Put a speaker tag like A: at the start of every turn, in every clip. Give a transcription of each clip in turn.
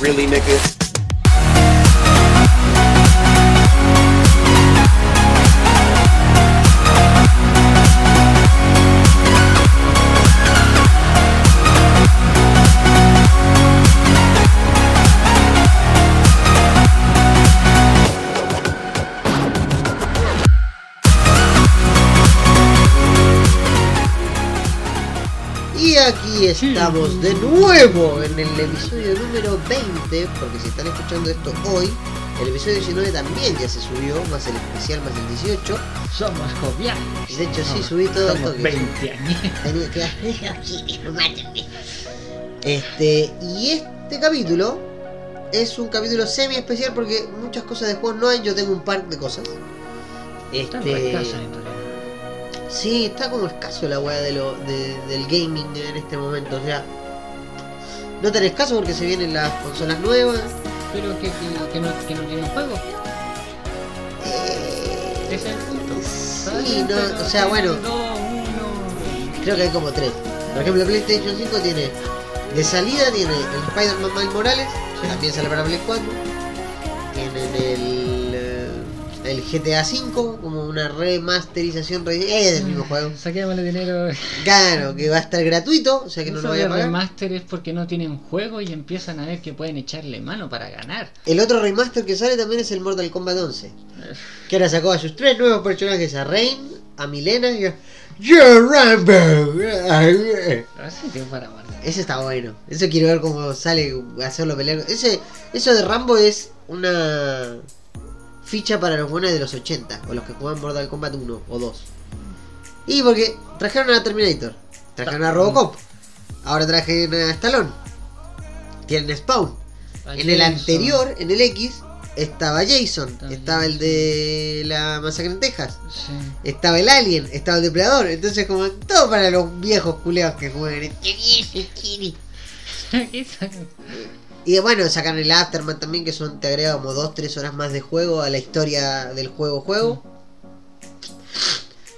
A: really, nigga?
B: Estamos de nuevo en el episodio número 20, porque si están escuchando esto hoy, el episodio 19 también ya se subió, más el especial, más el 18.
C: Somos joviales.
B: De hecho, sí, subí todo esto que-
C: 20 años.
B: Tenía que- Este, y este capítulo es un capítulo semi especial porque muchas cosas de juegos no hay, yo tengo un par de cosas. Este. Sí, está como escaso la weá de lo, de- del gaming en este momento. O sea, no tan escaso porque se vienen las consolas nuevas.
C: Pero que, que, que no, que no tienen juego.
B: Eh,
C: es el punto.
B: sí, no, o sea, bueno, creo que hay como tres. Por ejemplo, PlayStation 5 tiene de salida tiene el Spider-Man Miles Morales, que también sale para Play 4. El GTA 5 como una remasterización re- eh, del mismo juego.
C: Saquémosle dinero.
B: Claro, que va a estar gratuito, o sea que no lo voy a pagar.
C: remaster es porque no tienen juego y empiezan a ver que pueden echarle mano para ganar.
B: El otro remaster que sale también es el Mortal Kombat 11. Que ahora sacó a sus tres nuevos personajes, a Rain, a Milena y a... Yo Rambo. Ese está bueno. Eso quiero ver cómo sale a hacerlo pelear. Ese, eso de Rambo es una ficha para los buenos de los 80 o los que juegan Mortal Kombat 1 o 2. Y porque trajeron a Terminator, trajeron a Robocop, ahora trajeron a Stallone, tienen Spawn. En el anterior, en el X, estaba Jason, estaba el de la masacre en Texas,
C: Sí.
B: estaba el Alien, estaba el Depredador. Entonces, como todo para los viejos culeados que juegan. Y bueno, sacan el Aftermath también, que son te agrega como 2-3 horas más de juego a la historia del juego juego.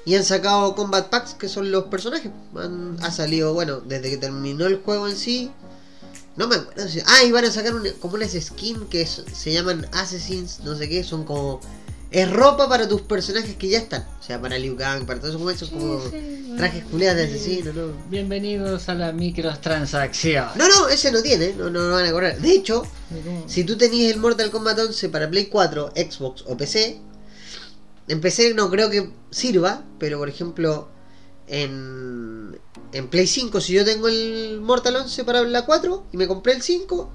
B: Y han sacado Combat Packs, que son los personajes. Han- ha salido, bueno, desde que terminó el juego en sí. No me acuerdo. Ah, y van a sacar una- como unas skins que se llaman Assassins, no sé qué, son como. Es ropa para tus personajes que ya están. O sea, para Liu Kang, para todos esos son como trajes culiados de asesino, ¿no?
C: Bienvenidos a la microtransacción.
B: No, no, ese no tiene, no, no lo van a correr. De hecho, Si tú tenías el Mortal Kombat 11 para Play 4, Xbox o PC, en PC no creo que sirva, pero por ejemplo, en, en Play 5, si yo tengo el Mortal 11 para la 4 y me compré el 5,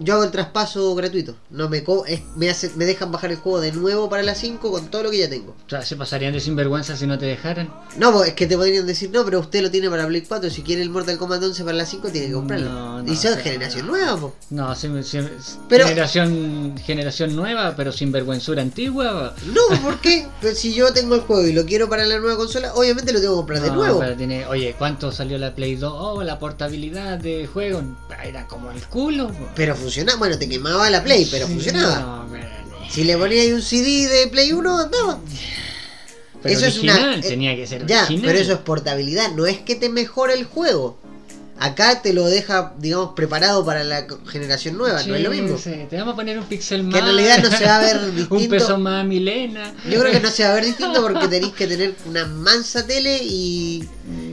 B: yo hago el traspaso gratuito. No me, co- es- me, hace, me dejan bajar el juego de nuevo para la 5 con todo lo que ya tengo.
C: O sea, se pasarían de sinvergüenza si no te dejaran.
B: No, es que te podrían decir, no, pero usted lo tiene para Play 4, si quiere el Mortal Kombat 11 para la 5 tiene que comprarlo.
C: No, no,
B: y son generación
C: no.
B: nueva, po.
C: No,
B: Pero-
C: generación, generación nueva, pero sin vergüenzura antigua.
B: No, ¿por qué? Pero si yo tengo el juego y lo quiero para la nueva consola, obviamente lo tengo que comprar de nuevo.
C: pero tiene- oye, ¿cuánto salió la Play 2? Oh, la portabilidad de juego. Era como el culo.
B: Pero funcionaba, bueno, te quemaba la Play, pero
C: Sí,
B: funcionaba.
C: no,
B: Si le ponías ahí un CD de Play 1, andaba.
C: pero
B: eso es
C: original,
B: una. eh,
C: tenía que ser
B: Ya,
C: original.
B: pero eso es portabilidad, no es que te mejore el juego. Acá te lo deja, digamos, preparado para la generación nueva, no es lo mismo.
C: sí, Te vamos a poner un pixel más.
B: Que en realidad no se va a ver
C: un
B: distinto.
C: peso más Milena.
B: Yo creo que no se va a ver distinto porque tenéis que tener una mansa tele y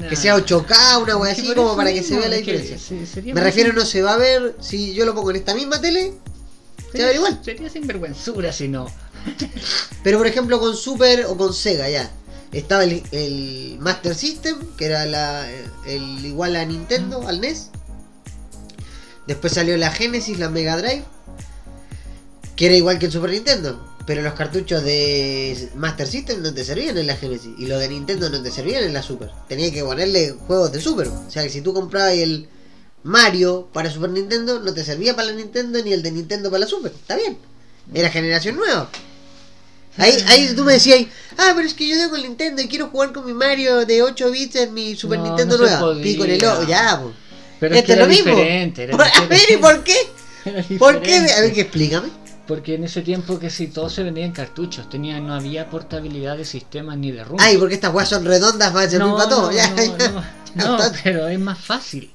B: que sea 8K, una wea así como para que se vea la
C: que
B: diferencia. Me refiero, no se va a ver si yo lo pongo en esta misma tele, se va a ver igual.
C: Sería sinvergüenzura si no.
B: Pero por ejemplo con Super o con Sega ya. Estaba el, el Master System, que era la, el igual a Nintendo, al NES. Después salió la Genesis, la Mega Drive, que era igual que el Super Nintendo. Pero los cartuchos de Master System no te servían en la Genesis. Y los de Nintendo no te servían en la Super. Tenías que ponerle juegos de Super. O sea que si tú comprabas el Mario para Super Nintendo, no te servía para la Nintendo ni el de Nintendo para la Super. Está bien. Era generación nueva. Ahí, ahí tú me decías, ah, pero es que yo tengo el Nintendo y quiero jugar con mi Mario de 8 bits en mi Super
C: No,
B: Nintendo
C: no
B: nueva. Pico en el ojo, ya, pues.
C: Pero es que era
B: lo mismo.
C: Era
B: A ver, ¿y por qué? ¿Por qué? A ver, que explícame.
C: Porque en ese tiempo que si todo se vendía en cartuchos, tenía, no había portabilidad de sistemas ni de ROM.
B: Ay, porque estas weas son redondas, va a servir
C: no,
B: para todo.
C: no,
B: ya,
C: no,
B: ya.
C: no,
B: Ya
C: no, pero es más fácil.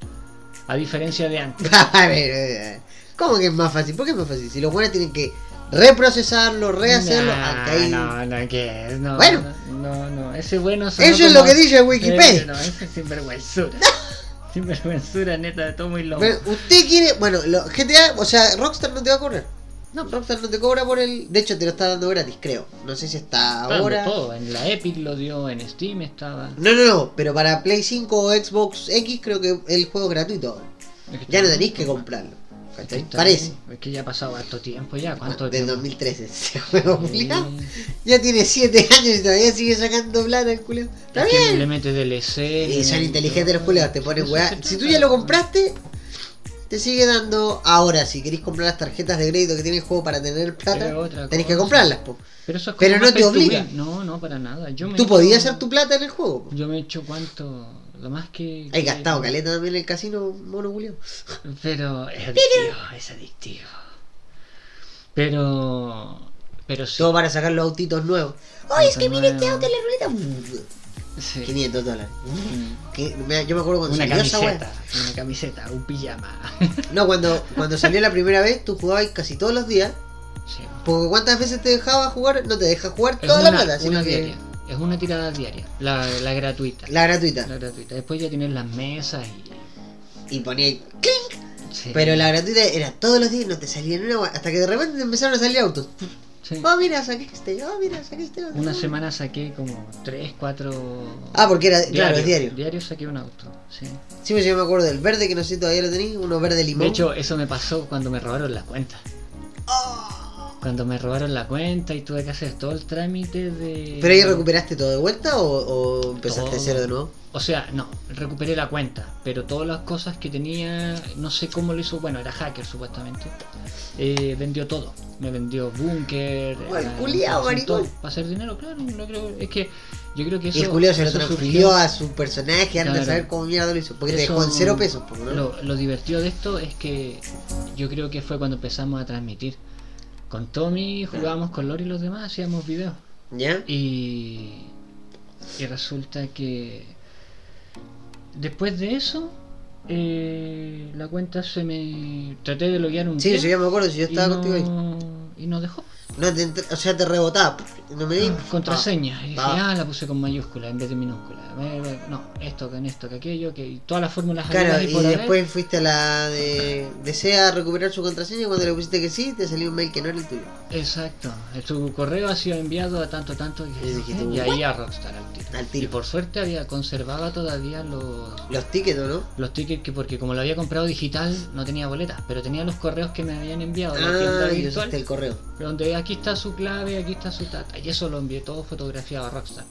C: A diferencia de antes.
B: A ver, eh, ¿cómo que es más fácil? ¿Por qué es más fácil? Si los buenos tienen que reprocesarlo, rehacerlo,
C: Nah,
B: hasta ahí.
C: No, no, ¿qué es? No,
B: Bueno.
C: no, no, ese bueno
B: Eso es lo que dice Wikipedia.
C: Eh, no, ese es sinvergüenzura. sinvergüenzura neta de todo y lo.
B: Bueno, usted quiere, bueno, lo- GTA, o sea, Rockstar no te va a cobrar. No, Rockstar no te cobra por el. De hecho, te lo está dando gratis, creo. No sé si está ahora.
C: todo. En la Epic lo dio, en Steam estaba.
B: No, no, no, pero para Play 5 o Xbox X creo que el juego es gratuito ahora.
C: Es que
B: Ya no tenéis que comprarlo. Parece.
C: Es que ya ha pasado harto tiempo ya. ¿Cuánto
B: Del
C: tiempo?
B: 2013 ese juego, culiao. Ya tiene 7 años y todavía sigue sacando plata el culeo. Está
C: Es
B: bien.
C: le mete DLC.
B: Y son inteligentes los
C: todo.
B: culeados, te ponen weá.
C: se
B: Si tú ya lo compraste, te sigue dando. Ahora, si queréis comprar las tarjetas de crédito que tiene el juego para tener plata, tenéis que comprarlas, po.
C: Pero eso es
B: Pero
C: como
B: no te obliga.
C: No, no, para nada. Yo me
B: Tú podías hacer tu plata en el juego. po.
C: Yo me he hecho cuánto. Lo más que.
B: Hay
C: que-
B: gastado caleta también en el casino, mono Julio.
C: Pero es adictivo, es adictivo. Pero. Pero sí.
B: Todo para sacar los autitos nuevos. Oye, es que mira este auto en la ruleta.
C: sí.
B: 500 dólares.
C: Mm.
B: Yo me acuerdo cuando
C: Una
B: salió esa
C: camiseta, una camiseta, un pijama.
B: No, cuando, cuando salió la primera vez, tú jugabas casi todos los días.
C: Sí.
B: Porque cuántas veces te dejaba jugar, no te deja jugar
C: Es
B: toda
C: una,
B: la plata, sino que
C: diaria. Es una tirada diaria. La, la gratuita.
B: la gratuita.
C: La gratuita. Después ya tienes las mesas y.
B: Y ponía ahí, ¡clink!
C: sí.
B: Pero la gratuita era todos los días, no te salía ni una Hasta que de repente te empezaron a salir autos.
C: Sí.
B: Oh, mira, saqué este, oh, mira, saqué este. otro.
C: Una semana saqué como 3, 4.
B: Ah, porque era, claro, es diario.
C: Diario saqué un auto. Sí.
B: Sí, pues yo me acuerdo del verde, que no sé todavía lo tenéis, uno verde limón.
C: De hecho, eso me pasó cuando me robaron la cuenta.
B: Oh.
C: Cuando me robaron la cuenta y tuve que hacer todo el trámite de.
B: ¿Pero ahí recuperaste todo de vuelta o, o empezaste
C: Todo.
B: cero de nuevo?
C: O sea, no, recuperé la cuenta, pero todas las cosas que tenía, no sé cómo lo hizo, bueno, era hacker supuestamente, eh, vendió todo. Me vendió búnker,
B: el
C: eh,
B: culiao, maricón.
C: Para hacer dinero, claro, no creo, es que yo creo que eso...
B: y el Julio se lo transfirió
C: surgió-
B: a su personaje antes de saber cómo mierda lo hizo. Porque te dejó en cero pesos, po, ¿no?
C: Lo, lo divertido de esto es que yo creo que fue cuando empezamos a transmitir. Con Tommy jugábamos con Lori y los demás, hacíamos videos.
B: ¿Ya?
C: Y, y resulta que después de eso, eh, la cuenta se me. Traté de loguear un
B: Sí,
C: día
B: sí, ya me acuerdo, si yo
C: y
B: estaba
C: no-
B: contigo ahí.
C: Y no dejó.
B: No te o sea, te rebotaba. No me di.
C: Ah, contraseña. Y dije,
B: Ah.
C: ah, la puse con mayúscula en vez de minúscula. No, esto, que en esto, que aquello, que y todas las fórmulas
B: Claro, y
C: por haber.
B: después fuiste a la de. Desea recuperar su contraseña y cuando le pusiste que sí, te salió un mail que no era el tuyo.
C: Exacto. Su correo ha sido enviado a tanto, tanto. Y,
B: Y dijiste,
C: y ahí a Rockstar al tiro.
B: Al tiro.
C: Y por suerte había conservaba todavía los,
B: Los tickets, ¿o no?
C: los tickets que porque como lo había comprado digital no tenía boletas, pero tenía los correos que me habían enviado de la tienda
B: Ah, y el correo.
C: donde aquí está su clave, aquí está su tata, y eso lo envié todo fotografiado a Rockstar.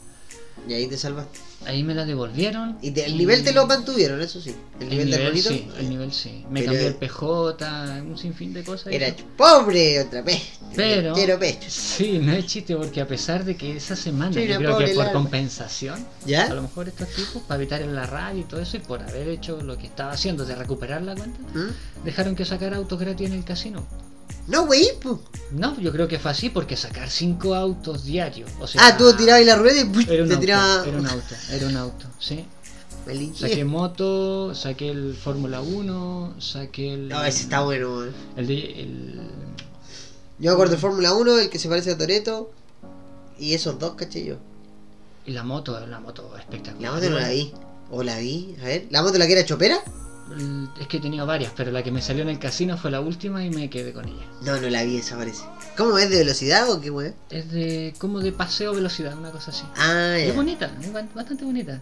B: Y ahí te salvaste.
C: Ahí me la devolvieron.
B: Y te- el nivel te lo mantuvieron, eso sí. El
C: el
B: nivel, del
C: nivel, sí, el nivel sí. Me
B: Pero-
C: cambió el PJ, un sinfín de cosas.
B: Era pobre otra vez.
C: Pero-
B: pecho.
C: Sí, no es chiste, porque a pesar de que esa semana,
B: Sí,
C: yo creo que por compensación, a
B: ¿Ya?
C: lo mejor estos tipos, para evitar en la radio y todo eso, y por haber hecho lo que estaba haciendo de recuperar la cuenta,
B: ¿Mm?
C: dejaron que sacara autos gratis en el casino.
B: No, wey, po.
C: No, yo creo que fue así, porque sacar cinco autos diarios. O sea,
B: Ah, tú tirabas la rueda y.
C: Era un,
B: te
C: auto,
B: tiraba.
C: era un auto, era un auto, sí. Saqué moto, saqué el Fórmula 1, saqué el.
B: No, ese está bueno.
C: El, de- el-
B: Yo me acuerdo de Fórmula 1, el que se parece a Toreto. Y esos dos, caché yo.
C: y la moto, la moto espectacular.
B: La moto no la vi. O la vi, a ver. ¿La moto la que era chopera?
C: Es que he tenido varias, pero la que me salió en el casino fue la última y me quedé con ella.
B: No, no la vi, esa parece. ¿Cómo es de velocidad o qué weón?
C: Es de como de paseo velocidad, una cosa así.
B: Ah,
C: Es
B: ya.
C: bonita, es ba- bastante bonita.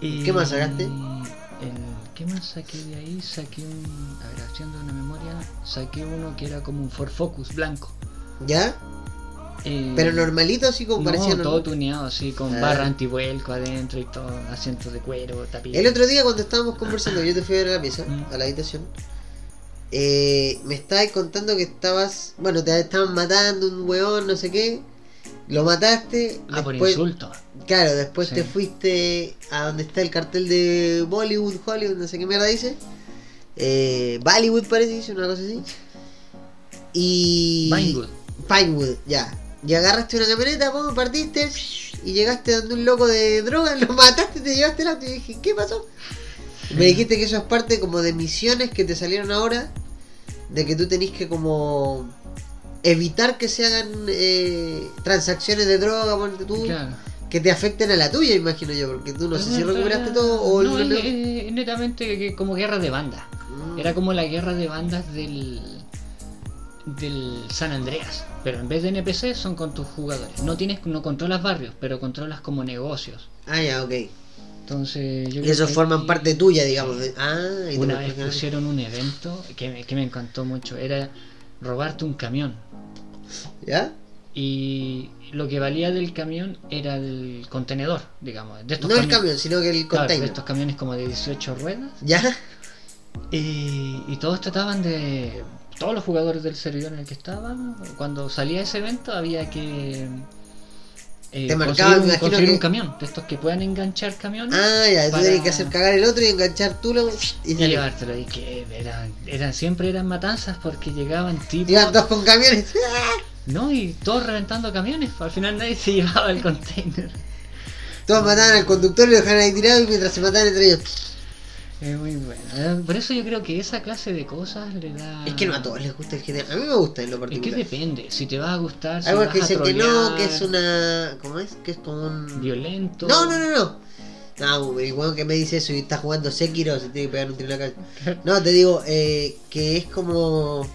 C: Y
B: ¿Qué más sacaste?
C: el- ¿Qué más saqué de ahí? Saqué un. A ver, haciendo una memoria, saqué uno que era como un Ford Focus blanco.
B: ¿Ya?
C: Eh,
B: Pero normalito, así como
C: no,
B: parecía
C: todo
B: normal.
C: tuneado así, con
B: Ah.
C: barra antivuelco adentro y todo, asientos de cuero, tapiz.
B: El otro día cuando estábamos conversando, yo te fui a ver a la pieza,
C: Mm.
B: a la habitación. eh, me estabas contando que estabas, bueno, te estaban matando un weón, no sé qué. Lo mataste.
C: Ah, por insulto.
B: Claro, después
C: Sí.
B: te fuiste a donde está el cartel de Bollywood, Hollywood, no sé qué mierda dice. Eh, Bollywood parece, dice una cosa así. Y.
C: Vinewood.
B: Pinewood, ya. Y agarraste una camioneta, pum, partiste y llegaste donde un loco de droga, lo mataste, te llevaste el auto y dije, ¿qué pasó? Me dijiste que eso es parte como de misiones que te salieron ahora, de que tú tenés que como evitar que se hagan eh, transacciones de droga, ponte tú,
C: Claro.
B: que te afecten a la tuya, imagino yo, porque tú no sé si recuperaste todo o
C: no,
B: el-
C: es- es netamente como guerra de bandas.
B: Mm.
C: Era como la guerra de bandas del del San Andreas, pero en vez de NPC son con tus jugadores. No tienes no controlas barrios, pero controlas como negocios.
B: Ah, ya, ok.
C: Entonces, yo
B: Y esos forman parte tuya, digamos. de- Ah, y
C: Una vez pusieron un evento que me, que me encantó mucho, era robarte un camión.
B: ¿Ya?
C: Y lo que valía del camión era el contenedor, digamos. De estos
B: No el
C: cami-
B: camión, sino que el
C: claro, de
B: container.
C: estos camiones como de 18 ruedas.
B: ¿Ya?
C: Y, y todos trataban de. Todos los jugadores del servidor en el que estaban, cuando salía ese evento había que. eh,
B: Te
C: conseguir, un, conseguir
B: que-
C: un camión, de estos que puedan enganchar camiones
B: Ah, ya, tú
C: Para-
B: tenías que hacer cagar el otro y enganchar tú lo... y
C: y llevártelo. Y que eran, eran, siempre eran matanzas porque llegaban tipos.
B: Iban dos con camiones.
C: No, y todos reventando camiones. Al final nadie se llevaba el container.
B: Todos mataban al conductor y lo dejaban ahí tirado y mientras se mataban entre ellos.
C: Es muy bueno. Por eso yo creo que esa clase de cosas le da.
B: Es que no a todos les gusta el GTA. A mí me gusta en lo
C: Es que
B: particular.
C: depende. Si te va a gustar. Si
B: Algo
C: vas
B: que dicen que no, que es una... ¿Cómo es? Que es como un...
C: Violento.
B: No, no, no, no. No, el weón que me dice eso y está jugando Sekiro se tiene que pegar un tiro en la cabeza. No, te digo, eh, que es como.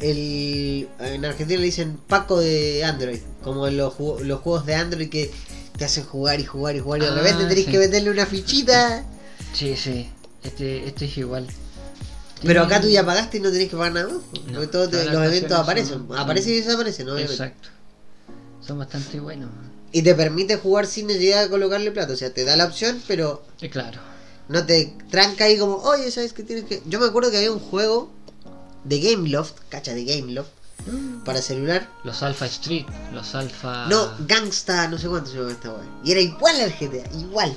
B: El, en Argentina le dicen Paco de Android. Como en los, los juegos de Android que te hacen jugar y jugar y jugar y de
C: Ah,
B: repente tenés
C: sí.
B: que meterle una fichita.
C: Sí, sí. Este, este es igual.
B: Pero acá tú ya pagaste y no tenés que pagar nada más.
C: No,
B: porque todos te- los eventos aparecen.
C: son-
B: Aparecen y desaparecen, obviamente.
C: Exacto. Son bastante buenos.
B: Y te permite jugar sin necesidad de colocarle plata. O sea, te da la opción, pero
C: Y claro.
B: No te tranca ahí como, oye, ¿sabes qué tienes que...? Yo me acuerdo que había un juego de Gameloft, cacha de Gameloft, para celular.
C: Los Alpha Street, los Alpha.
B: No, Gangsta, no sé cuánto se llama esta weá. Y era igual al GTA, igual.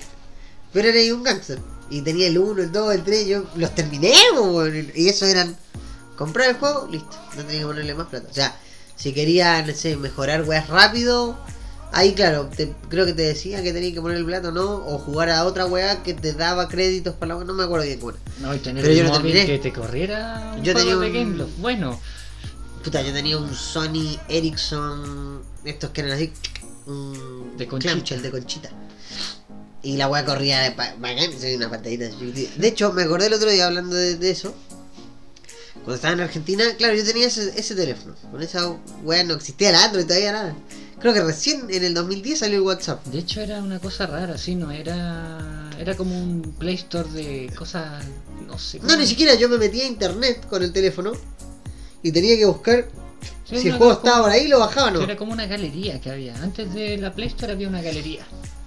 B: Pero era un gangster. Y tenía el 1, el 2, el 3, yo los terminé, weón. Y eso eran comprar el juego, listo. No tenía que ponerle más plata. O sea, si quería, no sé, mejorar weas rápido, ahí claro, te- creo que te decía que tenía que poner el plato, ¿no? O jugar a otra wea que te daba créditos para la wea, no me acuerdo bien era.
C: No, y tener
B: Pero
C: un
B: yo
C: móvil
B: terminé.
C: que te corriera un
B: Yo tenía
C: de
B: un-
C: Gameloft. Bueno,
B: Puta, yo tenía un Sony Ericsson, estos que eran así, un
C: De conchita.
B: clamshell de conchita. Y la weá corría de pa- bacán, soy una pantallita así chiquitita. De hecho, me acordé el otro día hablando de, de eso. Cuando estaba en Argentina, claro, yo tenía ese, ese teléfono. Con esa weá no existía el Android todavía nada. Creo que recién en el 2010 salió el WhatsApp.
C: de hecho era una cosa rara, sí, no era. Era como un Play Store de cosas. No sé.
B: No, ni siquiera yo me metía a internet con el teléfono y tenía que buscar
C: Sí,
B: si el juego estaba por ahí lo bajaba o no.
C: Era como una galería que había. Antes de la Play Store había una galería.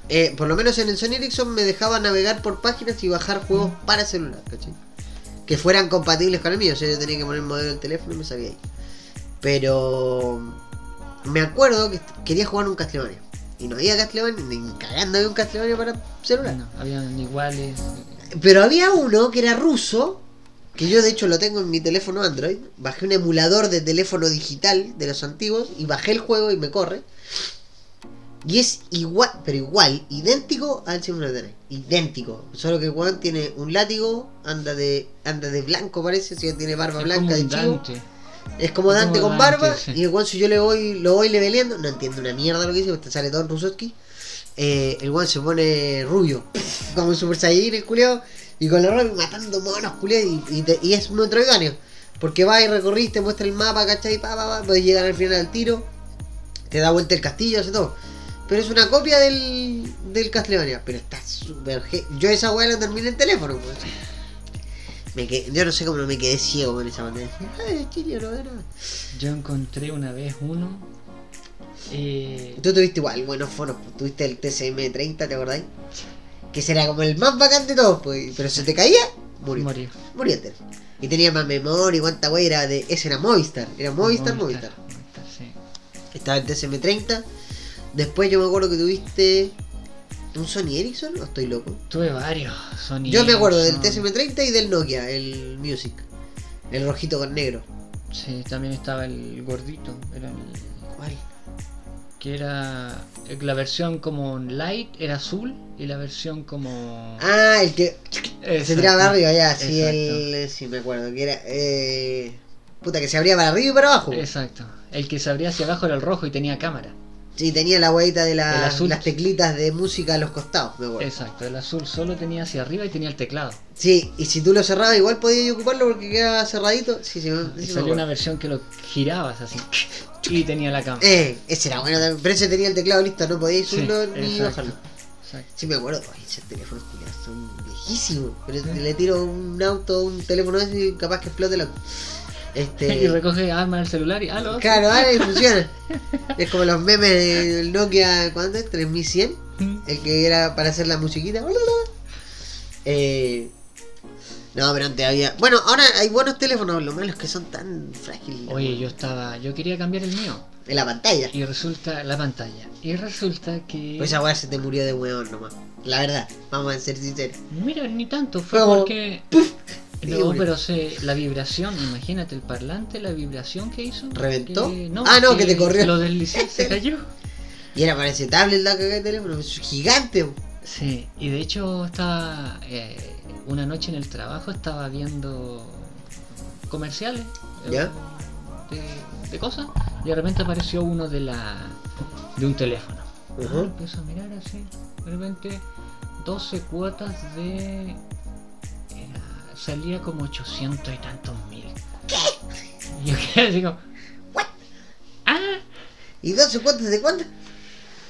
B: Eh, por lo menos en el Sony Ericsson me dejaba navegar por páginas y bajar juegos para celular, ¿cachai? Que fueran compatibles con el mío, o sea, yo tenía que poner el modelo del teléfono y me sabía ahí. Pero me acuerdo que quería jugar un Castlevania. Y no había Castlevania, ni cagando había un Castlevania para celular.
C: No, habían iguales.
B: Pero había uno que era ruso, que yo de hecho lo tengo en mi teléfono Android. Bajé un emulador de teléfono digital de los antiguos y bajé el juego y me corre. Y es igual, pero igual, idéntico al Symphony of the Night. Idéntico. Solo que weón tiene un látigo, anda de anda de blanco parece, si tiene barba
C: Es
B: blanca de
C: un
B: chivo. Es como Dante
C: como
B: con
C: Dante,
B: barba.
C: sí.
B: Y el weón si yo le voy, lo voy leveleando, no entiendo una mierda lo que dice, porque sale todo en. Eh, el weón se pone rubio, como un Super Saiyan el culiao, y con la ropa matando monos culiao, y, y, te- y es metroidvania. Porque va y recorriste, muestra el mapa, ¿cachai? Pa, pa, pa, podés llegar al final del tiro, te da vuelta el castillo, hace todo. Pero es una copia del, del Castlevania, pero está súper... Yo esa weá la terminé en teléfono, pues. Me yo no sé cómo me quedé ciego con esa pantalla. Ay, chile, no era.
C: Yo encontré una vez uno. Eh,
B: Tú tuviste igual buenos foros, pues, tuviste el TCM30, ¿te acordáis? Que será como el más bacán de todos, pues, pero se te caía, murió.
C: morir.
B: Murió entero. Y tenía más memoria, y cuánta wey era de. Ese era Movistar, era Movistar, Movistar.
C: Movistar, sí.
B: Estaba el TCM30. Después yo me acuerdo que tuviste. ¿Un Sony Ericsson o estoy loco?
C: Tuve varios. Sony
B: Yo me acuerdo del
C: Ericsson.
B: TCM30 y del Nokia, el Music. El rojito con negro.
C: Sí, también estaba el gordito. Era el-
B: ¿Cuál?
C: que era la versión como light era azul y la versión como
B: Ah, el que. Se tiraba arriba, ya, sí, el. Sí, me acuerdo, que era. Eh, puta, que se abría para arriba y para abajo.
C: Exacto. El que se abría hacia abajo era el rojo y tenía cámara.
B: Sí, tenía la huevita de la-
C: El azul.
B: las teclitas de música a los costados, me acuerdo.
C: Exacto. El azul solo tenía hacia arriba y tenía el teclado.
B: Sí, y si tú lo cerrabas, igual podías ocuparlo porque quedaba cerradito. Sí, sí,
C: Y
B: sí me
C: salió una versión que lo girabas así. Y tenía la cámara.
B: Eh, ese era bueno pero ese tenía el teclado listo, no podíais
C: Sí,
B: subirlo ni
C: exacto.
B: bajarlo.
C: Exacto.
B: Sí, me acuerdo. Ay, esos teléfonos culiados son viejísimos. Pero
C: Sí.
B: le tiro un auto, un teléfono ese y capaz que explote el auto. Este.
C: Y recoge arma del celular y ¡aló!
B: Claro, ahora y funciona. Es como los memes del Nokia, ¿cuánto es? 3100. El que era para hacer la musiquita. Eh, no, pero antes había. Bueno, ahora hay buenos teléfonos, lo malo es que son tan frágiles.
C: Oye, yo estaba. Yo quería cambiar el mío.
B: En la pantalla.
C: Y resulta. La pantalla. Y resulta que.
B: Pues esa weá se te murió de hueón nomás. La verdad, vamos a ser sinceros.
C: Mira, ni tanto. Fue
B: como-
C: porque.
B: Y
C: No, pero se, la vibración, imagínate el parlante, la vibración que hizo.
B: ¿Reventó?
C: que-
B: Ah, no, que te corrió.
C: Lo deslicé, se cayó.
B: Y era para ese tablet la cagada de teléfono. Es gigante.
C: Sí, y de hecho estaba. eh, una noche en el trabajo estaba viendo comerciales eh,
B: ¿Ya?
C: de, de cosas y de repente apareció uno de la de un teléfono.
B: Ujú.
C: Ah, empiezo a mirar así, de repente 12 cuotas de. Salía como 800 y tantos mil. Y yo quedé así como. Ah,
B: ¿Y 12 cuotas de cuánto?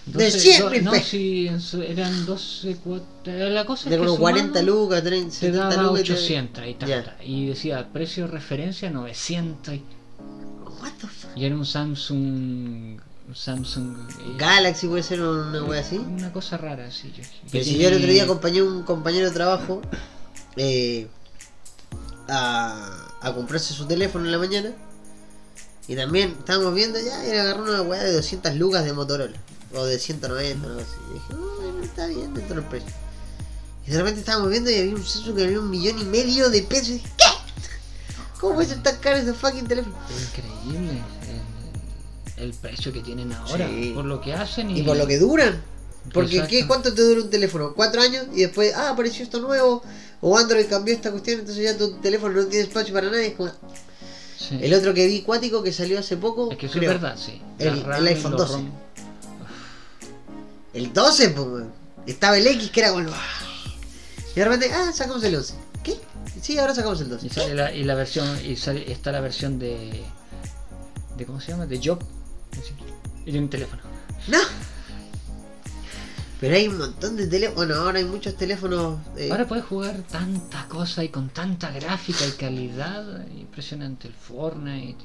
B: De
C: 12
B: 100
C: do-
B: mil
C: no, sí, eran 12 cuotas. La cosa
B: De
C: es que
B: como 40
C: sumando,
B: lucas, 30,
C: te
B: 70
C: daba
B: lucas. te-
C: 800 y tanta. Y decía precio de referencia 900. Y,
B: What the fuck?
C: y era un Samsung. un Samsung. eh,
B: Galaxy puede ser una wea así.
C: Una cosa rara, sí. Yo,
B: Pero si yo el otro día acompañé a un compañero de trabajo eh, a, a comprarse su teléfono en la mañana. Y también estábamos viendo ya, y agarró una weá de 200 lucas de Motorola. O de 190, algo así. Y dije, "Oh, bueno, está bien dentro del precio. Y de repente estábamos viendo y había un Samsung que valía un millón y medio de pesos. Y dije, ¿qué? ¿Cómo puede ser tan caro ese fucking teléfono?
C: Increíble el, el precio que tienen ahora.
B: Sí.
C: Por lo que hacen y,
B: Y por lo que duran. Porque
C: Exacto.
B: ¿qué, ¿cuánto te dura un teléfono? ¿Cuatro años? Y después, ah, apareció esto nuevo. O Android cambió esta cuestión, entonces ya tu teléfono no tiene espacio para nadie. Es como...
C: Sí.
B: El otro que vi cuático que salió hace poco.
C: Es que eso
B: creo,
C: es verdad, sí.
B: El- iPhone
C: los
B: 12.
C: ROM.
B: El 12, pues, weón. Estaba el X que era como... Y de repente, ah, sacamos el 11. ¿Qué? Sí, ahora sacamos el 12.
C: Y sale la, y la versión, y sale, está la versión de, de ¿cómo se llama? De Job. Y de un teléfono.
B: No. Pero hay un montón de teléfonos. Bueno, ahora hay muchos teléfonos. eh,
C: Ahora puedes jugar tanta cosa y con tanta gráfica y calidad. Impresionante el Fortnite.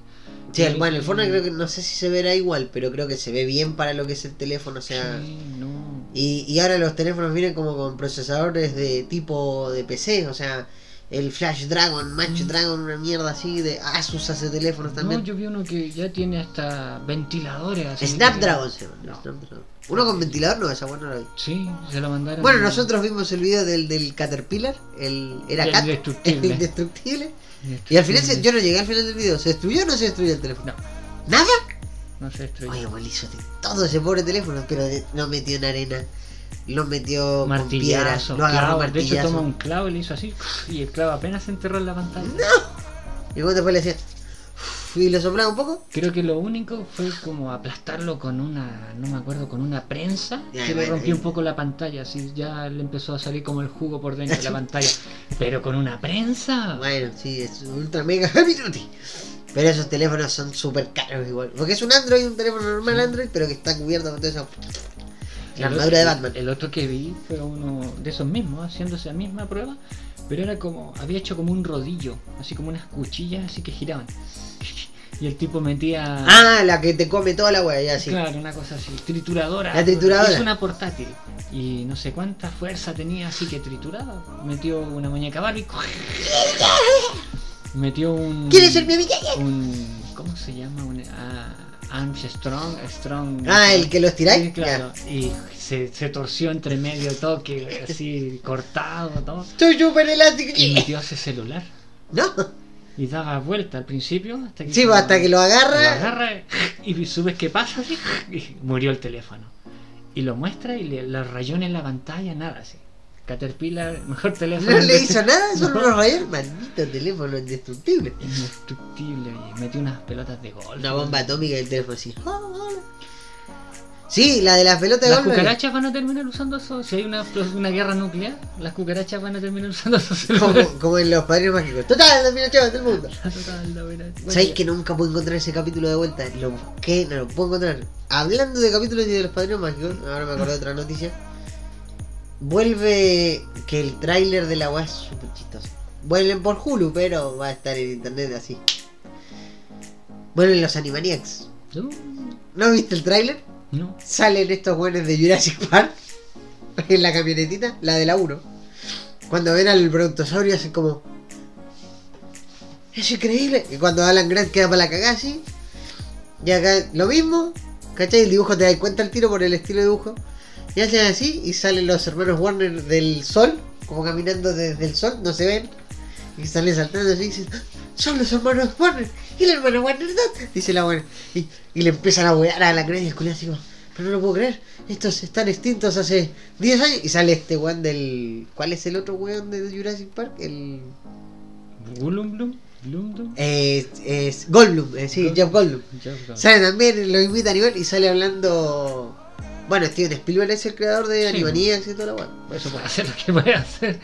B: sí, el, bueno, el Fortnite creo que no sé si se verá igual, pero creo que se ve bien para lo que es el teléfono. O sea.
C: Sí, no.
B: Y, y ahora los teléfonos vienen como con procesadores de tipo de PC, o sea, el Flash Dragon, Match
C: Mm.
B: Dragon, una mierda así de Asus hace teléfonos
C: No,
B: también.
C: yo vi uno que ya tiene hasta ventiladores. así
B: Snapdragon se llama.
C: No.
B: Snapdragon. Uno con ventilador no, esa buena la vi.
C: Sí, se lo mandaron.
B: Bueno, nosotros vimos el video del, del Caterpillar, el era
C: El
B: Cat,
C: indestructible.
B: el indestructible. Y al final, se- yo no llegué al final del video, ¿se destruyó o no se destruyó el teléfono?
C: No,
B: ¿Nada?
C: no se destruyó.
B: Oye, bueno, hizo de todo ese pobre teléfono, pero de- lo metió en arena, lo metió con piedras,
C: martillazo,
B: lo agarró
C: clavo. De hecho,
B: martillazo.
C: toma un clavo y le hizo así. Y el clavo apenas se enterró en la pantalla.
B: Y luego después le decía, y le soplaba un poco.
C: Creo que lo único fue como aplastarlo con una, no me acuerdo, con una prensa
B: Ya,
C: que le
B: bueno,
C: rompió un poco la pantalla, así ya le empezó a salir como el jugo por dentro de la pantalla. Pero con una prensa.
B: Bueno, sí, es ultra mega heavy duty. Pero esos teléfonos son súper caros igual. Porque es un Android, un teléfono normal Android, pero que está cubierto con toda esa... La armadura de Batman.
C: El otro que vi fue uno de esos mismos, haciendo esa misma prueba, pero era como, había hecho como un rodillo, así como unas cuchillas así que giraban. Y el tipo metía...
B: Ah, la que te come toda la wea, ya sí.
C: Claro, una cosa así, trituradora.
B: La trituradora.
C: Es una portátil. Y no sé cuánta fuerza tenía, así que trituraba. Metió una muñeca Barbie. Metió un.
B: ¿Quieres ser mi amiga?
C: Un. ¿Cómo se llama? Un. ah, Armstrong. Strong.
B: Ah, el que lo estiráis.
C: Sí, claro. Y se, se torció entre medio toque, así cortado, todo.
B: Soy súper elástico.
C: Y metió ese celular.
B: No.
C: Y daba vuelta al principio hasta que.
B: Sí, pues, hasta que lo agarra.
C: Lo agarra y subes qué pasa así y murió el teléfono. Y lo muestra y le, los rayones en la pantalla, nada así. Caterpillar, mejor teléfono.
B: No le hizo nada, solo lo rayó. Maldito teléfono indestructible.
C: Indestructible, oye. Metió unas pelotas de gol.
B: Una bomba atómica y el teléfono así. "Ah, hola". Sí, la de las pelotas de
C: ¿Las
B: golf. vi.
C: cucarachas van a terminar usando eso? Si hay una, una guerra nuclear, las cucarachas van a terminar usando esos
B: Como, en los padrinos mágicos. Total, las chavas del mundo.
C: Total. Bueno,
B: ¿Sabéis que nunca puedo encontrar ese capítulo de vuelta? Lo busqué, no lo puedo encontrar. Hablando de capítulos y de los padrinos mágicos, ahora me acordé de otra noticia. Vuelve que el tráiler de la weá es súper chistoso. Vuelven por Hulu, pero va a estar en internet así. Vuelven los Animaniacs.
C: No,
B: ¿No viste el tráiler?
C: no.
B: Salen estos buenos de Jurassic Park en la camionetita, la de la 1. Cuando ven al brontosaurio hacen como... Es increíble. Y cuando Alan Grant queda para la cagada así. Y acá lo mismo. ¿Cachai? El dibujo te das cuenta el tiro por el estilo de dibujo. Y hacen así y salen los hermanos Warner del sol. Como caminando desde el sol, no se ven. Y salen saltando así y dicen... "¡Ah! Son los hermanos Warner. Y el hermano Warner no", Dice la buena. Y, y le empiezan a wear a Alan Grant y así como... Pero no lo puedo creer. Estos están extintos hace 10 años. Y sale este weón del... ¿Cuál es el otro weón de Jurassic Park? El...
C: Gollum, Blum, Blum, Blum.
B: Es, Goldblum, eh, sí, Jeff Goldblum.
C: Ya.
B: Sale también, lo invita a nivel y sale hablando. Bueno, Steven Spielberg es el creador de
C: Sí.
B: Animaniacs y toda la weá.
C: Eso puede hacer lo que puede hacer.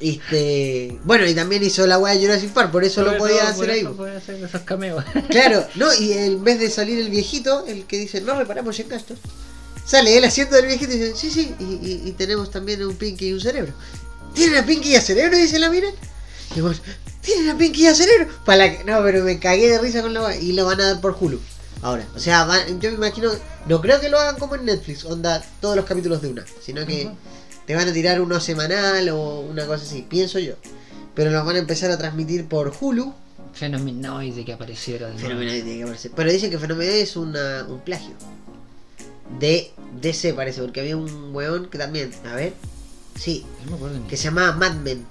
B: Este, bueno, y también hizo la weá de Jurassic Park, por eso lo podía hacer ahí.
C: puede hacer esos cameos.
B: Claro, no, y en vez de salir el viejito, el que dice, no reparamos en gastos, sale él haciendo del viejito y dice, sí, sí, y, y- y tenemos también un Pinky y un cerebro. ¿Tienen a Pinky y a cerebro? Dice la mina. Y vos, ¿tienen a Pinky y a cerebro? Para la que- No, pero me cagué de risa con la weá, y lo van a dar por Hulu. Ahora, o sea, van- yo me imagino, no creo que lo hagan como en Netflix, onda todos los capítulos de una, sino que te van a tirar uno semanal o una cosa así, pienso yo. Pero lo van a empezar a transmitir por Hulu.
C: Fenomenoide que apareciera.
B: Fenomenoide que aparecer. Pero dicen que Fenomenoide es una, un plagio. De DC parece, porque había un weón que también, a ver, sí,
C: No
B: que se llamaba Mad Men.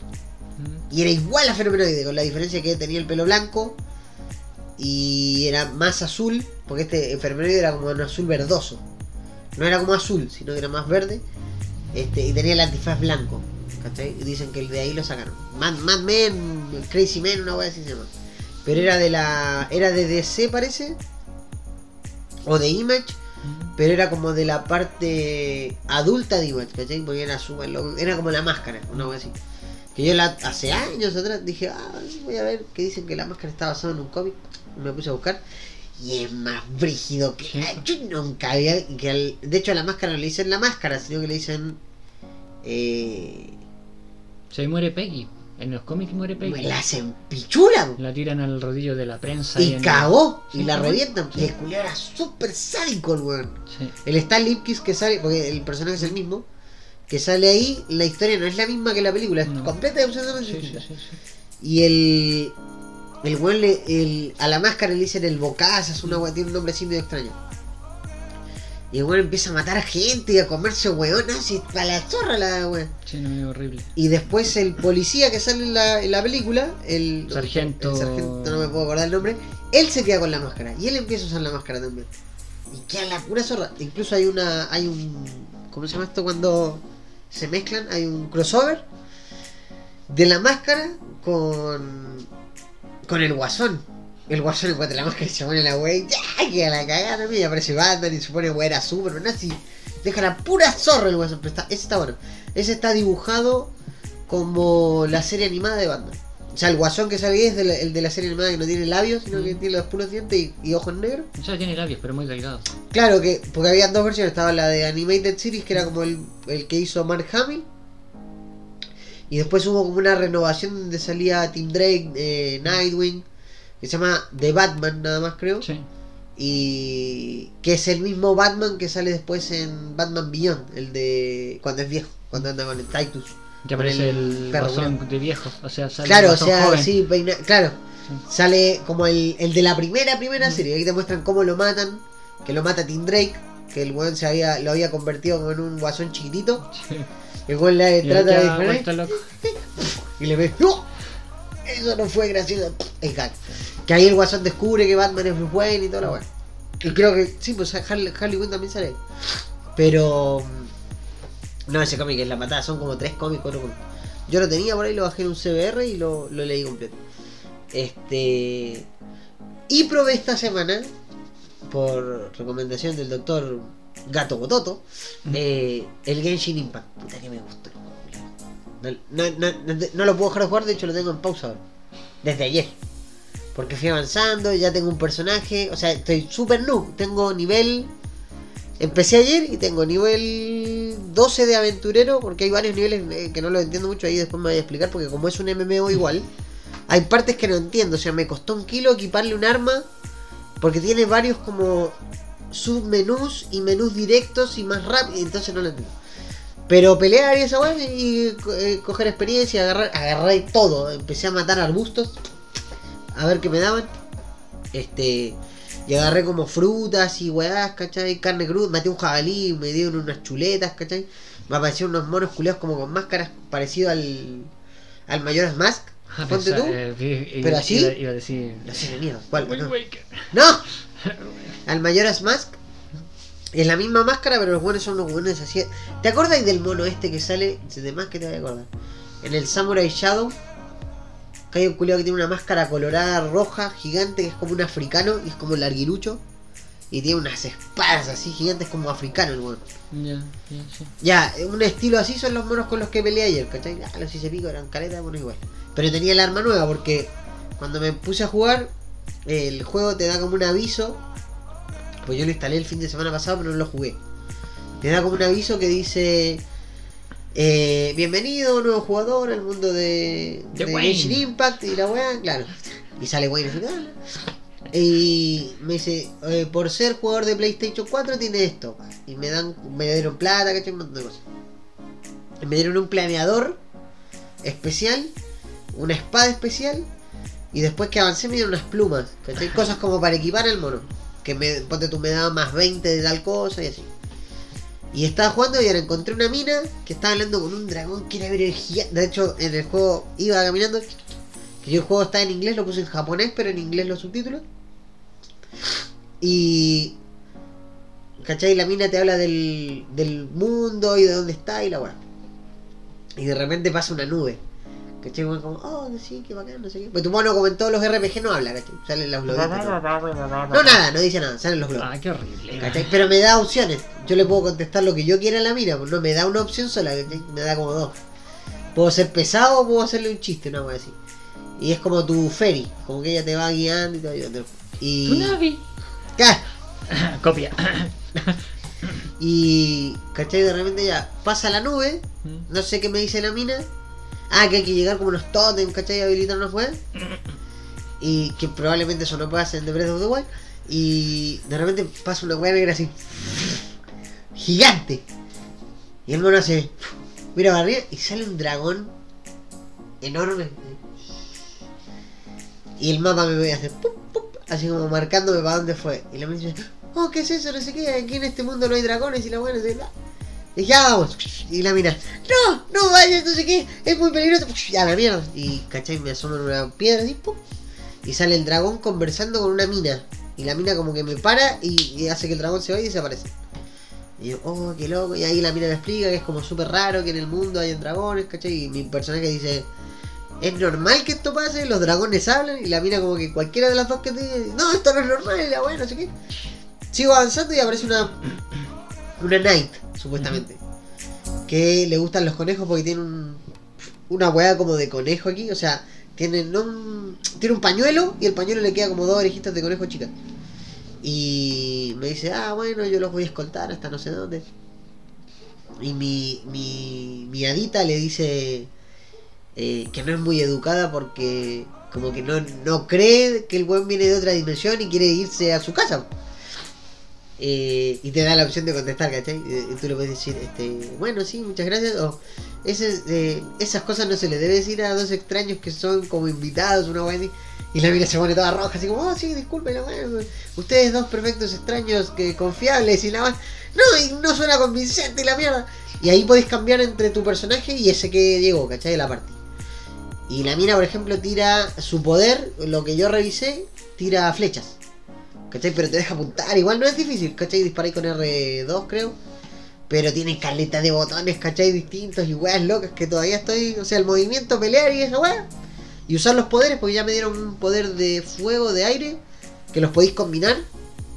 B: Y era igual a Fenomenoide, con la diferencia que tenía el pelo blanco y era más azul, porque este Fenomenoide era como un azul verdoso. No era como azul, sino que era más verde. Este, y tenía el antifaz blanco. ¿Cachai? Y dicen que el de ahí lo sacaron. Mad, Mad Men, Crazy Men, una wea así se llama. Pero era de la. Era de DC parece. O de Image. Pero era como de la parte adulta de Image, ¿cachai? Porque era, su- era como la máscara, una wea así. Que yo la, hace años atrás dije, ah, voy a ver que dicen que la máscara está basada en un cómic. Y me puse a buscar. Y es más brígido que.
C: Sí.
B: Yo nunca había. Que al- de hecho, a la máscara no le dicen la máscara, sino que le dicen. Eh,
C: Se muere Peggy. En los cómics muere Peggy.
B: la hacen pichula.
C: La tiran al rodillo de la prensa.
B: Y
C: en-
B: cagó. Y la revientan.
C: Sí.
B: Y el culiao era súper sádico el weón. El Stan Lipkiss que sale, porque el personaje es el mismo, que sale ahí, la historia no es la misma que la película, es
C: No.
B: completa y absolutamente
C: Sí, sí,
B: distinta. Y el. El weón le. El, a la máscara le dicen el bocazas, es una tiene un nombre así medio extraño. Y el weón empieza a matar a gente y a comerse weón, así para la zorra la weón.
C: Sí, no, es horrible.
B: Y después el policía que sale en la, en la película, el
C: Sargento-
B: el sargento, no me puedo acordar el nombre, él se queda con la máscara y él empieza a usar la máscara también. Y queda la pura zorra. Incluso hay una, hay un, ¿cómo se llama esto cuando se mezclan? Hay un crossover de la máscara con, con el guasón. El guasón encuentra la máscara y se pone la wey, ya queda la cagada y aparece Batman y se pone wey era super, no así. Deja la pura zorra el guasón, pero está, ese está bueno. Ese está dibujado como la serie animada de Batman. O sea, el guasón que sale es de la- el de la serie animada que no tiene labios, sino que
C: Mm.
B: tiene los puros dientes y, y ojos negros.
C: O sea, tiene labios, pero muy delgados.
B: Claro que, porque había dos versiones, estaba la de Animated Series, que era como el, el que hizo Mark Hamill. Y después hubo como una renovación donde salía Tim Drake, eh, Nightwing, que se llama The Batman nada más creo.
C: Sí.
B: Y que es el mismo Batman que sale después en Batman Beyond, el de cuando es viejo, cuando anda con el Titus.
C: Que aparece
B: el
C: el de viejo. O sea, sale
B: Claro,
C: el
B: o sea,
C: joven.
B: sí, peina- claro.
C: Sí.
B: Sale como el, el de la primera, primera
C: Mm.
B: serie. Ahí te muestran cómo lo matan. Que lo mata Tim Drake. Que el weón se había, lo había convertido como en un guasón chiquitito.
C: Sí.
B: El weón le trata de disparar y le ve. ¡No! Eso no fue gracioso. Cae. Que ahí el guasón descubre que Batman es Bruce Wayne y toda la weá. Y creo que. Sí, pues Harley, Harley Quinn también sale. Pero. No, ese cómic es la patada, son como tres cómics, cuatro cómics. Yo lo tenía por ahí, lo bajé en un CBR y lo, lo leí completo. Este. Y probé esta semana, por recomendación del doctor Gato Bototo, eh, el Genshin Impact. Puta que me gustó. No, no, no, no, no lo puedo dejar de jugar, de hecho lo tengo en pausa ahora. Desde ayer. Porque fui avanzando, ya tengo un personaje. O sea, estoy súper noob. Tengo nivel. Empecé ayer y tengo nivel 12 de aventurero. Porque hay varios niveles eh, que no lo entiendo mucho. Ahí después me voy a explicar. Porque como es un MMO igual, hay partes que no entiendo. O sea, me costó un kilo equiparle un arma. Porque tiene varios como submenús y menús directos y más rápido. Entonces no lo entiendo. Pero pelear y esa weá y eh, coger experiencia, agarrar, agarré todo. Empecé a matar arbustos. A ver qué me daban. Este. Y agarré como frutas y weás, ¿cachai? Carne cruda. Maté un jabalí, me dieron unas chuletas, ¿cachai? Me aparecieron unos monos culeados como con máscaras parecido al. al Mayoras Mask.
C: Ah,
B: Ponte tú.
C: eh,
B: Pero así.
C: Iba, iba a decir.
B: ¡No! Al Mayoras Mask. Es la misma máscara, pero los buenos son los buenos así. ¿Te acuerdas del mono este que sale? De más que te voy a acordar. En el Samurai Shadow. Que hay un culiao que tiene una máscara colorada roja, gigante, que es como un africano y es como larguirucho. Y tiene unas espadas así gigantes como africano el mono.
C: Ya, ya,
B: un estilo así son los monos con los que peleé ayer, ¿cachai? Ah, los hice pico, eran caletas de monos igual. Pero tenía el arma nueva porque cuando me puse a jugar, el juego te da como un aviso. Pues yo lo instalé el fin de semana pasado, pero no lo jugué. Te da como un aviso que dice. eh, bienvenido, nuevo jugador al mundo de,
C: De
B: de
C: Wayne.
B: Genshin Impact y la weá, claro. Y sale Wayne "Ah". Y me dice, eh, por ser jugador de PlayStation 4 tiene esto. Y me dan, me dieron plata, ¿cachai? Un montón de cosas. Y me dieron un planeador especial, una espada especial. Y después que avancé me dieron unas plumas, ¿cachai? Cosas como para equipar el mono. Que me, ponte tú, me daba más 20 de tal cosa y así. Y estaba jugando y ahora encontré una mina que estaba hablando con un dragón que era gigante. De hecho, en el juego iba caminando. Que yo el juego está en inglés, lo puse en japonés, pero en inglés los subtítulos. Y. ¿Cachai? La mina te habla del, del mundo y de dónde está y la weá. Y de repente pasa una nube. ¿Cachai? Como, oh, sí, qué bacán, no sé qué. Pues tu mono, como en todos los RPG, no habla, ¿cachai? Salen los globitos. todo. No, nada, no dice nada, salen los globos.
C: Ah, qué horrible.
B: ¿Cachai? Pero me da opciones. Yo le puedo contestar lo que yo quiera a la mina, pues no me da una opción sola, ¿cachai? me da como dos. Puedo ser pesado o puedo hacerle un chiste, una wea así. Y es como tu ferry, como que ella te va guiando y todo. ayudando. Y.
C: Tu Navi.
B: ¡Ah!
C: Copia.
B: Y. ¿cachai? De repente ya pasa la nube, no sé qué me dice la mina. Ah, que hay que llegar como unos totems, ¿cachai? Habilitar unas weas. Y que probablemente eso no pase en The Breath of the Wild. Y de repente pasa una wea negra así. Gigante. Y el mono hace. Mira para arriba y sale un dragón enorme. Y el mapa me ve hacer. pum, pum, así como marcándome para dónde fue. Y la mina dice. Oh, ¿qué es eso? No sé qué. Aquí en este mundo no hay dragones y la buena se. Y ya vamos. Y la mina, no, no vayas, no sé qué, es muy peligroso. Ya la mierda. Y cachai, me asoman una piedra pum. Y sale el dragón conversando con una mina. Y la mina como que me para y, hace que el dragón se vaya y desaparece. Y yo, oh, qué loco. Y ahí la mina me explica que es como súper raro que en el mundo hayan dragones, ¿cachai? Y mi personaje dice, es normal que esto pase, los dragones hablan. Y la mina como que cualquiera de las dos que te dice, no, esto no es normal, y la buena, no sé qué. Sigo avanzando y aparece una, una knight, supuestamente. Que le gustan los conejos porque tiene un, una hueá como de conejo aquí. O sea, tiene, un, tiene un pañuelo y el pañuelo le queda como dos orejitas de conejo chicas. Y me dice, ah, bueno, yo los voy a escoltar hasta no sé dónde. Y mi, mi, mi adita le dice eh, que no es muy educada porque como que no, no cree que el buen viene de otra dimensión y quiere irse a su casa. Eh, y te da la opción de contestar, ¿cachai? Y, tú le puedes decir, este, bueno, sí, muchas gracias. O ese, eh, esas cosas no se le debe decir a dos extraños que son como invitados, una buena. Y la mina se pone toda roja, así como, oh, sí, disculpen, la ustedes dos perfectos extraños que confiables y la wea. No, y no suena convincente y la mierda. Y ahí podéis cambiar entre tu personaje y ese que llegó, ¿cachai? De la partida. Y la mina, por ejemplo, tira su poder, lo que yo revisé, tira flechas. ¿Cachai? Pero te deja apuntar. Igual no es difícil, ¿cachai? Disparáis con R2, creo. Pero tiene caleta de botones, ¿cachai? Distintos y weas locas que todavía estoy. O sea, el movimiento, pelear y esa wea. Y usar los poderes, porque ya me dieron un poder de fuego, de aire, que los podéis combinar.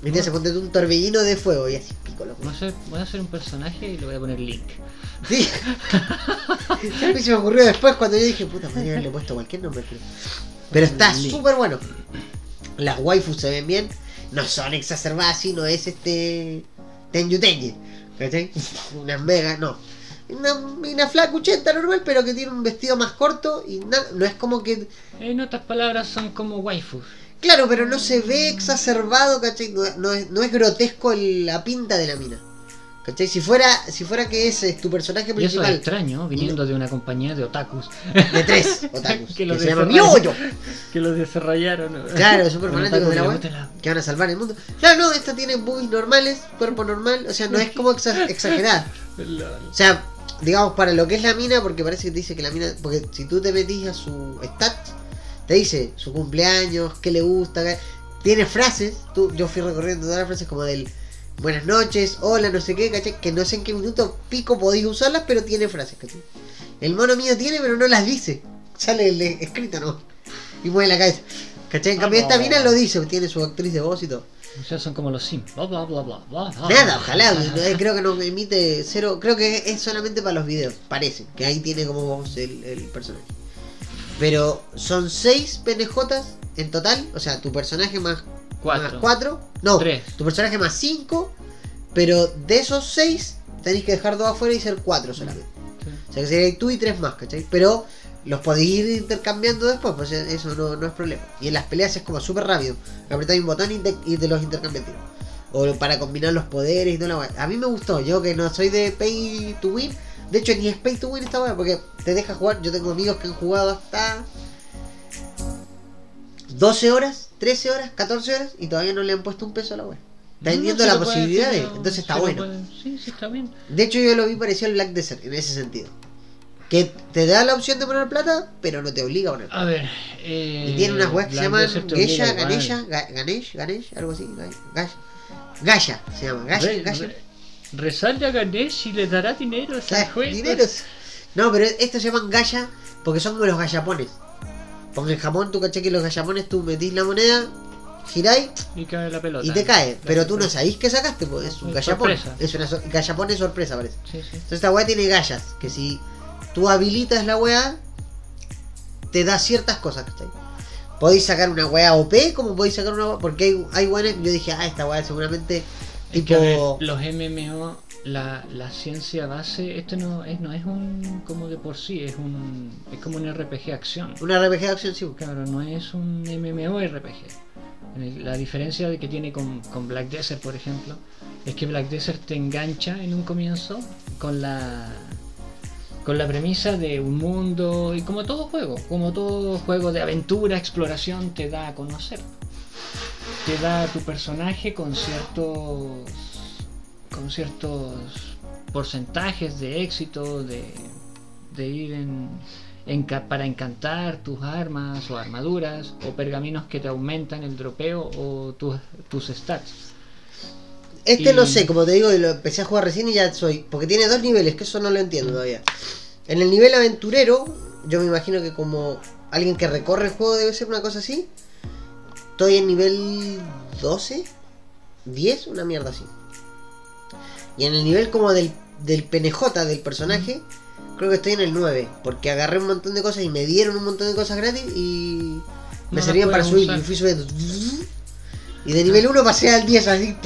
B: Y te hace ponte tú un torbellino de fuego y así pico loco.
C: Voy a, hacer, voy a hacer un personaje y le voy a poner Link.
B: Sí. a mí se me ocurrió después cuando yo dije, puta, podría haberle puesto cualquier nombre. Pero, pero está súper bueno. Las waifus se ven bien. No son exacerbadas, así, no es este. Tenyu Tenye. ¿Cachai? Una mega, no. Una, una flacucheta normal, pero que tiene un vestido más corto y na- no es como que.
C: En otras palabras, son como waifus.
B: Claro, pero no se ve exacerbado, ¿cachai? No, no es, no es grotesco el- la pinta de la mina. ¿Cachai? Si fuera, si fuera que ese es tu personaje
C: Y eso es
B: principal
C: extraño, viniendo de una compañía de otakus.
B: de tres otakus,
C: Que
B: que,
C: lo
B: se llama
C: desarrollaron.
B: Mioyo.
C: que los desarrollaron.
B: Claro, súper
C: Un
B: fanáticos de la web.
C: la-
B: Que van a salvar el mundo. Claro, no, esta tiene boobies normales, cuerpo normal, o sea, no es como exa- exagerada. O sea, digamos, para lo que es la mina, porque parece que te dice que la mina. Porque si tú te metís a su stat, te dice su cumpleaños, qué le gusta. qué- Tiene frases. Tú, yo fui recorriendo todas las frases como del buenas noches, hola, no sé qué, ¿cachai? Que no sé en qué minuto pico podéis usarlas, pero tiene frases, ¿cachai? El mono mío tiene, pero no las dice. Sale el de- escrito, ¿no? Y mueve la cabeza. ¿Cachai? En
C: Ah,
B: cambio, esta
C: no.
B: mina lo dice, tiene su actriz de voz y todo.
C: O sea, son como los Sims. Bla, bla, bla, bla.
B: Nada, ojalá, eh, creo que no emite cero, creo que es solamente para los videos, parece, que ahí tiene como voz el, el personaje. Pero son seis PNJs en total, o sea, tu personaje más
C: Cuatro.
B: más cuatro, no,
C: Tres.
B: tu personaje más cinco, pero de esos seis tenéis que dejar dos afuera y ser cuatro solamente.
C: Sí.
B: O sea que sería tú y tres más, ¿cachai? Pero los podéis ir intercambiando después, pues eso no, no es problema. Y en las peleas es como súper rápido. Apretáis un botón y te, y te los intercambias. tiro. O para combinar los poderes y toda la. A mí me gustó, yo que no soy de pay to win. De hecho, ni es pay to win esta weá, porque te deja jugar. Yo tengo amigos que han jugado hasta 12 horas, 13 horas, 14 horas y todavía no le han puesto un peso a la weá. Está
C: No,
B: vendiendo la posibilidad de. Entonces está bueno.
C: puede- Sí, sí, está bien.
B: De hecho, yo lo vi parecido al Black Desert en ese sentido. Que te da la opción de poner plata, pero no te obliga a poner plata.
C: A ver. Eh,
B: Y tiene unas weas que se llaman Gesha. Ganesha, Ga- Ganesh, Ganesh, algo así. Ga- Gash- Gasha se llama, Gasha,
C: Re-
B: Gasha.
C: re- Rezarle a Ganesh y le dará dinero a ese juego.
B: dineros. No, pero estos se llaman Gasha porque son como los gallapones. Porque en Japón tú caché que los gallapones tú metís la moneda, giráis
C: Y cae la pelota.
B: y te cae. Pero tú no sabís qué sacaste, pues es un gallapón. Es una so- gallapón de sorpresa, parece.
C: Sí, sí.
B: Entonces esta weá tiene gallas, que si tú habilitas la weá, te da ciertas cosas, ¿cachai? Podéis sacar una weá OP, como podéis sacar una weá, porque hay, hay weones, yo dije, ah, esta weá seguramente tipo...
C: que, ver, los MMO, la, la ciencia base, esto no es, no es un como de por sí, es un es como un RPG acción.
B: Una RPG acción, sí.
C: Claro, no es un MMORPG. El- La diferencia de que tiene con, con Black Desert, por ejemplo, es que Black Desert te engancha en un comienzo con la con la premisa de un mundo y como todo juego, como todo juego de aventura, exploración te da a conocer. Te da a tu personaje con ciertos con ciertos porcentajes de éxito, de, de ir en, para encantar tus armas o armaduras o pergaminos que te aumentan el dropeo o tus, tus stats.
B: Este
C: Y-
B: lo sé, como te digo, lo empecé a jugar recién y ya soy. Porque tiene dos niveles, que eso no lo entiendo todavía. En el nivel aventurero, yo me imagino que como alguien que recorre el juego debe ser una cosa así. Estoy en nivel 12, 10, una mierda así. Y en el nivel como del, del PNJ del personaje, creo que estoy en el 9. Porque agarré un montón de cosas y me dieron un montón de cosas gratis y me
C: las
B: servían para subir.
C: usar.
B: Y fui subiendo. Y de nivel 1 pasé al 10 así.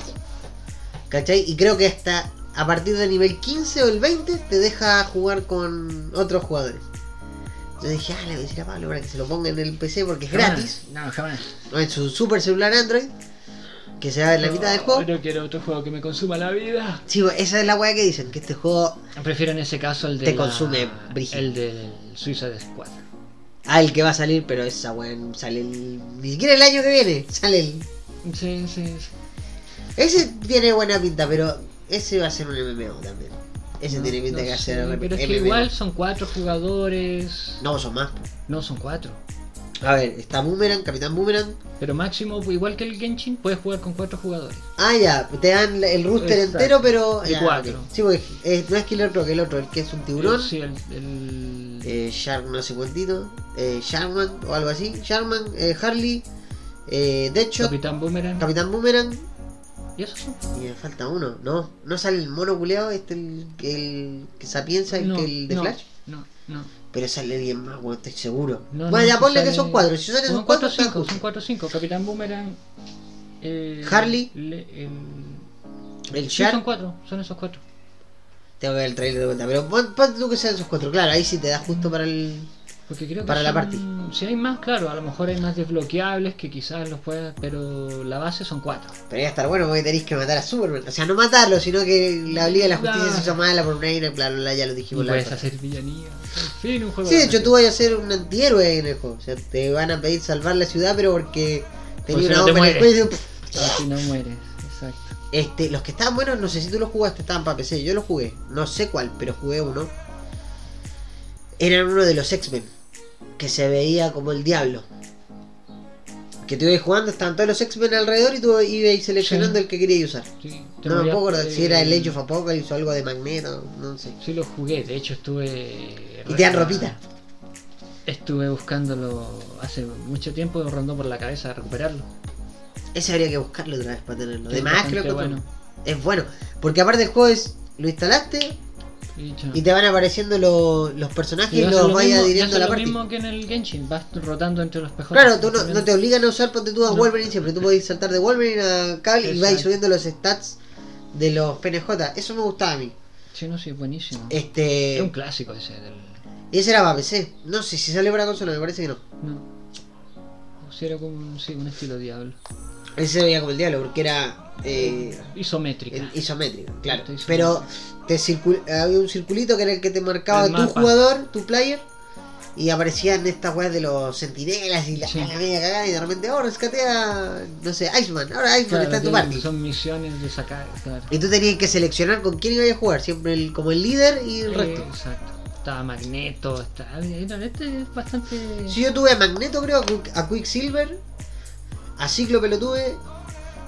B: ¿Cachai? Y creo que hasta a partir del nivel 15 o el 20 te deja jugar con otros jugadores. Yo dije, ah, le voy a decir a Pablo para que se lo ponga en el PC porque es gratis.
C: No, jamás.
B: En su super celular Android. Que se va en la mitad del juego.
C: No quiero otro juego que me consuma la vida.
B: Sí, esa es la weá que dicen, que este juego.
C: Prefiero en ese caso el de
B: Te
C: la-
B: consume brígido.
C: el del Suiza de Squad.
B: Ah, el que va a salir, pero esa weá sale el. Ni siquiera el año que viene. Sale el.
C: Sí, sí, sí.
B: Ese tiene buena pinta, pero ese va a ser un MMO también. Ese
C: No,
B: tiene pinta
C: no
B: que ser
C: Pero es que igual son cuatro jugadores.
B: No, son más.
C: No, son cuatro.
B: A ver, está Boomerang, Capitán Boomerang.
C: Pero máximo, igual que el Genshin, puedes jugar con cuatro jugadores.
B: Ah, ya, te dan el rooster
C: Exacto.
B: entero, pero.
C: De
B: ya,
C: cuatro.
B: Sí, porque eh, no es Killer Croc, el otro, el que es un tiburón.
C: Sí, el. el-
B: Eh, Shark, no sé cuántito. Eh, Sharkman o algo así. Sharkman, eh, Harley, eh, Deadshot,
C: Capitán Boomerang.
B: Capitán Boomerang.
C: Y eso son.
B: Y me falta uno, ¿no? ¿No sale el mono culeado? Este, el, el que Sapienza, el,
C: No,
B: que el de
C: no,
B: Flash?
C: No, no.
B: Pero sale alguien más, bueno, estoy seguro.
C: No,
B: bueno,
C: no,
B: ya ponle que son cuatro. Si salen
C: Son
B: esos cuatro,
C: cinco, son cuatro cinco. Capitán Boomerang. eh,
B: Harley.
C: le- el...
B: El
C: Sí, son cuatro, son esos cuatro.
B: Tengo que ver el trailer de vuelta. Pero pon, pon tú que sean esos cuatro. Claro, ahí sí te da justo para el.
C: Porque creo que
B: Para la party.
C: Si hay más, claro, a lo mejor hay más desbloqueables que quizás los puedas, pero la base son cuatro.
B: Pero ya estar bueno porque tenéis que matar a Superman. O sea, no matarlo, sino que la Liga de la Justicia
C: Claro.
B: se hizo mala por una ira, bla, ya lo
C: Y
B: dijimos la
C: puedes hacer villanía. En fin, un juego
B: Sí, de hecho tú vas a ser un antihéroe en el juego. O sea, te van a pedir salvar la ciudad, pero porque tenía
C: si
B: una bomba en el cuello.
C: Si no mueres, exacto.
B: Este, los que estaban buenos, no sé si tú los jugaste, estaban para PC. Yo los jugué, no sé cuál, pero jugué uno. Eran uno de los X-Men, que se veía como el diablo. Que tú ibas jugando, estaban todos los X-Men alrededor y tú ibas seleccionando
C: Sí.
B: el que querías usar.
C: Sí,
B: No me acordar si era el Age of Apocalypse o algo de Magneto, no sé.
C: Sí, lo jugué, de hecho estuve.
B: Y te dan ropita.
C: Estuve buscándolo hace mucho tiempo, me rondó por la cabeza recuperarlo.
B: Ese habría que buscarlo otra vez para tenerlo.
C: Que
B: De
C: es
B: más que lo
C: bastante
B: encontré. Es bueno, porque aparte el juego es. Lo instalaste
C: Y,
B: te van apareciendo lo- los personajes y, los
C: lo
B: vaya dirigiendo a la
C: lo
B: partida.
C: mismo que en el Genshin, vas rotando entre los PJ.
B: Claro, tú no, no te obligan a usar, ponte tú a
C: No.
B: Wolverine siempre. Tú podés saltar de Wolverine a Cable y vais
C: Exacto.
B: subiendo los stats de los PNJ. Eso me gustaba a mí.
C: Sí, no, sí, buenísimo.
B: Este.
C: Es un clásico ese del.
B: Y ese era para PC. No sé si sale para consola, me parece que no.
C: No. O si era como un, sí, un estilo diablo.
B: Ese se veía como el diablo porque era. Eh,
C: Isométrica.
B: isométrico, claro.
C: Está isométrico.
B: Pero te circul- había un circulito que era el que te marcaba
C: El
B: tu
C: mapa.
B: jugador, tu player. Y aparecían estas weas de los sentinelas y la,
C: Sí.
B: la media cagada. Y de repente, oh, rescaté a. No sé, Iceman. Ahora Iceman
C: Claro,
B: está en tu party.
C: Son misiones de sacar, claro.
B: Y tú tenías que seleccionar con quién ibas a jugar, siempre el, como el líder y el
C: Eh,
B: resto.
C: exacto. Estaba Magneto, está. Este es bastante.
B: Si yo tuve a Magneto, creo, a Quick- a Quicksilver, a Cíclope lo tuve,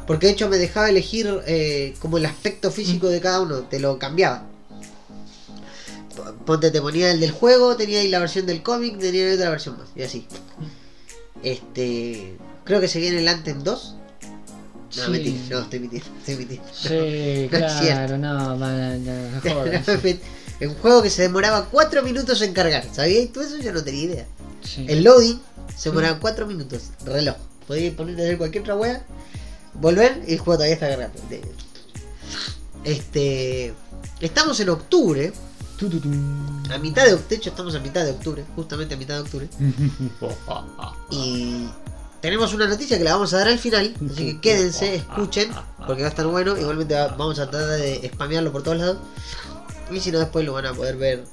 B: porque de hecho me dejaba elegir eh, como el aspecto físico de cada uno, te lo cambiaba. Ponte, te ponía el del juego, tenía ahí la versión del cómic, tenía otra versión más, y así. Este. Creo que se viene el Anthem 2. No,
C: Sí.
B: mentira, no, estoy mintiendo, estoy mintiendo.
C: Sí,
B: No
C: claro, no, man, no, jodas.
B: un juego que se demoraba 4 minutos en cargar, ¿sabías tú eso? Yo no tenía idea.
C: Sí.
B: El loading se demoraba 4 minutos, reloj. Podías poner hacer cualquier otra wea, volver y el juego todavía está cargando. Este. Estamos en octubre,
C: Tu, tu, tu.
B: a mitad de octubre, de hecho estamos a mitad de octubre, justamente a mitad de octubre. Y tenemos una noticia que la vamos a dar al final, así que quédense, escuchen, porque va a estar bueno. Igualmente va- vamos a tratar de spamearlo por todos lados. Y si no, después lo van a poder ver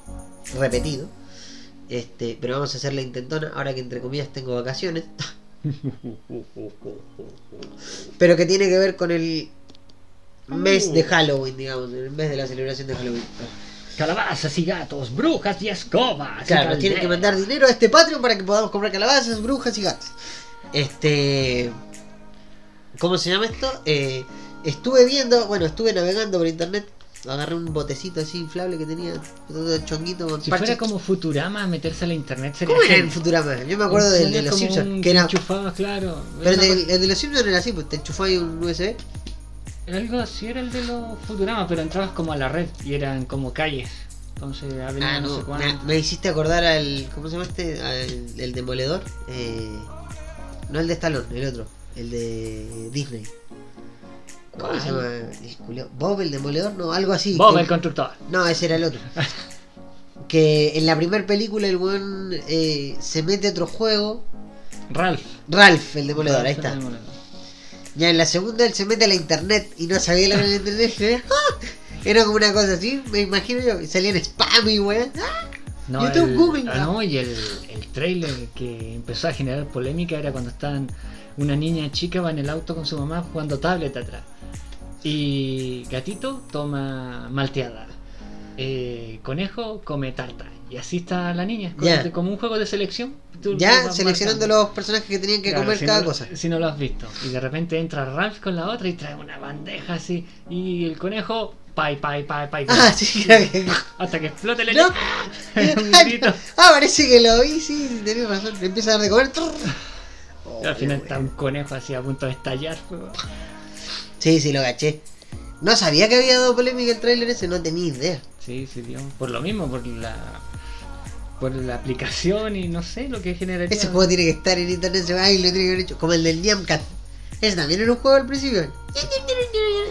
B: repetido. Este, pero vamos a hacer la intentona ahora que entre comillas tengo vacaciones. pero que tiene que ver con el mes de Halloween, digamos, el mes de la celebración de Halloween.
C: Calabazas y gatos, brujas y escobas.
B: Claro, nos tienen que mandar dinero a este Patreon para que podamos comprar calabazas, brujas y gatos. Este. ¿Cómo se llama esto? Eh, estuve viendo, bueno, estuve navegando por internet. Agarré un botecito así inflable que tenía, todo chonguito con
C: Si
B: parches.
C: fuera como Futurama, meterse a la internet sería.
B: ¿Cómo era
C: genial.
B: Futurama? Yo me acuerdo del de los Simpsons, que era.
C: claro.
B: Pero el
C: Era
B: de, el de los Simpsons era así, pues te enchufabas ahí un USB.
C: Algo así era el de los Futurama, pero entrabas como a la red y eran como calles. Entonces avenida
B: Ah,
C: no, sé
B: me,
C: cuánto.
B: me hiciste acordar al. ¿Cómo se llama este? Al, el demoledor. Eh, no el de Stallone, el otro. El de Disney. ¿Cómo se llama? El Bob el demoledor, no, algo así.
C: Bob
B: Que-
C: el constructor.
B: No, ese era el otro. que en la primera película el weón eh, se mete a otro juego.
C: Ralph.
B: Ralph, el demoledor, ahí está. Ya en la segunda él se mete a la internet y no sabía lo que era la internet. Era como una cosa así, me imagino yo. Y salían spam y weón. ¡Ah!
C: No,
B: YouTube,
C: el-
B: Google.
C: ah, no, y el, el trailer que empezó a generar polémica era cuando estaban una niña chica va en el auto con su mamá jugando tablet atrás. Y gatito toma malteada. Eh, conejo come tarta. Y así está la niña, como,
B: Ya.
C: como un juego de selección. Tú
B: Ya seleccionando
C: marcando.
B: los personajes que tenían que
C: Claro,
B: comer
C: si
B: cada
C: no,
B: cosa.
C: Si no lo has visto. Y de repente entra Ralph con la otra y trae una bandeja así. Y el conejo, pai, pai, pai, pai.
B: Ah, sí.
C: Hasta que explote la
B: No. ah, parece que lo vi, sí, tenés razón. Le empieza a dar de comer. Oh,
C: Y al final
B: qué
C: está un conejo así a punto de estallar.
B: Sí, sí, lo caché. No sabía que había dado polémica el tráiler ese, no tenía idea.
C: Sí, sí, dio. Por lo mismo, por la por la aplicación y no sé lo que genera.
B: Ese juego tiene que estar en internet, se va y lo tiene que haber hecho. Como el del Niamcat. Ese también era un juego al principio.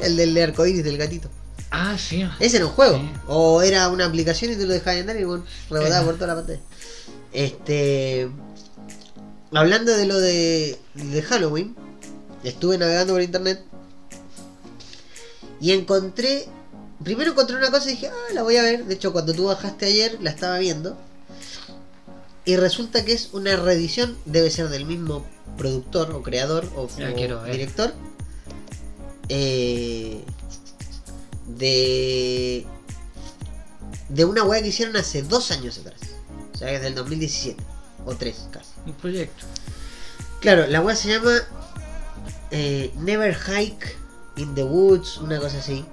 B: El del arcoíris del gatito.
C: Ah, sí.
B: Ese era un juego.
C: Sí.
B: O era una aplicación y te lo dejabas andar y bueno, rebotaba por toda la pantalla. Este. Hablando de lo de, de Halloween, estuve navegando por internet y encontré. Primero encontré una cosa y dije, ah, la voy a ver. De hecho, cuando tú bajaste ayer, la estaba viendo. Y resulta que es una reedición, debe ser del mismo productor o creador o, director. eh, de. De una weá que hicieron hace dos años atrás. O sea, es del 2017. O tres, casi.
C: Un proyecto.
B: Claro, la weá se llama eh, Never Hike in the Woods, una cosa así.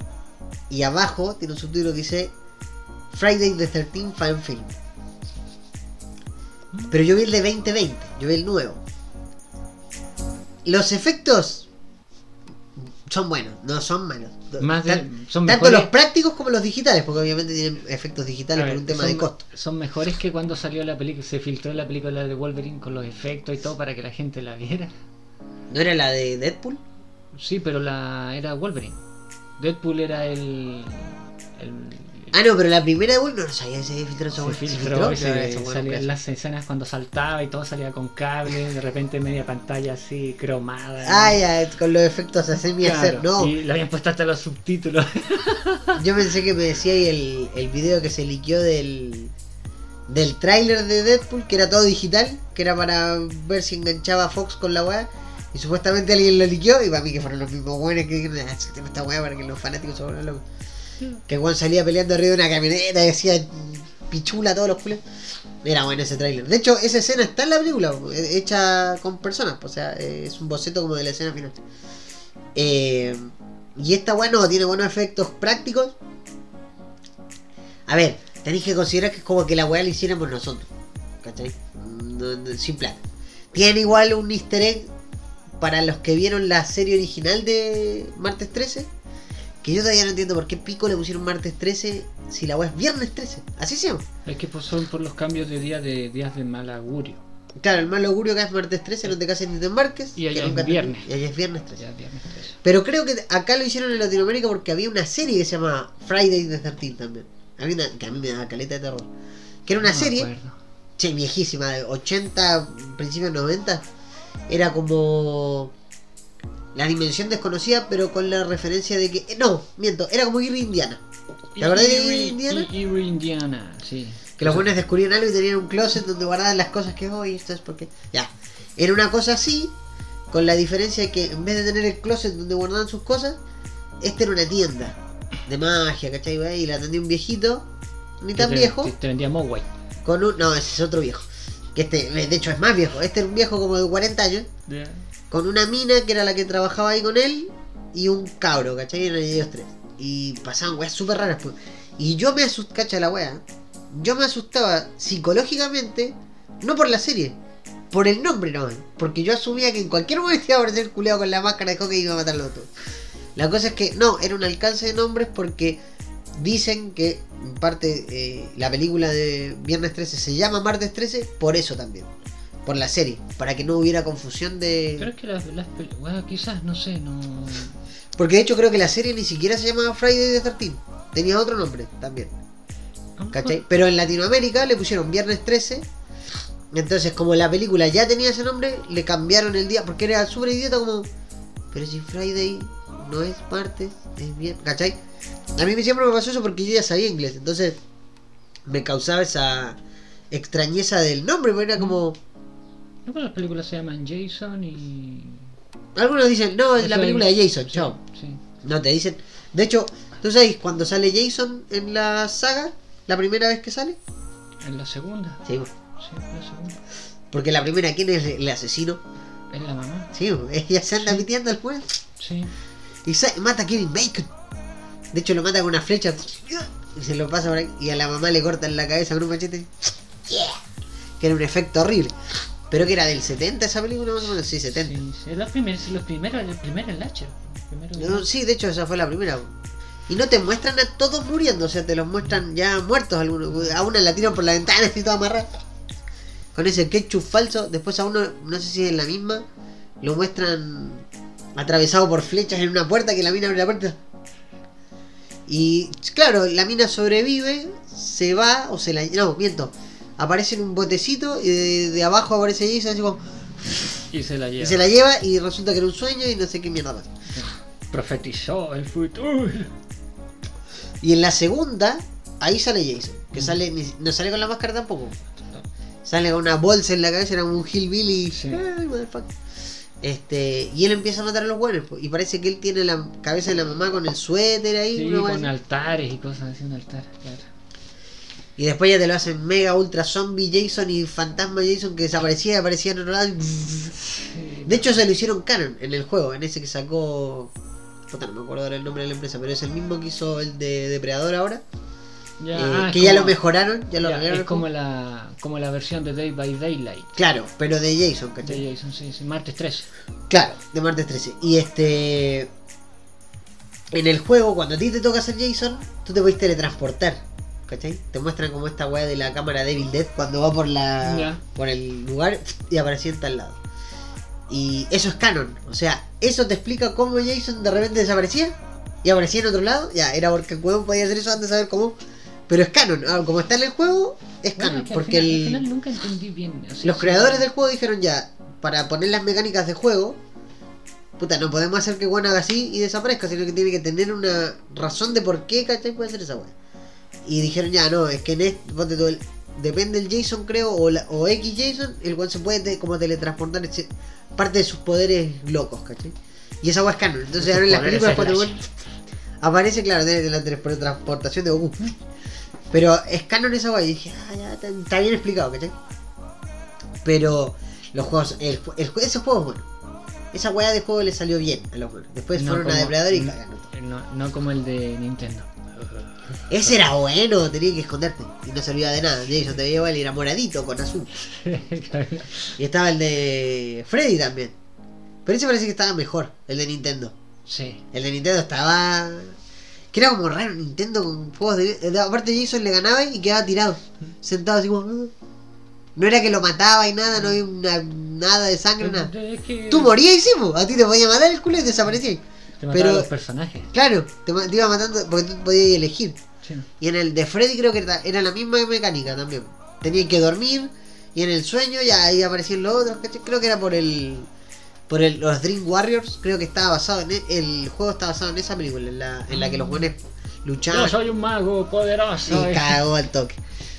B: Y abajo tiene un subtítulo que dice Friday the 13th Fan Film. Pero yo vi el de 2020, yo vi el nuevo. Los efectos son buenos, no son malos.
C: Más de-
B: Tan-
C: son
B: tanto
C: mejores-
B: los prácticos como los digitales, porque obviamente tienen efectos digitales
C: ver,
B: por un tema
C: son,
B: de costo.
C: son mejores que cuando salió la película, se filtró la película de Wolverine con los efectos y todo para que la gente la viera.
B: ¿No era la de Deadpool?
C: Sí, pero la era Wolverine. Deadpool era el. el
B: Ah, no, pero la primera de Wolverine no sabía que se había filtrado esa
C: se filtró, y se-
B: weá
C: salían
B: nunca-
C: las escenas cuando saltaba y todo salía con cable, de repente media pantalla así cromada.
B: Ah, ya, con los efectos a semi hacer.
C: Claro,
B: No,
C: Y le habían puesto hasta los subtítulos.
B: yo pensé que me decía ahí el, el video que se liqueó del del tráiler de Deadpool, que era todo digital, que era para ver si enganchaba a Fox con la weá. Y supuestamente alguien lo liqueó, y para mí que fueron los mismos buenos que dijeron, ah, esta weá para que los fanáticos se vuelvan locos. Que Juan salía peleando arriba de una camioneta y decía pichula a todos los culos. Era bueno ese tráiler. De hecho, esa escena está en la película, hecha con personas, o sea, es un boceto como de la escena final. Eh, y esta weá no, tiene buenos efectos prácticos. A ver, tenéis que considerar que es como que la weá la hiciéramos nosotros. ¿Cachai? No- sin plata. Tiene igual un easter egg para los que vieron la serie original de Martes 13. Que yo todavía no entiendo por qué pico le pusieron Martes 13 si la weá es Viernes 13. Así se llama.
C: Es que pues, son por los cambios de día de días de mal augurio.
B: Claro, el mal augurio que es Martes 13, no te cases ni te embarques.
C: Y allá es
B: te-
C: viernes.
B: Y allá es Viernes 13.
C: Ya, viernes 13.
B: Pero creo que acá lo hicieron en Latinoamérica porque había una serie que se llama Friday the 13 también. Había una que a mí me daba caleta de terror. Que era una
C: No
B: serie, che, viejísima, de 80, principios 90. Era como la dimensión desconocida, pero con la referencia de que. eh, no, miento, era como ir Indiana. ¿Te acordás de
C: Erie-
B: Indiana?
C: Indiana, sí.
B: Que los buenos descubrían algo y tenían un closet donde guardaban las cosas que hoy esto es porque. Ya. Era una cosa así, con la diferencia de que en vez de tener el closet donde guardaban sus cosas, este era una tienda de magia, ¿cachai? Y la atendía un viejito, ni tan
C: te-
B: viejo,
C: Te, te vendía Mogwai.
B: con un. No, ese es otro viejo. Que este, de hecho, es más viejo. Este era un viejo como de 40 años, con una mina que era la que trabajaba ahí con él, y un cabro, ¿cachai? Eran ellos tres. Y pasaban weas súper raras, pues. Y yo me asustaba, cacha la wea. Yo me asustaba psicológicamente, no por la serie, por el nombre nomás. Porque yo asumía que en cualquier momento iba a aparecer el culeado con la máscara de hockey y iba a matarlo todo. La cosa es que no, era un alcance de nombres porque dicen que en parte eh, la película de Viernes 13 se llama Martes 13 por eso también. Por la serie, para que no hubiera confusión de...
C: Pero es que las, las bueno, quizás, no sé, no.
B: Porque de hecho creo que la serie ni siquiera se llamaba Friday the 13 Tenía otro nombre también. ¿Cachai? Pero en Latinoamérica le pusieron Viernes 13. Entonces, como la película ya tenía ese nombre, le cambiaron el día. Porque era súper idiota como... Pero si Friday no es martes, es viernes. ¿Cachai? A mí siempre me pasó eso porque yo ya sabía inglés. Entonces, me causaba esa extrañeza del nombre. Porque era como...
C: No, pero las películas se llaman Jason y.
B: Algunos dicen, no, es la película de Jason,
C: sí,
B: chao.
C: Sí.
B: No, te dicen. De hecho, ¿tú sabes cuando sale Jason en la saga? La primera vez que sale.
C: En la segunda.
B: Sí, po.
C: Sí, en la segunda.
B: porque la primera, ¿quién es el asesino?
C: Es la mamá.
B: Sí, ella se anda
C: Sí.
B: metiendo al juego
C: Sí.
B: Y mata a Kevin Bacon. De hecho, lo mata con una flecha y se lo pasa por ahí. Y a la mamá le cortan la cabeza con un machete. Que era un efecto horrible. Pero que era del 70 esa película, más o menos. Sí, 70.
C: Sí, sí. Es los primeros, los primeros, el. El primero
B: No, sí, de hecho esa fue la primera. Y no te muestran a todos muriendo, o sea, te los muestran ya muertos algunos. A una la tiran por la ventana así toda amarrada. Con ese ketchup falso. Después a uno, no sé si es la misma, lo muestran atravesado por flechas en una puerta que la mina abre la puerta. Y claro, la mina sobrevive, se va, o se la... No, miento. Aparece en un botecito y de, de abajo aparece Jason así como...
C: Y se la lleva.
B: Y se la lleva y resulta que era un sueño y no sé qué mierda pasa.
C: Profetizó el futuro.
B: Y en la segunda, ahí sale Jason. Que sale, no sale con la máscara tampoco. Sale con una bolsa en la cabeza, era un hillbilly.
C: Sí.
B: Ay, motherfucker. Este, y él empieza a matar a los buenos. Y parece que él tiene la cabeza de la mamá con el suéter ahí.
C: Sí,
B: wea
C: con altares y cosas así, un altar, claro.
B: Y después ya te lo hacen mega ultra zombie Jason y fantasma Jason que desaparecía y aparecía en otro lado. y- De hecho, se lo hicieron canon en el juego, en ese que sacó. No me acuerdo ahora el nombre de la empresa, pero es el mismo que hizo el de Depredador ahora.
C: Ya,
B: eh,
C: ah,
B: que ya
C: como-
B: lo mejoraron, ya lo
C: ya, es como la, como la versión de Day by Daylight.
B: Claro, pero de Jason, ¿cachai?
C: De Jason, sí, sí, martes 13.
B: Claro, de martes 13. Y este. En el juego, cuando a ti te toca ser Jason, tú te puedes teletransportar. ¿Cachai? Te muestran como esta weá de la cámara Devil Dead cuando va por la.
C: Ya.
B: por el lugar y aparecía en tal lado. Y eso es canon. O sea, eso te explica cómo Jason de repente desaparecía y aparecía en otro lado. Ya, era porque el juego podía hacer eso antes de saber cómo. Pero es canon. Ah, como está en el juego, es
C: Bueno,
B: canon.
C: que al
B: porque
C: final,
B: el-
C: al final nunca entendí bien. o sea,
B: los
C: sí,
B: creadores del juego dijeron ya, para poner las mecánicas de juego, puta, no podemos hacer que Juan haga así y desaparezca, sino que tiene que tener una razón de por qué, ¿cachai? Puede hacer esa weá. Y dijeron ya, no, es que en este, ponte tú, el- depende del Jason, creo, o, la- o X Jason, el cual se puede te- como teletransportar ese- parte de sus poderes locos, ¿cachai? Y esa weá es canon. Entonces ahora en las películas cuando aparece, claro, de la teletransportación de Goku. Pero es canon esa weá. Y dije, ah, ya, está, bien explicado, ¿cachai? Pero los juegos, el, el ese juego es bueno. Esa weá de juego le salió bien a los buenos. Después
C: no
B: fueron a
C: como-
B: Depredador y
C: no-
B: cagaron.
C: No, no como el de Nintendo.
B: Ese era bueno, tenía que esconderte. Y no servía de nada. Jason te veía igual y era moradito con azul. Y estaba el de Freddy también. Pero ese parece que estaba mejor, el de Nintendo.
C: sí.
B: El de Nintendo estaba. Que era como raro Nintendo con juegos de. Aparte Jason le ganaba y quedaba tirado. Sentado así como. "Ah". No era que lo mataba y nada, no había una- nada de sangre, nada.
C: Es que
B: Tú morías y sí, a ti te podía matar el culo y desaparecías.
C: Te
B: pero-
C: los personajes.
B: Claro, te, te iba matando porque tú podías elegir.
C: Sí.
B: Y en el de Freddy creo que era, era la misma mecánica también. Tenían que dormir y en el sueño ya ahí aparecían los otros. Creo que era por el. Por el, los Dream Warriors. Creo que estaba basado en. e- El, juego está basado en esa película, en la, en la que los buenos luchaban.
C: Yo soy un mago poderoso.
B: Y cagó al toque.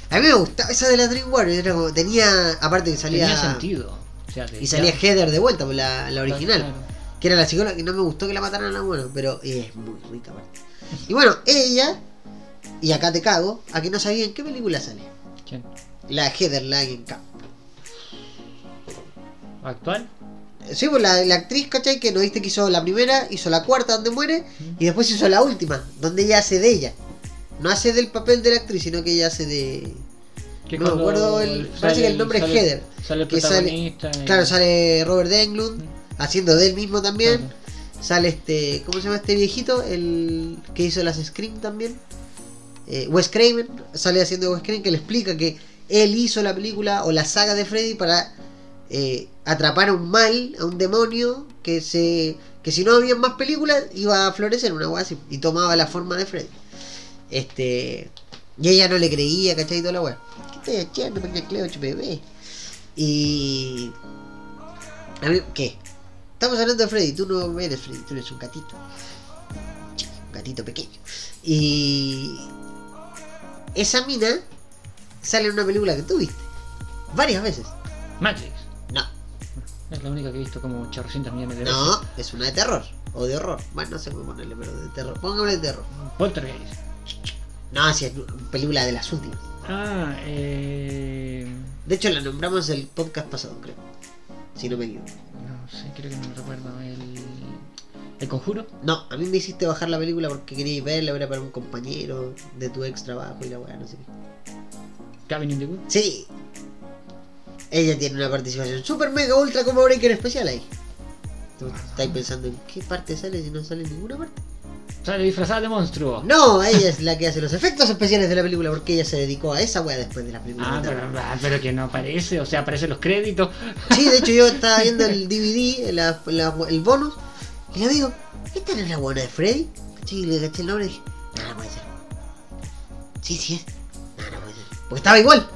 B: A mí me gustaba esa de las Dream Warriors. Era como, tenía. Aparte que salía.
C: Tenía sentido. O sea, de-
B: Y salía Heather de vuelta, pues, la, la original.
C: Claro.
B: Que era la psicóloga que no me gustó que la mataran a la bueno, pero es muy rica aparte. Y bueno, ella, y acá te cago, a que no sabía en qué película sale.
C: ¿Quién?
B: La Heather Langenkamp.
C: ¿Actual?
B: Sí, pues la, la actriz, ¿cachai? Que no viste que hizo la primera, hizo la cuarta donde muere, y después hizo la última, donde ella hace de ella. No hace del papel de la actriz, sino que ella hace de...
C: Que
B: No me acuerdo el- parece que el nombre es Heather,
C: Sale el
B: que sale-
C: protagonista. y-
B: Claro, sale Robert Englund, haciendo de él mismo también.
C: Claro.
B: Sale este. ¿Cómo se llama este viejito? El que hizo las Scream también. Eh, Wes Craven. Sale haciendo de Wes Craven que le explica que él hizo la película o la saga de Freddy para eh, atrapar a un mal, a un demonio que se. que si no había más películas iba a florecer una wea así. Y tomaba la forma de Freddy. Este. Y ella no le creía, ¿cachai? Toda la wea. ¿Qué estoy Cleo bebé. Y. A mí, ¿qué? Estamos hablando de Freddy, tú no eres Freddy, tú eres un gatito. Un gatito pequeño. Y. Esa mina sale en una película que tú viste. Varias veces.
C: Matrix. Es la única que he visto como 800 millones de veces.
B: no, es una de terror. O de horror. Bueno, no sé cómo ponerle, pero de terror. Póngame de terror.
C: Poltergeist.
B: No, si es película de las últimas.
C: Ah, eh.
B: De hecho, la nombramos el podcast pasado, creo. Si no me equivoco.
C: No sé, creo que no me recuerdo. El. ¿El conjuro?
B: No, a mí me hiciste bajar la película porque quería verla, era para un compañero de tu ex trabajo y la weá, no sé qué.
C: Cabin in the Wood.
B: Sí. Ella tiene una participación super mega ultra como breaker especial ahí. Tú estás pensando en qué parte sale si no sale en ninguna parte.
C: Sale disfrazada de monstruo.
B: No, ella es la que hace los efectos especiales de la película porque ella se dedicó a esa weá después de la película.
C: Ah, pero, ah, pero que no aparece, o sea, aparecen los créditos.
B: Sí, de hecho yo estaba viendo el DVD, la- la- el bonus, y le digo, ¿esta no es la buena de Freddy? Y le caché el nombre y dije, no, no puede ser. Sí, sí es. No, no puede ser. Porque estaba igual.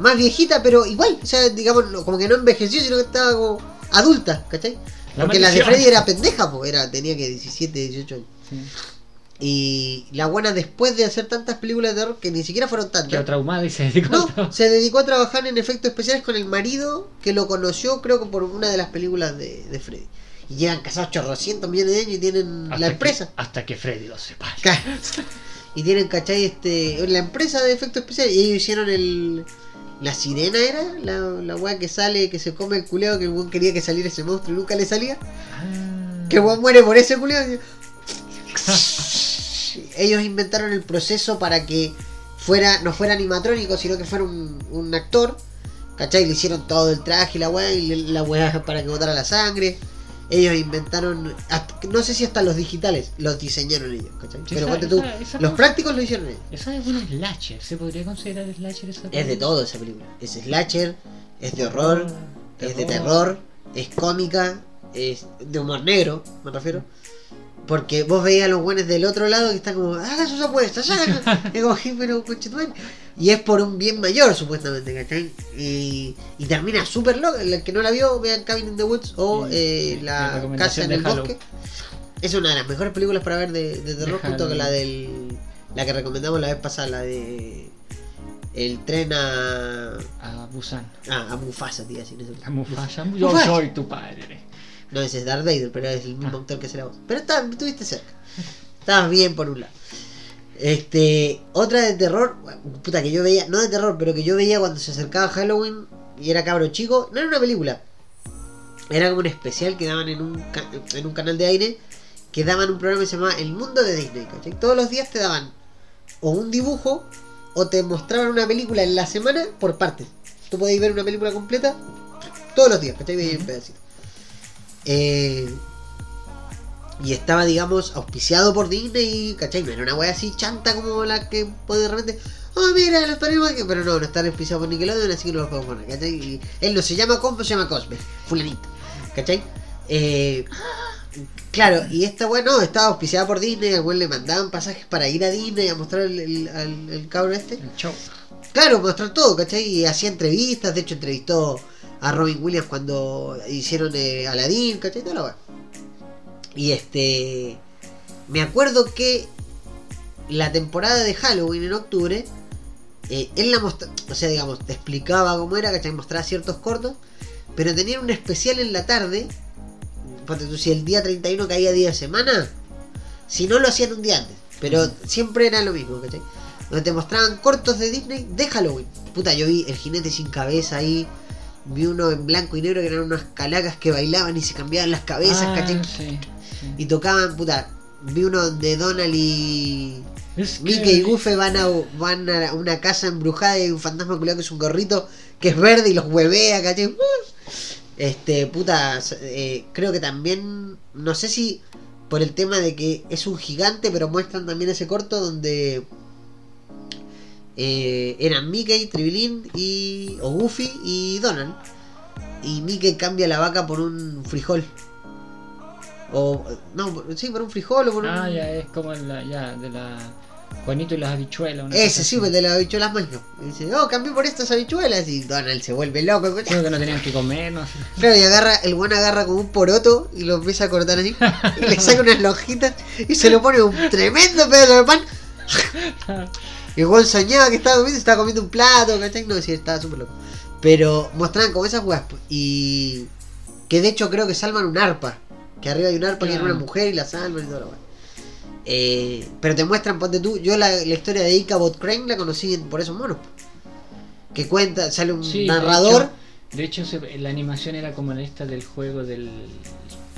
B: Más viejita, pero igual. O sea, digamos, como que no envejeció, sino que estaba como adulta, ¿cachai?
C: La
B: Porque la de
C: maldición.
B: Freddy era pendeja, pues era, tenía que 17, 18 años.
C: Sí.
B: Y la buena después de hacer tantas películas de terror, que ni siquiera fueron tantas.
C: Quedó traumada y se dedicó a
B: No,
C: todo.
B: se dedicó a trabajar en efectos especiales con el marido que lo conoció, creo que por una de las películas de, de Freddy. Y llevan casados chorrocientos millones de años y tienen
C: Hasta
B: la
C: que-
B: empresa.
C: hasta que Freddy lo sepa.
B: Ca- Y tienen, ¿cachai? Este, la empresa de efectos especiales. Y ellos hicieron el. La sirena era, la, la weá que sale, que se come el culeo, que el weón quería que saliera ese monstruo y nunca le salía.
C: Ah.
B: Que el weón muere por ese culeo. Ellos inventaron el proceso para que fuera no fuera animatrónico, sino que fuera un, un actor. ¿Cachai? Le hicieron todo el traje y la weá, y la weá para que botara la sangre. Ellos inventaron, hasta- no sé si hasta los digitales los diseñaron ellos, ¿cachai? Pero
C: esa-
B: tú,
C: esa- esa
B: los prácticos lo hicieron ellos.
C: Esa es una slasher. ¿Se podría considerar slasher esa
B: Es de
C: película?
B: todo esa película. Es slasher, es de horror, es de terror, es cómica, es de humor negro, me refiero. Porque vos veías a los buenos del otro lado que están como, haga sus apuestas, haga. Y como, "Sí, pero conchetumare". Y es por un bien mayor, supuestamente, ¿cachai? Y, y termina súper loca. El que no la vio, vean Cabin in the Woods o
C: Sí,
B: eh,
C: sí,
B: La Casa en el
C: Halloween.
B: Bosque. Es una de las mejores películas para ver de, de terror, junto con la del. La que recomendamos la vez pasada, la de. El tren a.
C: A Busan.
B: Ah, a Mufasa, tío, así no sé.
C: A Mufasa. Yo
B: Mufasa.
C: soy tu padre.
B: No, ese es Darth Vader, pero es el mismo actor que hace la voz. Pero está, estuviste cerca. Estabas bien por un lado. Este, otra de terror, puta que yo veía, no de terror, pero que yo veía cuando se acercaba Halloween y era cabro chico, no era una película. Era como un especial que daban en un, en un canal de aire, que daban un programa que se llamaba El Mundo de Disney, ¿cachai? Todos los días te daban o un dibujo o te mostraban una película en la semana por partes. Tú podías ver una película completa todos los días, ¿cachai? Veías un pedacito. Eh, y estaba, digamos, auspiciado por Disney, ¿cachai? No era una wea así chanta como la que puede de repente. Oh, mira, los aquí. Pero no, no están auspiciados por Nickelodeon, así que no los podemos poner, ¿cachai? Y él no se llama Combo, se llama Cosme, fulanito, ¿cachai? Eh, claro, y esta wea no, estaba auspiciada por Disney, al le mandaban pasajes para ir a Disney a mostrar el, el, al- el cabro este.
C: El show.
B: Claro, mostrar todo, ¿cachai? Y hacía entrevistas, de hecho entrevistó a Robin Williams cuando hicieron eh, Aladdin, ¿cachai? Y este. Me acuerdo que la temporada de Halloween en octubre, eh, él la mostraba, o sea, digamos, te explicaba cómo era, ¿cachai? Mostraba ciertos cortos, pero tenían un especial en la tarde. Si el día 31 caía día de semana, si no lo hacían un día antes, pero siempre era lo mismo, ¿cachai? Donde te mostraban cortos de Disney de Halloween. Puta, yo vi el jinete sin cabeza ahí. Vi uno en blanco y negro que eran unas calacas que bailaban y se cambiaban las cabezas,
C: Ah,
B: ¿cachai?
C: sí, sí.
B: Y tocaban, puta. Vi uno donde Donald y
C: Es
B: Mickey y Goofy van a, van a una casa embrujada y hay un fantasma culiado que es un gorrito que es verde y los huevea, ¿cachai? Este, puta, eh, creo que también, no sé si por el tema de que es un gigante, pero muestran también ese corto donde eh, eran Mickey, Tribilín y, o Goofy y Donald. Y Mickey cambia la vaca por un frijol. O, no, sí, por un frijol o por un...
C: Ah, ya es como la, ya, de la Juanito y las habichuelas. una
B: Ese sí, pues de las habichuelas mágicas. Y dice, oh, cambié por estas habichuelas. Y Donald se vuelve loco.
C: Creo que no tenían que comer, no sé.
B: Claro, y agarra, el buen agarra como un poroto y lo empieza a cortar así. Y le saca unas lonjitas y se lo pone un tremendo pedazo de pan. El buen soñaba que estaba comiendo, estaba comiendo un plato, ¿cachai? No, sí, estaba súper loco. Pero mostraban como esas weas. pues, Y que de hecho creo que salvan un arpa. Que arriba hay un arpa que era
C: Claro.
B: una mujer y la salvan y toda la wea. Eh, pero te muestran, ponte tú, yo la, la historia de Ichabod Crane la conocí en- por esos monos. Que cuenta, sale un
C: Sí, de
B: narrador.
C: hecho- De hecho, la animación era como la esta del juego del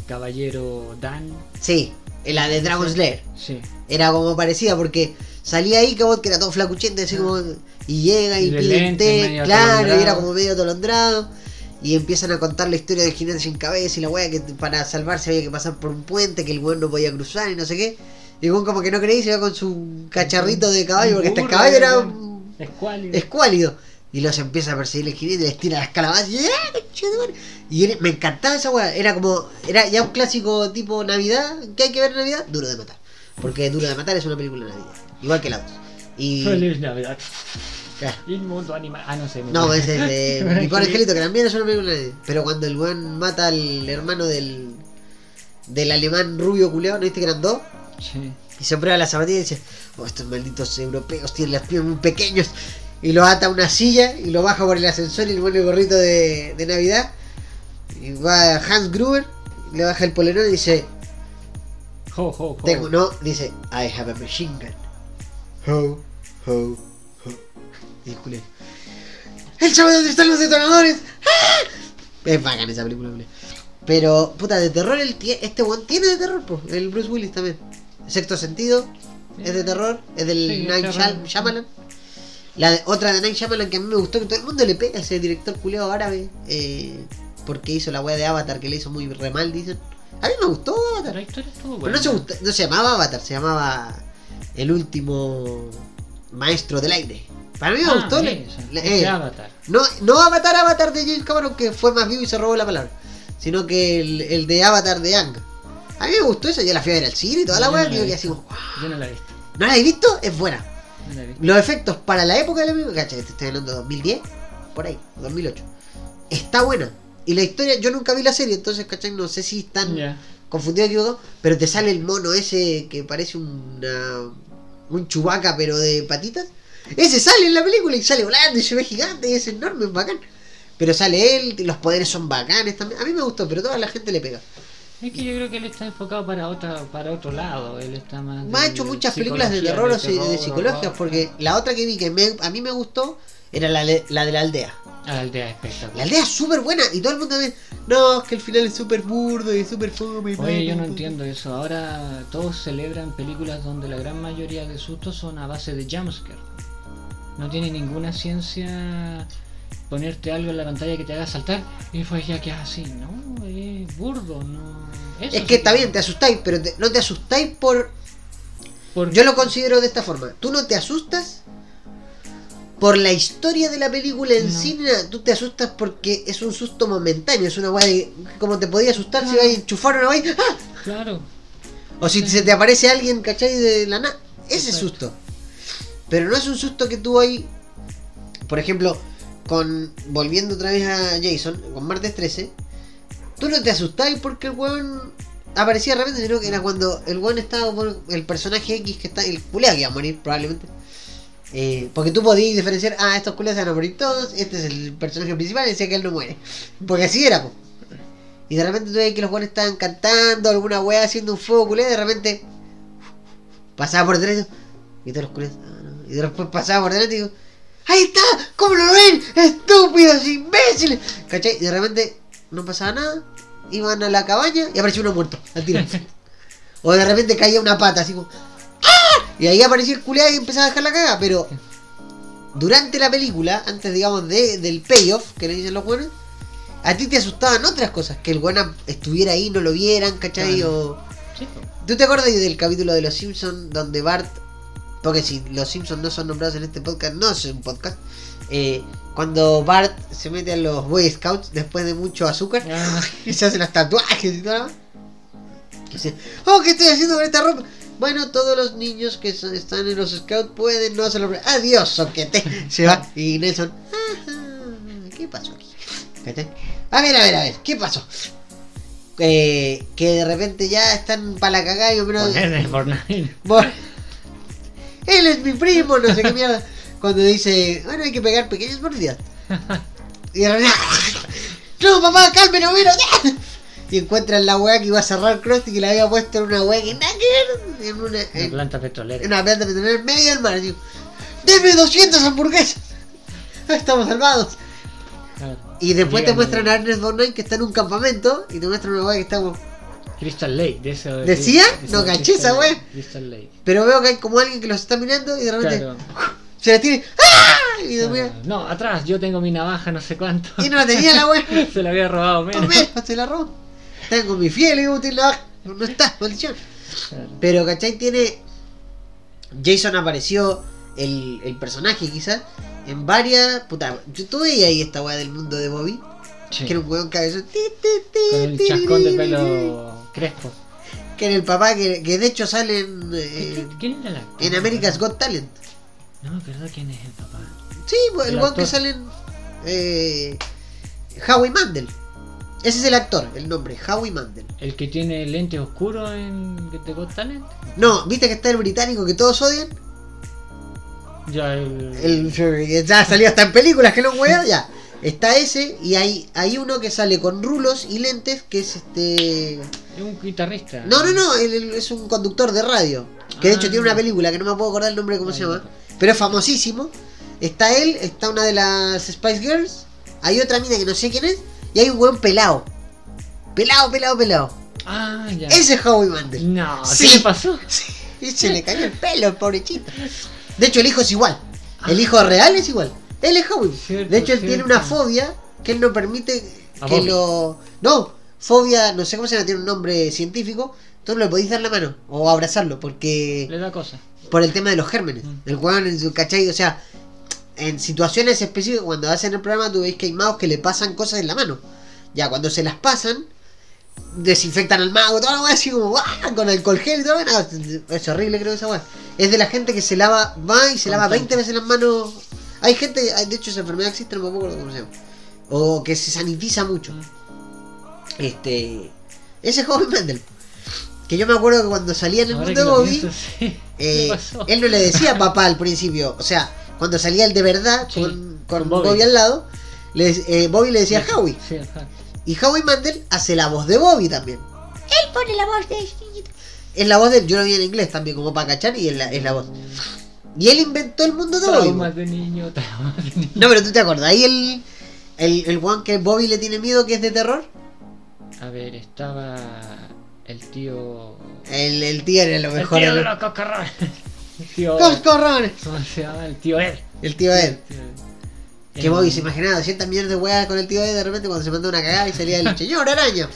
C: caballero Dan.
B: Sí, la de Dragon Slayer.
C: Sí.
B: Era como parecida porque salía Ichabod que era todo flacuchente, así
C: Ah.
B: como. Y llega y,
C: Y de
B: pide
C: lente,
B: té, claro, y era como medio atolondrado. Y empiezan a contar la historia del jinete sin cabeza y la wea que para salvarse había que pasar por un puente que el weón no podía cruzar y no sé qué. Y el como que no creía y se va con su cacharrito de caballo, porque este caballo era
C: Escuálido.
B: escuálido. Y los empieza a perseguir el jinete, les tira las calabazas y, ¡ah, y me encantaba esa weá. Era como, era ya un clásico tipo Navidad, que hay que ver en Navidad, Duro de Matar. Porque Duro de Matar es una película de Navidad, igual que la 2. Y.
C: Feliz Navidad. Inmundo animal. Ah, no sé.
B: No, ese es de Mi pobre angelito, que también es una película. Pero cuando el weón mata al hermano del. del alemán rubio culeado, ¿no viste que eran dos?
C: Sí.
B: Y se prueba la zapatilla y dice, oh, estos malditos europeos tienen las piernas muy pequeños. Y lo ata a una silla y lo baja por el ascensor y le pone el gorrito de, de Navidad. Y va Hans Gruber, le baja el polerón y dice,
C: Ho, ho, ho.
B: tengo, no, dice, I have a machine gun. Ho, ho, ho. El ¡El chavo dónde están los detonadores! ¡Ah! Es bacán esa película, culero. Pero, puta, de terror, el este one tiene de terror, pues. El Bruce Willis también. Sexto sentido, es de terror, es del
C: Sí,
B: Night Shyamalan. La de- otra de Night Shyamalan que a mí me gustó, que todo el mundo le pega a ese director culeado árabe. eh, porque hizo la wea de Avatar que le hizo muy re mal, dicen. A mí me gustó Avatar.
C: La historia estuvo
B: Pero
C: buena.
B: no se, gusta- no se llamaba Avatar, se llamaba El último maestro del aire. Para mí me
C: Ah,
B: gustó.
C: ese
B: eh,
C: Avatar.
B: no, no Avatar Avatar de James Cameron que fue más vivo y se robó la palabra. Sino que el, el de Avatar de Ang. A mí me gustó eso, yo la fui a ver al cine y toda la weá,
C: no he visto.
B: así como, "Wow".
C: Yo no la he visto.
B: ¿No la has visto? Es buena.
C: No la he visto.
B: Los efectos para la época de la película, cacha, te estoy hablando de 2010, por ahí, 2008. Está buena. Y la historia, yo nunca vi la serie, entonces, ¿cachai? No sé si están. Confundido o equivocado, pero te sale el mono ese que parece una, un chubaca, pero de patitas. Ese sale en la película y sale volando y se ve gigante y es enorme, es bacán. Pero sale él, y los poderes son bacanes también. A mí me gustó, pero toda la gente le pega.
C: Es que yo creo que él está enfocado para otra, para otro lado. Él está más.
B: Me ha
C: de
B: hecho muchas películas de terror o de,
C: terror,
B: psicología,
C: horror.
B: porque la otra que vi que me- a mí me gustó era la, la de la aldea.
C: Ah, la aldea espectacular.
B: La aldea es súper buena y todo el mundo dice, no, es que el final es súper burdo y súper fome. y
C: Oye, yo no
B: bla, bla".
C: entiendo eso. Ahora todos celebran películas donde la gran mayoría de sustos son a base de jumpscare. No tiene ninguna ciencia ponerte algo en la pantalla que te haga saltar y pues ya que así. No, es burdo. No. Eso
B: Es
C: sí
B: que está bien, te asustáis, pero te- no te asustáis por
C: Porque-
B: Yo lo considero de esta forma. Tú no te asustas por la historia de la película en
C: No.
B: nada. tú te asustas porque es un susto momentáneo, es una weá de como te podía asustar si vais a enchufar una weá ¡ah!
C: Claro.
B: O si
C: Sí.
B: se te aparece alguien, ¿cachai? De la nada. Ese
C: Exacto.
B: susto. Pero no es un susto que tú ahí. Por ejemplo, con. Volviendo otra vez a Jason, con martes 13. Tú no te asustáis porque el weón aparecía de repente, sino que era cuando el weón estaba por el personaje X que está. El culeado que iba a morir, probablemente. Eh, porque tú podías diferenciar, ah, estos culeados se van a morir todos, este es el personaje principal y decía que él no muere. Porque así era, po. Y de repente tú ves que los weones estaban cantando, alguna wea haciendo un fuego culé, de repente pasaba por detrás y todos los culés, ah, no. y después pasaba por delante y digo, ¡Ahí está! ¿Cómo lo ven? ¡Estúpidos, imbéciles! ¿Cachai? Y de repente no pasaba nada, iban a la cabaña y apareció uno muerto al tiro. o de repente caía una pata, así como. Y ahí apareció el culeado y empezaba a dejar la caga, pero durante la película, antes digamos de, del payoff que le dicen los buenos, a ti te asustaban otras cosas, que el buena estuviera ahí, no lo vieran, ¿cachai? O...
C: Sí.
B: ¿Tú te acuerdas del capítulo de Los Simpsons donde Bart, porque si Los Simpsons no son nombrados en este podcast, no es un podcast, eh, cuando Bart se mete a los Boy Scouts después de mucho azúcar y se hace los tatuajes y todo lo? Y dice, oh, ¿qué estoy haciendo con esta ropa? Bueno, todos los niños que son- están en los scouts pueden no hacerlo. Adiós, soquete. Se va. Y Nelson, "Ajá, ¿qué pasó aquí? A ver, a ver, a ver, ¿qué pasó? Eh, que de repente ya están para la cagada y yo menos. él es mi primo, no sé qué mierda. Cuando dice, bueno, hay que pegar pequeñas mordidas. Y de repente, no, papá, cálmelo, mira. Y encuentran la weá que iba a cerrar Krusty que le había puesto en una weá que nada que mierda, en una,
C: planta petrolera.
B: en una planta petrolera en medio del mar. Digo, ¡Deme 200 hamburguesas! Estamos salvados.
C: Claro.
B: Y después te muestran
C: a-
B: Ernest Borgnine que está en un campamento y te muestran una weá que está como...
C: Crystal Lake, de eso. de-
B: ¿Decía?
C: de-
B: No caché esa wea.
C: Crystal Lake.
B: Pero veo que hay como alguien que los está mirando y de repente
C: Claro.
B: se la tiene... ¡Ah! Y, de
C: Claro. No, atrás, yo tengo mi navaja, no sé cuánto.
B: y no la tenía la weá.
C: Se la había robado menos.
B: Se la robó. Tengo mi fiel y útil la No está, maldición.
C: Claro.
B: Pero, ¿cachai? Tiene. Jason apareció, el, el personaje quizás, en varias. Puta, yo veías ahí esta weá del mundo de Bobby.
C: Sí.
B: Que era un weón cabezón.
C: Con el chascón de pelo crespo.
B: Que era el papá que, que de hecho sale en. eh,
C: ¿Quién era actor?
B: en America's Got Talent.
C: No me acuerdo quién es el papá.
B: Sí, pues, el
C: El
B: weón que sale en. Eh, Howie Mandel. Ese es el actor, el nombre, Howie Mandel.
C: ¿El que tiene lentes oscuros en The Got Talent?
B: No, ¿viste que está el británico que todos odian?
C: Ya, el.
B: El, ya salió hasta en películas que no weá, ya. Está ese y hay, hay uno que sale con rulos y lentes que es este.
C: Es un guitarrista.
B: No, no, no, él- él es un conductor de radio. Que de hecho
C: Ah.
B: tiene una película que no me puedo acordar el nombre de cómo se llama. Pero es famosísimo. Está él, está una de las Spice Girls. Hay otra mina que no sé quién es. Y hay un weón pelado. Pelado, pelado, pelado.
C: Ah, ya.
B: Ese es Howie Mandel.
C: No,
B: Sí.
C: ¿qué le pasó?
B: Sí, y se le cayó el pelo, el pobrecito. De hecho, el hijo es igual. El hijo real es igual. Él es Howie.
C: Cierto,
B: de hecho, él tiene una fobia que él no permite que
C: Bobby.
B: lo. No, fobia, no sé cómo se llama, tiene un nombre científico. Tú no le podéis dar la mano o abrazarlo porque.
C: Le da cosa.
B: Por el tema de los gérmenes.
C: Mm.
B: El weón, en su- ¿cachai? O sea, en situaciones específicas, cuando hacen el programa, tú veis que hay magos que le pasan cosas en la mano. Ya, cuando se las pasan, desinfectan al mago, toda la weá así como, ¡guau! con alcohol gel y todo. no, es horrible, creo, esa weá. Es de la gente que se lava, va y se lava
C: tanto.
B: 20 veces las manos. Hay gente, de hecho, esa enfermedad existe, no me acuerdo cómo se llama. O que se sanitiza mucho. Este. Ese joven Mendel. Que yo me acuerdo que cuando salía en el
C: Ahora
B: mundo
C: que
B: de Bobby.
C: pienso, sí.
B: Eh, él no le decía papá al principio. O sea, cuando salía el de verdad
C: Sí,
B: con, con
C: con
B: Bobby.
C: Bobby.
B: al lado, eh, Bobby le decía Howie.
C: Sí.
B: Y Howie Mandel hace la voz de Bobby también. Él pone la voz de. Es la voz de. Yo lo vi en inglés también, como para cachar, y es la, es la voz. Y él inventó el mundo de Bobby.
C: Traumas de niño, traumas de niño.
B: No, pero tú te acordás. Ahí el. El, el one que Bobby le tiene miedo, que es de terror.
C: A ver, estaba el tío.
B: El, el tío era lo
C: El
B: mejor.
C: tío de
B: el-
C: los. El tío.
B: ¡Coscorrones!
C: ¿Cómo se llama? El tío Ed.
B: El tío Ed.
C: El tío Ed.
B: Que
C: Eh,
B: Bobby se imaginaba 200 millones de weas con el tío Ed de repente cuando se mandó una cagada y salía el señor araña.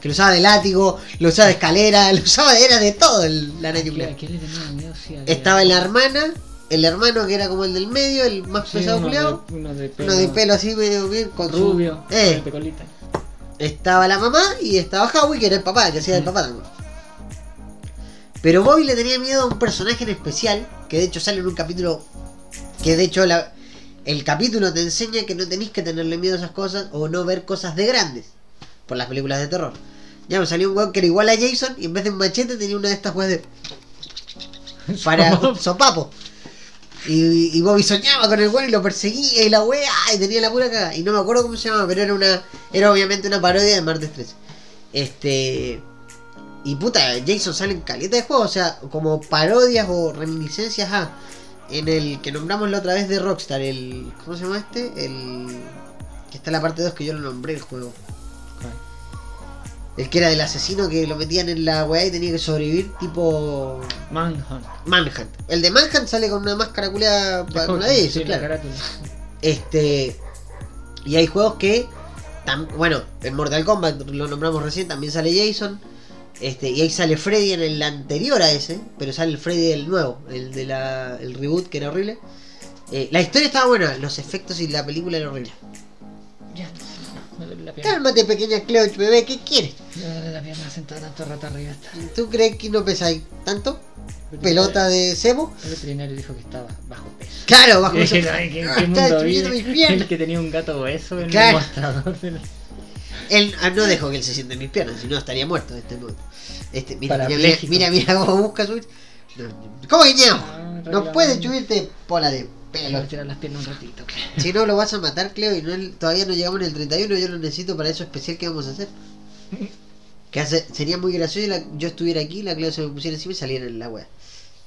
B: Que lo usaba de látigo, lo usaba de escalera, lo usaba de, era de todo el, la araña
C: ¿A
B: culiao.
C: qué le tenía miedo? Sí, había-
B: Estaba la hermana, el hermano que era como el del medio, el más
C: Sí,
B: pesado
C: de, uno de pelo,
B: Uno de pelo así medio bien con su-
C: rubio,
B: Eh,
C: con colita.
B: estaba la mamá y estaba Howie, que era el papá, que hacía el
C: Mm.
B: papá también. Pero Bobby le tenía miedo a un personaje en especial, que de hecho sale en un capítulo. Que de hecho la- el capítulo te enseña que no tenéis que tenerle miedo a esas cosas o no ver cosas de grandes. Por las películas de terror. Ya me salió un weón que era igual a Jason y en vez de un machete tenía una de estas weas de. Para sopapo. Y, y Bobby soñaba con el weón y lo perseguía y la wea y tenía la pura caga. Y no me acuerdo cómo se llamaba, pero era una. Era obviamente una parodia de Martes 13. Este. Y puta, Jason sale en caleta de juegos, o sea, como parodias o reminiscencias a. En el que nombramos la otra vez de Rockstar, el. ¿Cómo se llama este? El. Que está en la parte 2 que yo lo nombré el juego. El que era del asesino que lo metían en la weá y tenía que sobrevivir, tipo.
C: Manhunt.
B: Manhunt. El de Manhunt sale con una máscara culeada con una de
C: Sí,
B: claro. Este. Y hay juegos que. tam- bueno, en Mortal Kombat lo nombramos recién, también sale Jason. Este, y ahí sale Freddy en el anterior a ese, pero sale el Freddy del nuevo, el de la, el reboot que era horrible. Eh, la historia estaba buena, los efectos y la película era horrible.
C: Ya está. Me duele la pierna.
B: Cálmate, pequeña Cleo, bebé, ¿qué quieres?
C: Me duele la pierna sentada tanto rato arriba. Está.
B: ¿Tú crees que no pesáis tanto? ¿Pelota de cebo?
C: El veterinario dijo que estaba bajo peso.
B: Claro, bajo
C: Y
B: eso.
C: dije, "Ay, ¿qué,
B: Ah,
C: qué
B: está
C: mundo
B: piernas.
C: El que tenía un gato obeso en
B: Claro.
C: el mostrador.
B: Él ah, no dejó que él se siente en mis piernas, si no estaría muerto este momento. Este, mira, mira, mira, mira, mira cómo busca su. No, ¿Cómo que ñao?
C: Ah,
B: No puedes subirte pola de pelo.
C: tirar las piernas un ratito.
B: Si no lo vas a matar, Cleo, y no, todavía no llegamos en el 31, yo lo necesito para eso especial que vamos a hacer. Que hace, sería muy gracioso si la- yo estuviera aquí, la Claudia se me pusiera encima y saliera en la wea.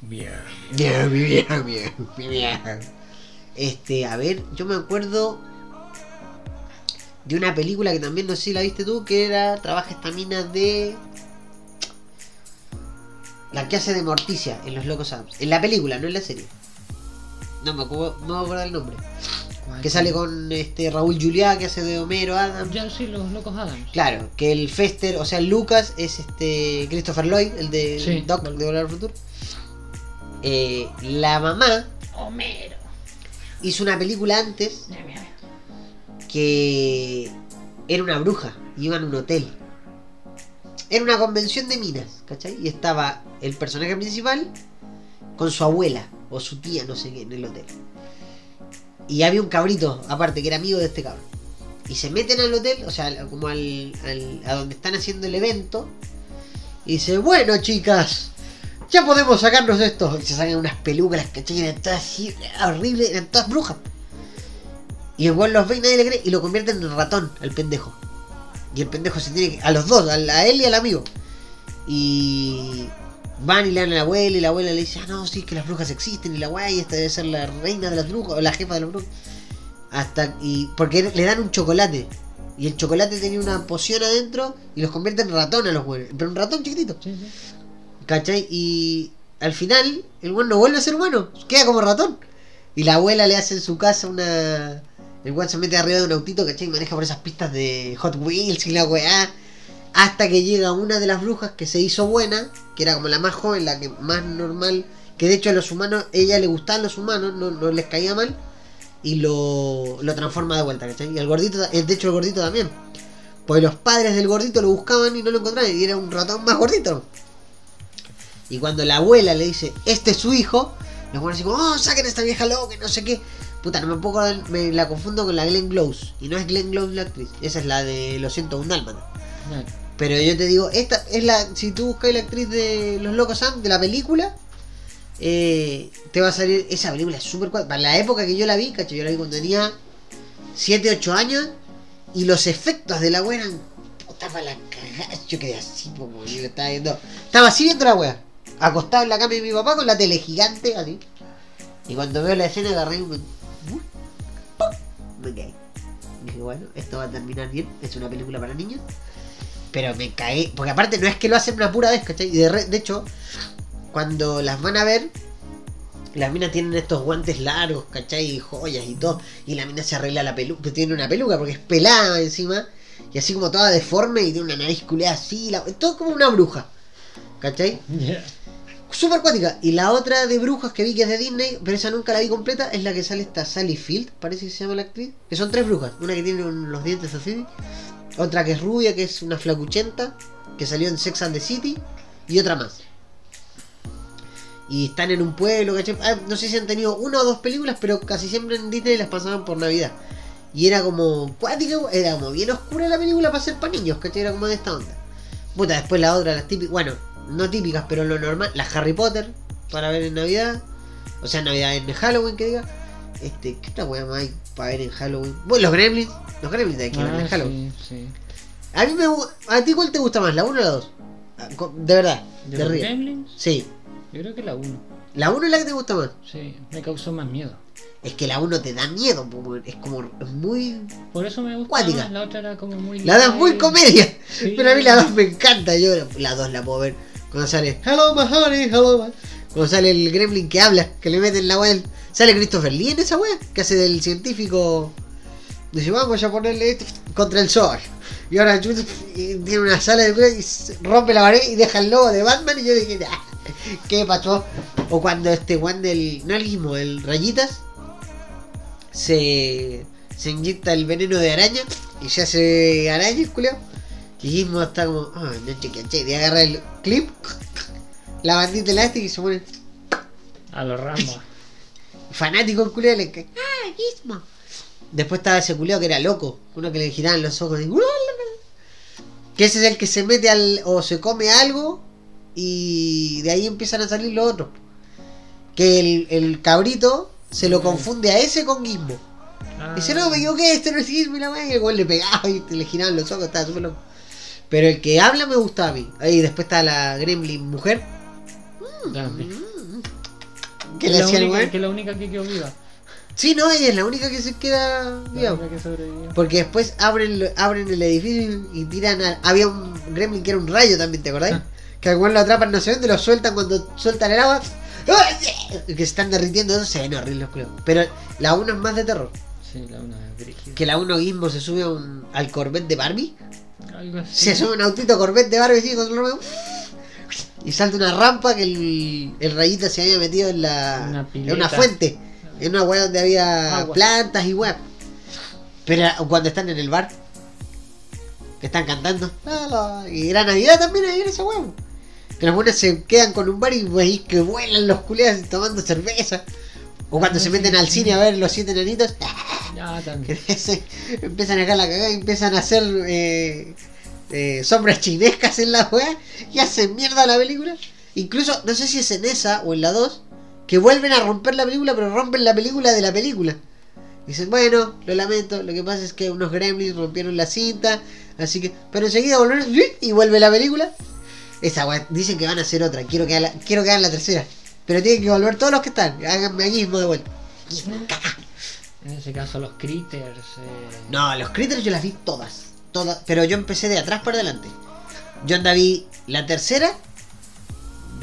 C: Bien.
B: Bien, bien, bien, bien. Este, a ver, yo me acuerdo de una película que también no sé si la viste tú, que era Trabaja esta mina de. La que hace de Morticia en Los Locos Adams. En la película, no en la serie. No me acuerdo, no me acuerdo el nombre. Que sale con este Raúl Juliá, que hace de Homero Adams.
C: Ya sí, los locos Adams.
B: Claro, que el Fester, o sea, el Lucas es este Christopher Lloyd, el de
C: Sí.
B: Doc de Volar al Futuro. Eh, la mamá
C: Homero.
B: hizo una película antes que era una bruja, iba en un hotel. Era una convención de minas, ¿cachai? Y estaba el personaje principal con su abuela o su tía, no sé qué, en el hotel. Y había un cabrito, aparte, que era amigo de este cabrón. Y se meten al hotel, o sea, como al, a donde están haciendo el evento. Y dice, bueno chicas, ya podemos sacarnos de esto. Y se sacan unas pelucas, ¿cachai? Eran todas así, horribles, eran todas brujas. Y el weón los ve y nadie le cree y lo convierten en ratón, al pendejo. Y el pendejo se tiene que. A los dos, a él y al amigo. Y. Van y le dan a la abuela y la abuela le dice, ah, no, sí, que las brujas existen y la guay, esta debe ser la reina de las brujas o la jefa de las brujas. Hasta. y Porque le dan un chocolate. Y el chocolate tenía una poción adentro y los convierte en ratón a los buenos. Pero un ratón chiquitito.
C: Sí, sí.
B: ¿Cachai? Y al final, el weón no vuelve a ser humano, queda como ratón. Y la abuela le hace en su casa una. El weón se mete arriba de un autito, ¿cachai? Y maneja por esas pistas de Hot Wheels y la weá. Hasta que llega una de las brujas que se hizo buena, que era como la más joven, la que más normal. Que de hecho a los humanos, ella le gustaban los humanos, no, les caía mal. Y lo, lo transforma de vuelta, ¿cachai? Y el gordito, eh, de hecho el gordito también. Pues los padres del gordito lo buscaban y no lo encontraban. Y era un ratón más gordito. Y cuando la abuela le dice, este es su hijo, los buenos dicen, oh, saquen a esta vieja loca, no sé qué. Puta, no me puedo acordar, me la confundo con la Glenn Close. Y no es Glenn Close la actriz, esa es la de Lo siento, un dálmata.
C: Ya.
B: Pero yo te digo, esta es la. Si tú buscas la actriz de Los Locos Sam, de la película, eh, te va a salir. Esa película es súper. Para la época que yo la vi, cacho, yo la vi cuando tenía 7, 8 años. Y los efectos de la wea eran. Puta para la cagada. Yo quedé así, como yo lo estaba viendo. Estaba así viendo la wea. Acostado en la cama de mi papá con la tele gigante, así. Y cuando veo la escena agarré un. Me caí. Dije, bueno, esto va a terminar bien. Es una película para niños. Pero me caí. Porque aparte no es que lo hacen una pura vez, ¿cachai? Y de, re- de hecho, cuando las van a ver, las minas tienen estos guantes largos, ¿cachai? Y joyas y todo. Y la mina se arregla la peluca. Tiene una peluca porque es pelada encima. Y así como toda deforme y tiene una nariz culeada así. todo como una bruja. ¿Cachai? Super acuática. Y la otra de brujas que vi que es de Disney, pero esa nunca la vi completa, es la que sale esta Sally Field, parece que se llama la actriz. Que son tres brujas. Una que tiene los dientes así. Otra que es rubia, que es una flacuchenta, que salió en Sex and the City. Y otra más. Y están en un pueblo, ¿cachai? Ah, no sé si han tenido una o dos películas, pero casi siempre en Disney las pasaban por Navidad. Y era como cuática, era como bien oscura la película para ser para niños. Era como de esta onda. Puta, después la otra, las típicas, bueno, no típicas, pero lo normal, las Harry Potter, para ver en Navidad. O sea, en Navidad, en Halloween, que diga. Este, ¿qué otra weá más hay para ver en Halloween? Bueno, los Gremlins, los Gremlins hay que ver en
C: Ah,
B: Halloween.
C: sí, sí.
B: A mí me ¿A ti cuál te gusta más, la 1 o la 2? De verdad,
C: ¿De los
B: río.
C: Gremlins?
B: Sí.
C: Yo creo que la 1.
B: La 1 es la que te gusta más.
C: Sí, me causó más miedo.
B: Es que la 1 te da miedo, es como es muy.
C: Por eso me gusta
B: Cuática.
C: más. La otra era como muy.
B: La 2 es muy comedia.
C: Sí.
B: Pero a mí la 2 me encanta. Yo la 2 la puedo ver. Cuando sale Hello my honey, hello my. Cuando sale el gremlin que habla, que le meten la weá. Sale Christopher Lee en esa weá, que hace del científico. Dice, vamos a ponerle esto contra el sol. Y ahora tiene una sala de weá y rompe la pared y deja el logo de Batman. Y yo dije, "Ah, ¿qué pasó? O cuando este weón del. No el el Rayitas. Se. Se inyecta el veneno de araña. Y se hace araña, culiao. Y Gizmo está como, ah, no chequeché. Y agarra el clip, la bandita elástica y se pone
C: A los ramos.
B: fanático el culiao. Le cae, ah, Gizmo. Después estaba ese culiao que era loco. Uno que le giraban los ojos. Y, que ese es el que se mete al. o se come algo. Y de ahí empiezan a salir los otros. Que el, el cabrito se lo confunde a ese con Gizmo.
C: Ah,
B: Dice, no, me equivoqué, este no es Gizmo y la weá. Y el le pegaba y le giraban los ojos, estaba súper loco. Pero el que habla me gustaba a mí. Ahí después está la Gremlin mujer. Que
C: Es
B: le
C: la
B: hacía el
C: que es la única que quedó viva.
B: Sí, no, ella es la única que se queda viva.
C: que.
B: Porque después abren, abren el edificio y tiran a... Había un gremlin que era un rayo también, ¿te acordáis? Que al lo atrapan no sé dónde, lo sueltan cuando sueltan el agua. Y que se están derritiendo, se ven horribles los culeros. Pero la 1 es más de terror.
C: Sí, la una brígida.
B: Que la 1 Gizmo se sube a un, al Corvette de Barbie.
C: Algo así.
B: Se sube un autito Corvette de Barbie y salta una rampa que el, el rayito se había metido en la
C: Una
B: en una fuente. En una weá donde había
C: Agua.
B: plantas y weá. Pero cuando están en el bar, que están cantando, "La, la", y era Navidad también ahí en esa weá. Que los buenos se quedan con un bar y veis que vuelan los culeados tomando cerveza. O cuando se meten al cine a ver los siete nanitos,
C: también.
B: empiezan a dejar la cagada y empiezan a hacer eh, eh, sombras chinescas en la weá y hacen mierda la película. Incluso, no sé si es en esa o en la 2, que vuelven a romper la película, pero rompen la película de la película. Dicen, bueno, lo lamento, lo que pasa es que unos gremlins rompieron la cinta, así que, pero enseguida volvieron y vuelve la película. Esa weá, dicen que van a hacer otra, quiero que, la, quiero que hagan la tercera. Pero tienen que volver todos los que están, háganme aquí mismo de vuelta.
C: En ese caso, los critters. eh,
B: No, los Critters yo las vi todas. Todas. Pero yo empecé de atrás para adelante. Yo anda vi la tercera.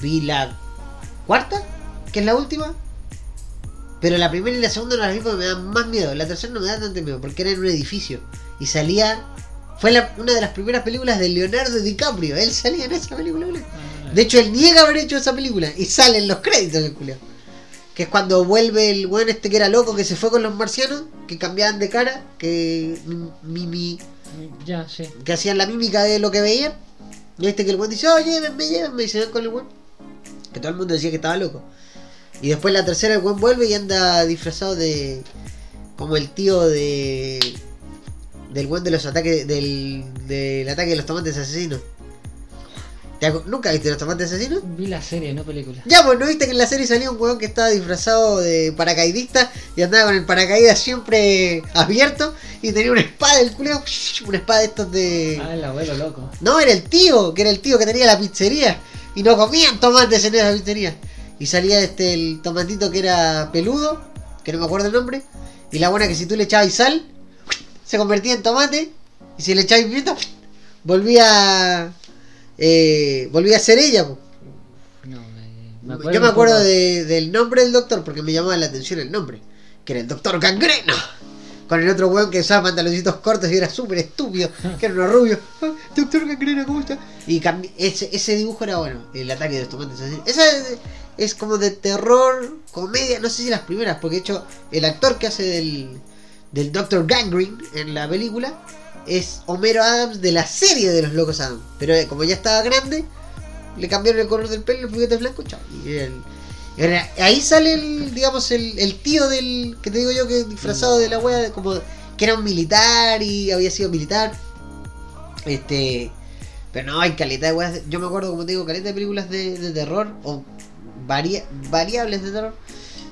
B: Vi la cuarta, que es la última. Pero la primera y la segunda no las vi porque me dan más miedo. La tercera no me da tanto miedo porque era en un edificio. Y salía. Fue la- una de las primeras películas de Leonardo DiCaprio. Él salía en esa película. De hecho, él niega haber hecho esa película. Y salen los créditos del culeo. Que es cuando vuelve el weón este que era loco, que se fue con los marcianos, que cambiaban de cara, que mimi,
C: Ya, sí.
B: que hacían la mímica de lo que veían. Y este que el weón dice, oh, llévenme, llévenme, y se van con el weón. Que todo el mundo decía que estaba loco. Y después la tercera el weón vuelve y anda disfrazado de. como el tío de. del weón de los ataques. del. del ataque de los tomates asesinos. ¿Te acu- ¿Nunca viste los tomates asesinos?
C: Vi la serie, no película.
B: Ya, pues, ¿no viste que en la serie salía un weón que estaba disfrazado de paracaidista y andaba con el paracaídas siempre abierto y tenía una espada del culeo? Una espada de estos de...
C: Ah, el abuelo loco.
B: No, era el tío, que era el tío que tenía la pizzería y no comían tomates en esa pizzería. Y salía este, el tomatito que era peludo, que no me acuerdo el nombre, y la buena que si tú le echabas sal, se convertía en tomate, y si le echabas pimienta, volvía... Eh, volvía a ser ella.
C: No, me,
B: Yo me acuerdo de- del nombre del doctor porque me llamaba la atención el nombre. Que era el doctor Gangrena. Con el otro weón que usaba pantaloncitos cortos y era súper estúpido. Que era uno rubio. Ah, doctor Gangrena, ¿cómo está? Y ese, ese dibujo era bueno. El ataque de los tomates así. Esa es, es como de terror, comedia. No sé si las primeras. Porque de hecho el actor que hace del, del doctor Gangrene en la película es Homero Adams de la serie de los locos Adams. Pero eh, como ya estaba grande, le cambiaron el color del pelo, el juguete blanco, chao. Y el- ahí sale el, digamos, el, el tío del, que te digo yo, que disfrazado de la wea, como que era un militar y había sido militar. Este, pero no, hay calidad de weas. Yo me acuerdo, como te digo, calidad de películas de, terror o varia- variables de terror.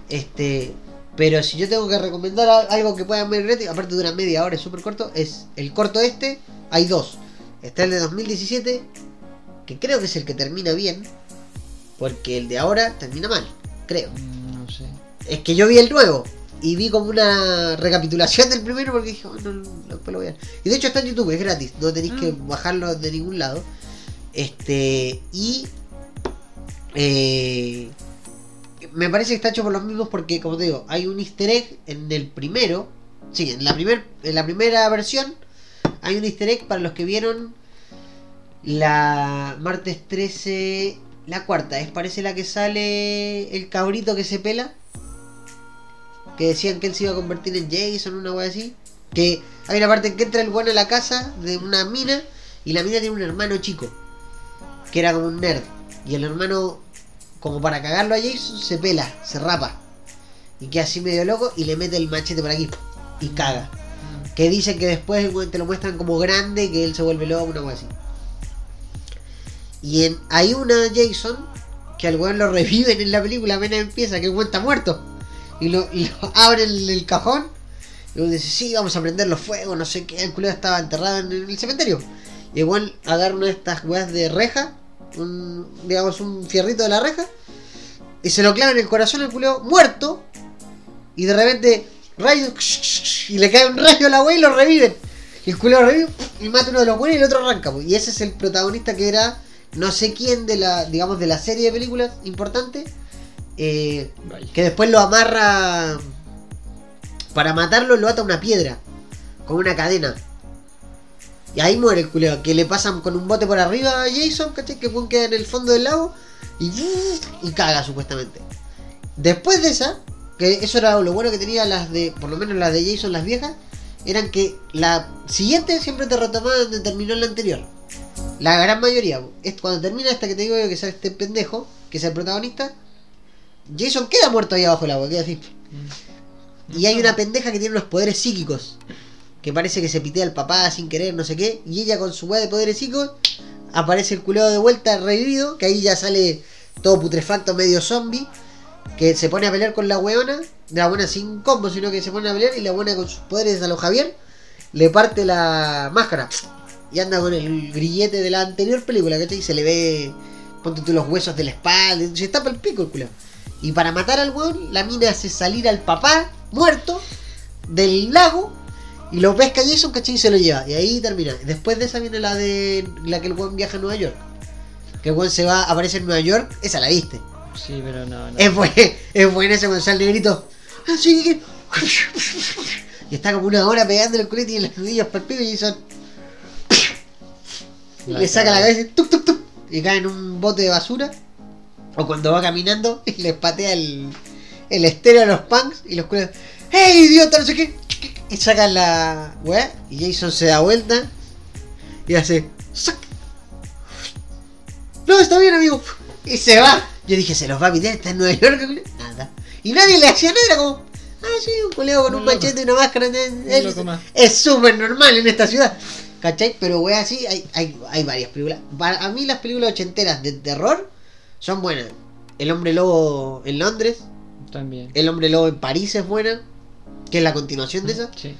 B: Este, pero si yo tengo que recomendar algo que puedan ver gratis, aparte dura media hora, es súper corto, es el corto este. Hay dos. Está el de 2017, que creo que es el que termina bien, porque el de ahora termina mal, creo.
C: Mm, No sé.
B: Es que yo vi el nuevo y vi como una recapitulación del primero porque dije, bueno, después lo voy a ver. Y de hecho está en YouTube, es gratis, no tenéis que
C: Ah.
B: bajarlo de ningún lado. Este, y eh, me parece que está hecho por los mismos porque, como te digo, hay un easter egg en el primero. Sí, en la, primer, en la primera versión hay un easter egg para los que vieron la martes 13, la cuarta. Es parece la que sale el cabrito que se pela. Que decían que él se iba a convertir en Jason, una wea así. Que hay una parte en que entra el bueno a la casa de una mina y la mina tiene un hermano chico. Que era como un nerd. Y el hermano, como para cagarlo a Jason, se pela, se rapa. Y queda así medio loco y le mete el machete por aquí. Y caga. Que dicen que después el weón te lo muestran como grande que él se vuelve loco, una cosa así. Y en, hay una Jason que al weón lo reviven en la película apenas empieza, que el weón está muerto. Y lo, abren el, el cajón. Y uno dice, sí, vamos a prender los fuegos, no sé qué. El culero estaba enterrado en el cementerio. Y igual agarra una de estas weas de reja, un, digamos un fierrito de la reja, y se lo clava en el corazón al culeo muerto, y de repente rayos, y le cae un rayo a la wea y lo reviven. Y el culeo revive y mata uno de los buenos y el otro arranca. pues. Y ese es el protagonista que era no sé quién de la, digamos, de la serie de películas importante. eh, que después lo amarra. Para matarlo lo ata a una piedra. Con una cadena. Y ahí muere el culeo. Que le pasan con un bote por arriba a Jason, ¿cachai? Que Juan queda en el fondo del lago. Y, y caga supuestamente. Después de esa, que eso era lo bueno que tenía las de. Por lo menos las de Jason, las viejas. Eran que la siguiente siempre te retomaba donde terminó la anterior. La gran mayoría. Es cuando termina esta que te digo yo que sale este pendejo, que es el protagonista. Jason queda muerto ahí abajo del agua, queda así. Y hay una pendeja que tiene unos poderes psíquicos. Que parece que se pitea al papá sin querer, no sé qué. Y ella con su weá de poderes. Aparece el culeo de vuelta revivido. Que ahí ya sale todo putrefacto, medio zombie. Que se pone a pelear con la weona. La buena sin combo, sino que se pone a pelear. Y la buena con sus poderes a lo Javier. Le parte la máscara. Y anda con el grillete de la anterior película, ¿cachai? Y se le ve. Ponte tú los huesos de la espalda. Se tapa el pico el culeo. Y para matar al weón, la mina hace salir al papá muerto del lago y lo pesca Jason, ¿cachai? Y se lo lleva. Y ahí termina. Después de esa viene la de la que el weón viaja a Nueva York. Que el weón se va, aparece en Nueva York. Esa la viste.
C: Sí, pero no, no.
B: Es, buen, es buena esa cuando sale el negrito. Así que. Y está como una hora pegándole el culete y en las nudillas para el pico y Jason le saca la cabeza y tuc, tuc, tuc, y cae en un bote de basura. O cuando va caminando y les patea el, el estéreo a los punks y los culeros. ¡Hey, idiota! No sé qué. Y sacan la weá. Y Jason se da vuelta y hace. ¡sac! No, está bien, amigo. Y se va. Yo dije, se los va a pitear, está en Nueva York. Nada. Y nadie le hacía nada, era como. Ah, sí, un culeo con un, machete y una máscara. Es- súper normal en esta ciudad. ¿Cachai? Pero weá, así hay, hay, hay varias películas. A mí las películas ochenteras de terror son buenas. El hombre lobo en Londres.
C: También.
B: El hombre lobo en París es buena. Que es la continuación de esa.
C: Sí.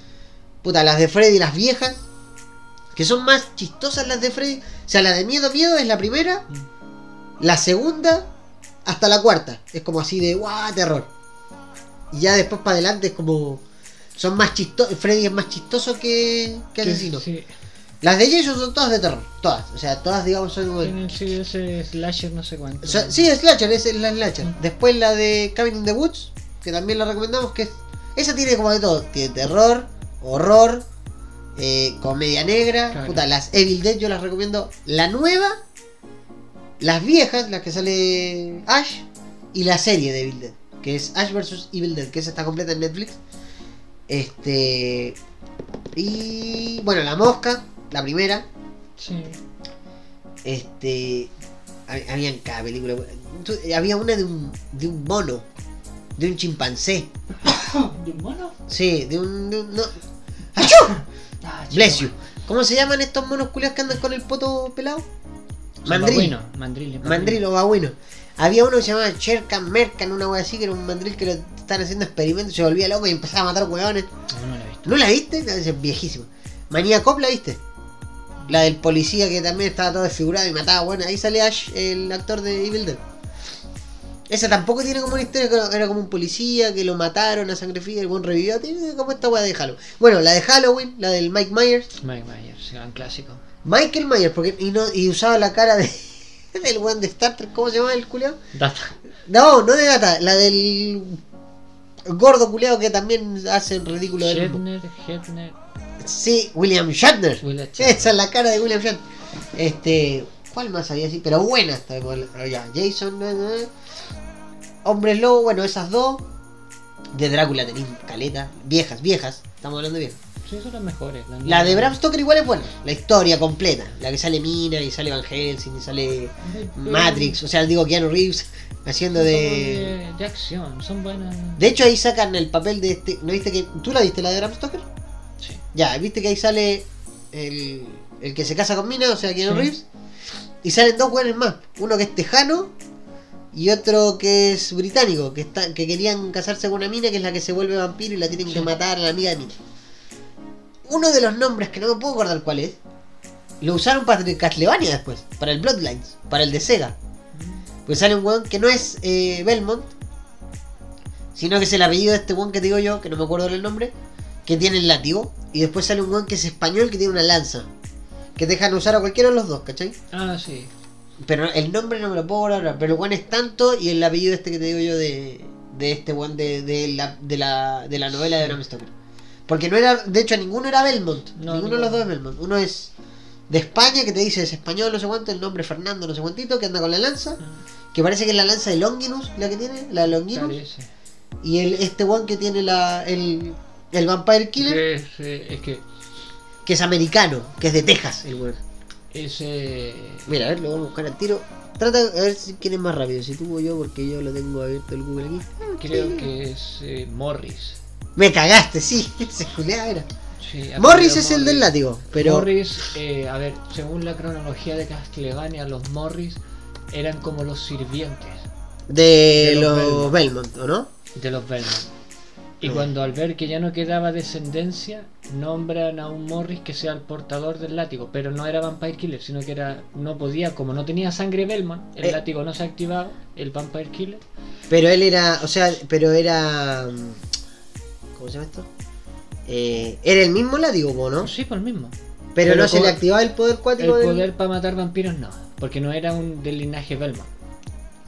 B: Puta, las de Freddy, las viejas. Que son más chistosas las de Freddy. O sea, la de miedo, miedo es la primera. La segunda hasta la cuarta. Es como así de guau, terror. Y ya después para adelante es como. Son más chistosos. Freddy es más chistoso que, que asesino.
C: Sí.
B: Las de Jason son todas de terror. Todas. O sea, todas, digamos, son. como-
C: Tiene sí, ese slasher no sé cuánto.
B: o sea, sí, Slasher, es la Slasher. Después la de Cabin in the Woods. Que también la recomendamos. Que es, esa tiene como de todo. Tiene terror, horror, eh, comedia negra.
C: Claro.
B: Puta, las Evil Dead yo las recomiendo. La nueva, las viejas, las que sale Ash. Y la serie de Evil Dead. Que es Ash vs Evil Dead. Que esa está completa en Netflix. Este. Y. Bueno, la mosca. La primera.
C: Sí.
B: Este. hab- Había en cada película. tú- Había una de un, de un mono. De un chimpancé.
C: ¿De un mono?
B: Sí, de un. De un no. ¡Achú!
C: Ah,
B: Bless you. ¿Cómo se llaman estos monos culiados que andan con el poto pelado? Mandril.
C: mandriles.
B: Mandril o babuino. Había uno que se llamaba Cherkan Merkan, una wea así, que era un mandril que lo estaban haciendo experimentos, se volvía loco y empezaba a matar hueones.
C: No, no lo he visto.
B: ¿No la viste? No, es viejísima. Manía Cop la viste. La del policía que también estaba todo desfigurado y mataba. Bueno, ahí sale Ash, el actor de Evil Dead. Esa tampoco tiene como una historia, que era como un policía que lo mataron a sangre fría, el buen revivió. Tiene como esta weá de Halloween. Bueno, la de Halloween, la del Mike Myers.
C: Mike Myers, gran clásico.
B: Michael Myers, porque y, no, y usaba la cara de, del buen de Star Trek, ¿cómo se llama el culiao?
C: Data.
B: No, no de Data, la del gordo culiao que también hace el ridículo mismo.
C: Shatner, Shatner.
B: Sí, William Shatner.
C: William Shatner.
B: Esa es la cara de William Shatner. Este, ¿cuál más había así? Pero buena esta de- ya, Jason, eh, eh. Hombres Lobo, bueno, esas dos. De Drácula tenéis caleta, viejas, viejas, estamos hablando de viejas.
C: Sí, son las mejores. las
B: La de. Bram Stoker igual es buena, la historia completa, la que sale Mina y sale Van Helsing y sale Matrix, o sea, digo Keanu Reeves haciendo de...
C: de, de acción, son buenas.
B: De hecho ahí sacan el papel de este, ¿no viste que tú la viste la de Bram Stoker?
C: Sí.
B: Ya, viste que ahí sale el, el que se casa con Mina, o sea, Keanu
C: Sí.
B: Reeves. Y salen dos güeyes más. Uno que es tejano y otro que es británico, que está, que querían casarse con una mina que es la que se vuelve vampiro y la tienen que matar a la amiga de Mina. Uno de los nombres que no me puedo acordar cuál es, lo usaron para el Castlevania después, para el Bloodlines, para el de Sega. Pues sale un weón que no es eh, Belmont, sino que es el apellido de este weón que te digo yo, que no me acuerdo del nombre, que tiene el látigo. Y después sale un weón que es español que tiene una lanza. Que dejan usar a cualquiera de los dos, ¿cachai?
C: Ah, sí.
B: Pero el nombre no me lo puedo ahora, pero el weón es tanto y el apellido este que te digo yo de, de este weón de, de, la, de, la, de la novela de Bram Stoker. Porque no era, de hecho, ninguno era Belmont.
C: No,
B: ninguno de los dos es Belmont. Uno es de España, que te dice es español, no sé cuánto, el nombre Fernando, no sé cuántito, que anda con la lanza. Que parece que es la lanza de Longinus, la que tiene, la de Longinus.
C: Parece.
B: Y el, este one que tiene la, el, el Vampire Killer,
C: Es, es que
B: que es americano, que es de Texas, el weón.
C: Ese.
B: Mira, a ver, lo voy a buscar al tiro. Trata a ver si quién es más rápido, si tú o yo, porque yo lo tengo abierto el Google aquí.
C: Creo que es eh, Morris.
B: Me cagaste, sí, culeado era.
C: Sí,
B: Morris es el del látigo, pero
C: Morris, eh, a ver, según la cronología de Castlevania, los Morris eran como los sirvientes
B: de,
C: de
B: los
C: los
B: Belmont, ¿o no?
C: de los Belmont. Y cuando al ver que ya no quedaba descendencia, nombran a un Morris que sea el portador del látigo, pero no era Vampire Killer, sino que era no podía, como no tenía sangre Belmont, el
B: Eh.
C: látigo no se activaba, el Vampire Killer.
B: Pero él era, o sea, pero era... mm, ¿Cómo se llama esto? Eh, era el mismo látigo, ¿no?
C: Sí, por el mismo.
B: Pero,
C: pero
B: no se le activaba el poder
C: El
B: cuático del...
C: poder para matar vampiros no, porque no era un del linaje Belmont.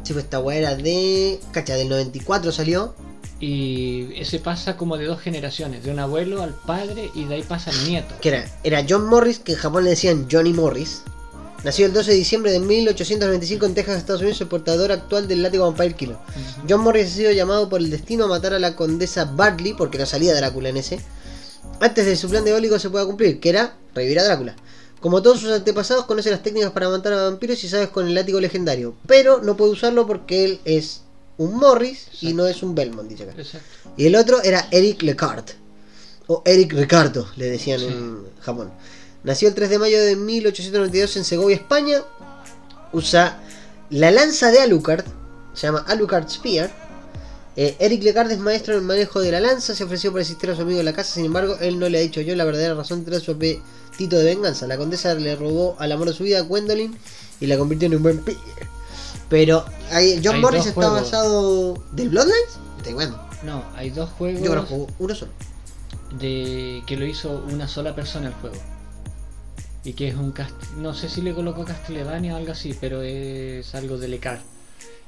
B: Sí, pues esta weá era de... Cacha, del 94 salió.
C: Y ese pasa como de dos generaciones, de un abuelo al padre y de ahí pasa al nieto.
B: que era, era John Morris, que en Japón le decían Johnny Morris. Nació el 12 de diciembre de 1895 en Texas, Estados Unidos, el portador actual del látigo Vampire Killer.
C: Ujú.
B: John Morris ha sido llamado por el destino a matar a la condesa Bartley, porque no salía Drácula en ese, antes de su plan diabólico se pueda cumplir, que era revivir a Drácula. Como todos sus antepasados, conoce las técnicas para matar a vampiros y sabes con el látigo legendario, pero no puede usarlo porque él es un Morris y no es un Belmont, dice acá.
C: Exacto.
B: Y el otro era Eric Lecard. O Eric Ricardo, le decían
C: Sí.
B: en Japón. Nació el 3 de mayo de 1892 en Segovia, España. Usa la lanza de Alucard. Se llama Alucard Spear. Eh, Eric Lecard es maestro en el manejo de la lanza. Se ofreció para asistir a su amigo en la casa. Sin embargo, él no le ha dicho yo la verdadera razón tras su apetito de venganza. La condesa le robó al amor de su vida a Gwendolyn y la convirtió en un vampiro. Pero ahí, John
C: Hay
B: Morris está
C: juegos.
B: basado. ¿Del Bloodlines? Está igual.
C: No, hay dos juegos
B: Yo conozco uno solo.
C: de que lo hizo una sola persona el juego. Y que es un cast no sé si le colocó Castlevania o algo así, pero es algo de Lecar.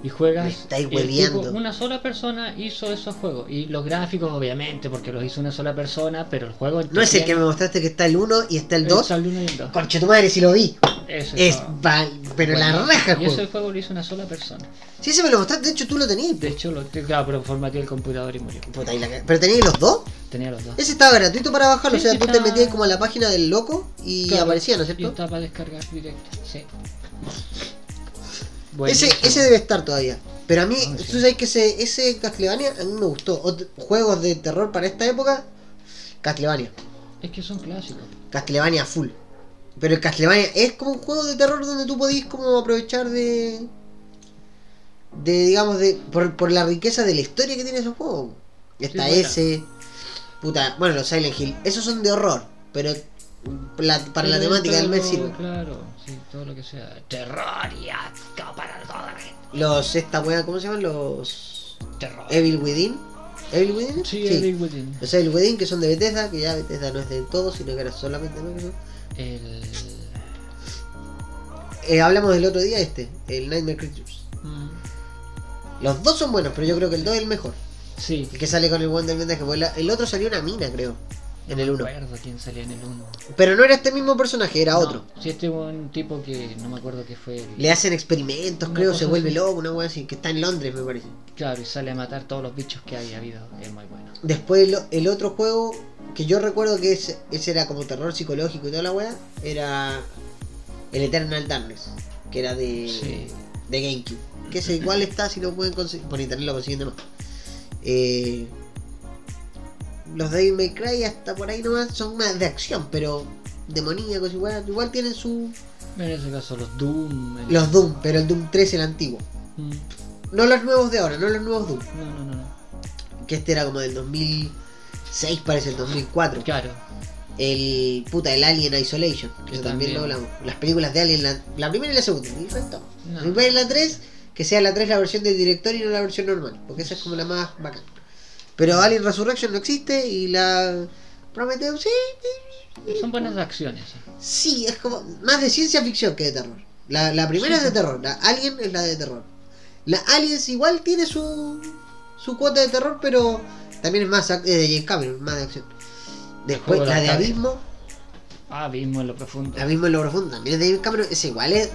C: Y juegas
B: Me estáis
C: tipo- una sola persona hizo esos juegos y los gráficos obviamente porque los hizo una sola persona, pero el juego
B: No es el que me mostraste que está el 1 y está el 2.
C: Está el uno y el dos.
B: Conche tu madre, si lo vi.
C: Ese
B: Es val- pero la
C: Bueno,
B: raja el
C: Y ese
B: juego.
C: lo hizo una sola persona.
B: Sí, ese me lo mostraste, de hecho tú lo tenías.
C: De hecho, lo, claro, pero formateé el computador y murió.
B: Puta, y la Pero tenías los dos.
C: Tenía los dos.
B: Ese estaba gratuito para bajarlo.
C: Sí,
B: o sea, tú te
C: estaba-
B: metías como a la página del loco y
C: Claro,
B: aparecía, ¿no es
C: Y
B: cierto?
C: está para descargar directo, sí.
B: Ese, ese debe estar todavía. Pero a mí,
C: Ah, sí.
B: tú sabes que ese, ese Castlevania a mí me gustó. Ot- juegos de terror para esta época, Castlevania.
C: Es que son clásicos.
B: Castlevania full. Pero el Castlevania es como un juego de terror donde tú podís como aprovechar de. De, digamos, de. Por, por la riqueza de la historia que tiene ese juego. Está
C: buena.
B: ese. Puta, bueno, los Silent Hill. Esos son de horror. Pero la- para la temática del mes sirve.
C: Claro, sí, todo lo que sea. Terror y asco para toda la gente.
B: Los, esta wea, ¿cómo se llaman? Los.
C: Terror.
B: Evil Within. ¿Evil Within?
C: Sí, Evil Within.
B: Los Evil Within que son de Bethesda, que ya Bethesda no es de todo, sino que era solamente Microsoft.
C: El.
B: Eh, hablamos del otro día este, el Nightmare Creatures.
C: Mm,
B: Los dos son buenos, pero yo creo que el 2 es el mejor.
C: Sí.
B: El que sale con el buen del vendaje. El otro salió una mina, creo. En el 1.
C: No me acuerdo quién salía en el 1.
B: Pero no era este mismo personaje, era otro.
C: Si este un tipo que no me acuerdo qué fue. el-
B: Le hacen experimentos,
C: Una
B: creo, se vuelve
C: así.
B: loco, una wea así, que está en Londres, me parece.
C: Claro, y sale a matar todos los bichos que haya habido. Es muy bueno.
B: Después el, el otro juego que yo recuerdo que ese, ese era como terror psicológico y toda la wea, era el Eternal Darkness, que era de,
C: Sí.
B: de GameCube. Que ese igual está si lo pueden conseguir. Por internet lo consiguen de más. Eh, los de Devil May Cry hasta por ahí nomás son más de acción, pero demoníacos igual, igual tienen su.
C: En ese caso, los Doom. el-
B: Los Doom, pero el Doom 3 el antiguo.
C: Mm,
B: No los nuevos de ahora, no los nuevos Doom.
C: No, no, no, no.
B: Que este era como del 2006, parece el 2004.
C: Claro.
B: El puta, el Alien Isolation, que también, lo hablamos. Las películas de Alien, la, la primera y la segunda, y el resto.
C: No.
B: La primera y la 3, que sea la 3 la versión del director y no la versión normal, porque esa es como la más bacán. Pero Alien Resurrection no existe y la Prometheus sí,
C: Son buenas acciones.
B: sí, es como más de ciencia ficción que de terror. La, la primera es de terror, la Alien es la de terror. La Aliens igual tiene su, su cuota de terror, pero también es más es de James Cameron, más de acción. Después la de Abismo,
C: Ah, Abismo en lo profundo.
B: Abismo en lo profundo, también es de James Cameron, es igual, es,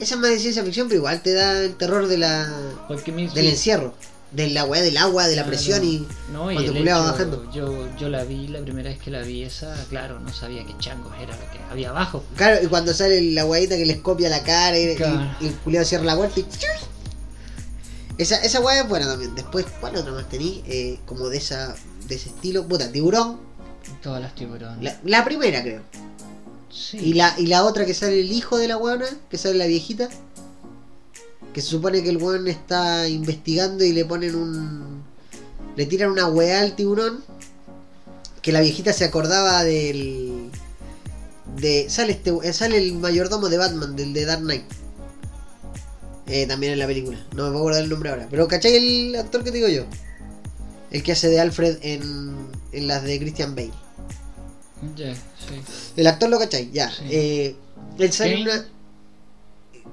B: esa es más de ciencia ficción, pero igual te da el terror de la, del encierro, de la weá del agua, de la presión y...
C: no, y
B: cuando
C: hecho,
B: bajando.
C: Yo, yo la vi, la primera vez que la vi esa, claro, no sabía qué changos era lo que había abajo.
B: Claro, y cuando sale la guayita que les copia la cara y,
C: Claro.
B: y el culiado cierra la puerta y... Esa, esa guaya es buena también. Después, ¿cuál otra más tení? Eh, como de esa de ese estilo. Puta, tiburón.
C: Todas las tiburones.
B: La, la primera, creo.
C: Sí.
B: Y la, y la otra que sale el hijo de la weona, que sale la viejita. Que se supone que el weón está investigando y le ponen un. Le tiran una weá al tiburón. Que la viejita se acordaba del. De. Sale este eh, sale el mayordomo de Batman, del de Dark Knight. Eh, también en la película. No me puedo acordar el nombre ahora. Pero ¿cachai el actor que te digo yo? El que hace de Alfred en, en las de Christian Bale.
C: Ya, sí.
B: El actor lo cachai, ya.
C: Sí.
B: Eh, él sale una.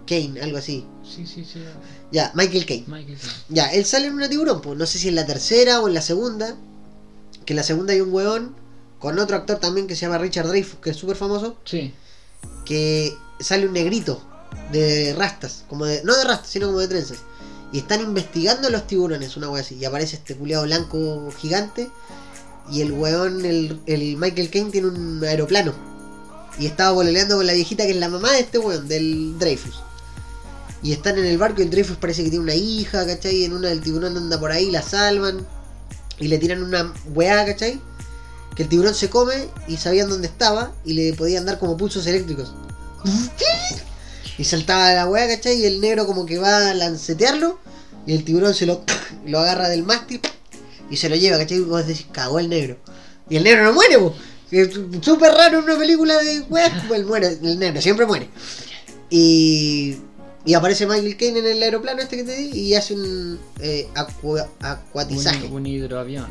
B: Kane, algo así.
C: Sí, sí, sí.
B: Ya, Michael Kane.
C: Michael. Caine.
B: Ya, él sale en una tiburón, pues no sé si en la tercera o en la segunda. Que en la segunda hay un weón con otro actor también que se llama Richard Dreyfuss, que es súper famoso.
C: Sí.
B: Que sale un negrito de rastas, como de. No de rastas, sino como de trenzas. Y están investigando los tiburones, una wea así. Y aparece este culeado blanco gigante. Y el weón, el, el Michael Kane, tiene un aeroplano. Y estaba bololeando con la viejita que es la mamá de este weón, del Dreyfus. Y están en el barco y el Dreyfus parece que tiene una hija, ¿cachai? Y en una del tiburón anda por ahí, la salvan. Y le tiran una weá, ¿cachai? Que el tiburón se come y sabían dónde estaba y le podían dar como pulsos eléctricos. Y saltaba la weá, ¿cachai? Y el negro como que va a lancetearlo y el tiburón se lo, lo agarra del mástil y se lo lleva, ¿cachai? Y vos decís, cagó el negro. Y el negro no muere, po. Es súper raro en una película de weá. Él muere, el negro siempre muere. Y, y aparece Michael Caine en el aeroplano este que te di y hace un eh, acua- acuatizaje.
C: Un, un hidroavión.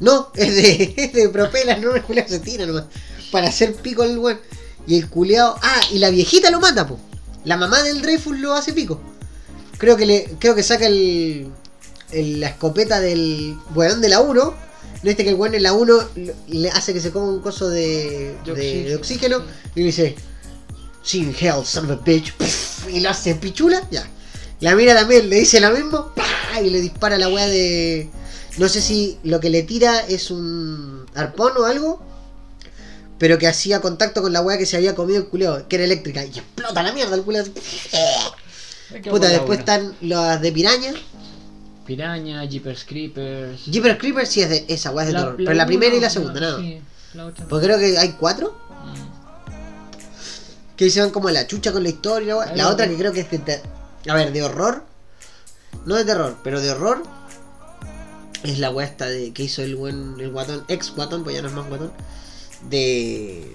B: No, es de, es de propelas, no, el culeado se tira nomás. Para hacer pico el weón. Y el culeado. Ah, y la viejita lo mata, po. La mamá del Dreyfus lo hace pico. Creo que le. Creo que saca el. el- la escopeta del weón de la 1. Viste que el weón en la 1 le- hace que se coma un coso de,
C: De
B: de-
C: oxígeno.
B: Y le dice. Sin hell, son of a bitch. Pff, Y lo hace pichula. Ya. La mira también, le dice lo mismo. ¡pah! Y le dispara la weá de. No sé si lo que le tira es un arpón o algo. Pero que hacía contacto con la weá que se había comido el culeo, que era eléctrica. Y explota la mierda el culeo. Puta, después están las de piraña.
C: Piraña, Jeepers Creepers.
B: Jeepers Creepers sí es de esa weá es de terror. Pero la primera y la segunda,
C: no. Sí, la otra.
B: Porque creo que hay cuatro. Que se van como a la chucha con la historia. La, La otra que creo que es de A ver, de horror. No de terror, pero de horror. Es la weá esta de que hizo el buen. El guatón. Ex guatón, pues ya no es más guatón. De.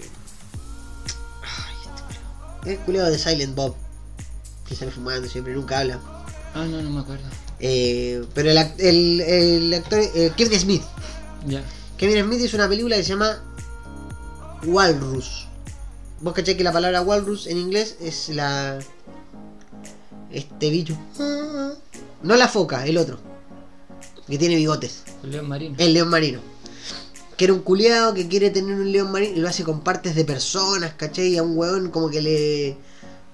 B: Ay, este culiao de Silent Bob. Que sale fumando siempre, nunca habla.
C: Ah, no, no me acuerdo.
B: Eh, pero el, el, el actor. eh, Kevin Smith.
C: Ya.
B: Kevin Smith hizo una película que se llama Walrus. Vos cachai que la palabra Walrus en inglés es la. Este bicho. No la foca, el otro. Que tiene bigotes.
C: El león marino.
B: El león marino. Que era un culiado que quiere tener un león marino y lo hace con partes de personas, ¿cachai? Y a un weón como que le.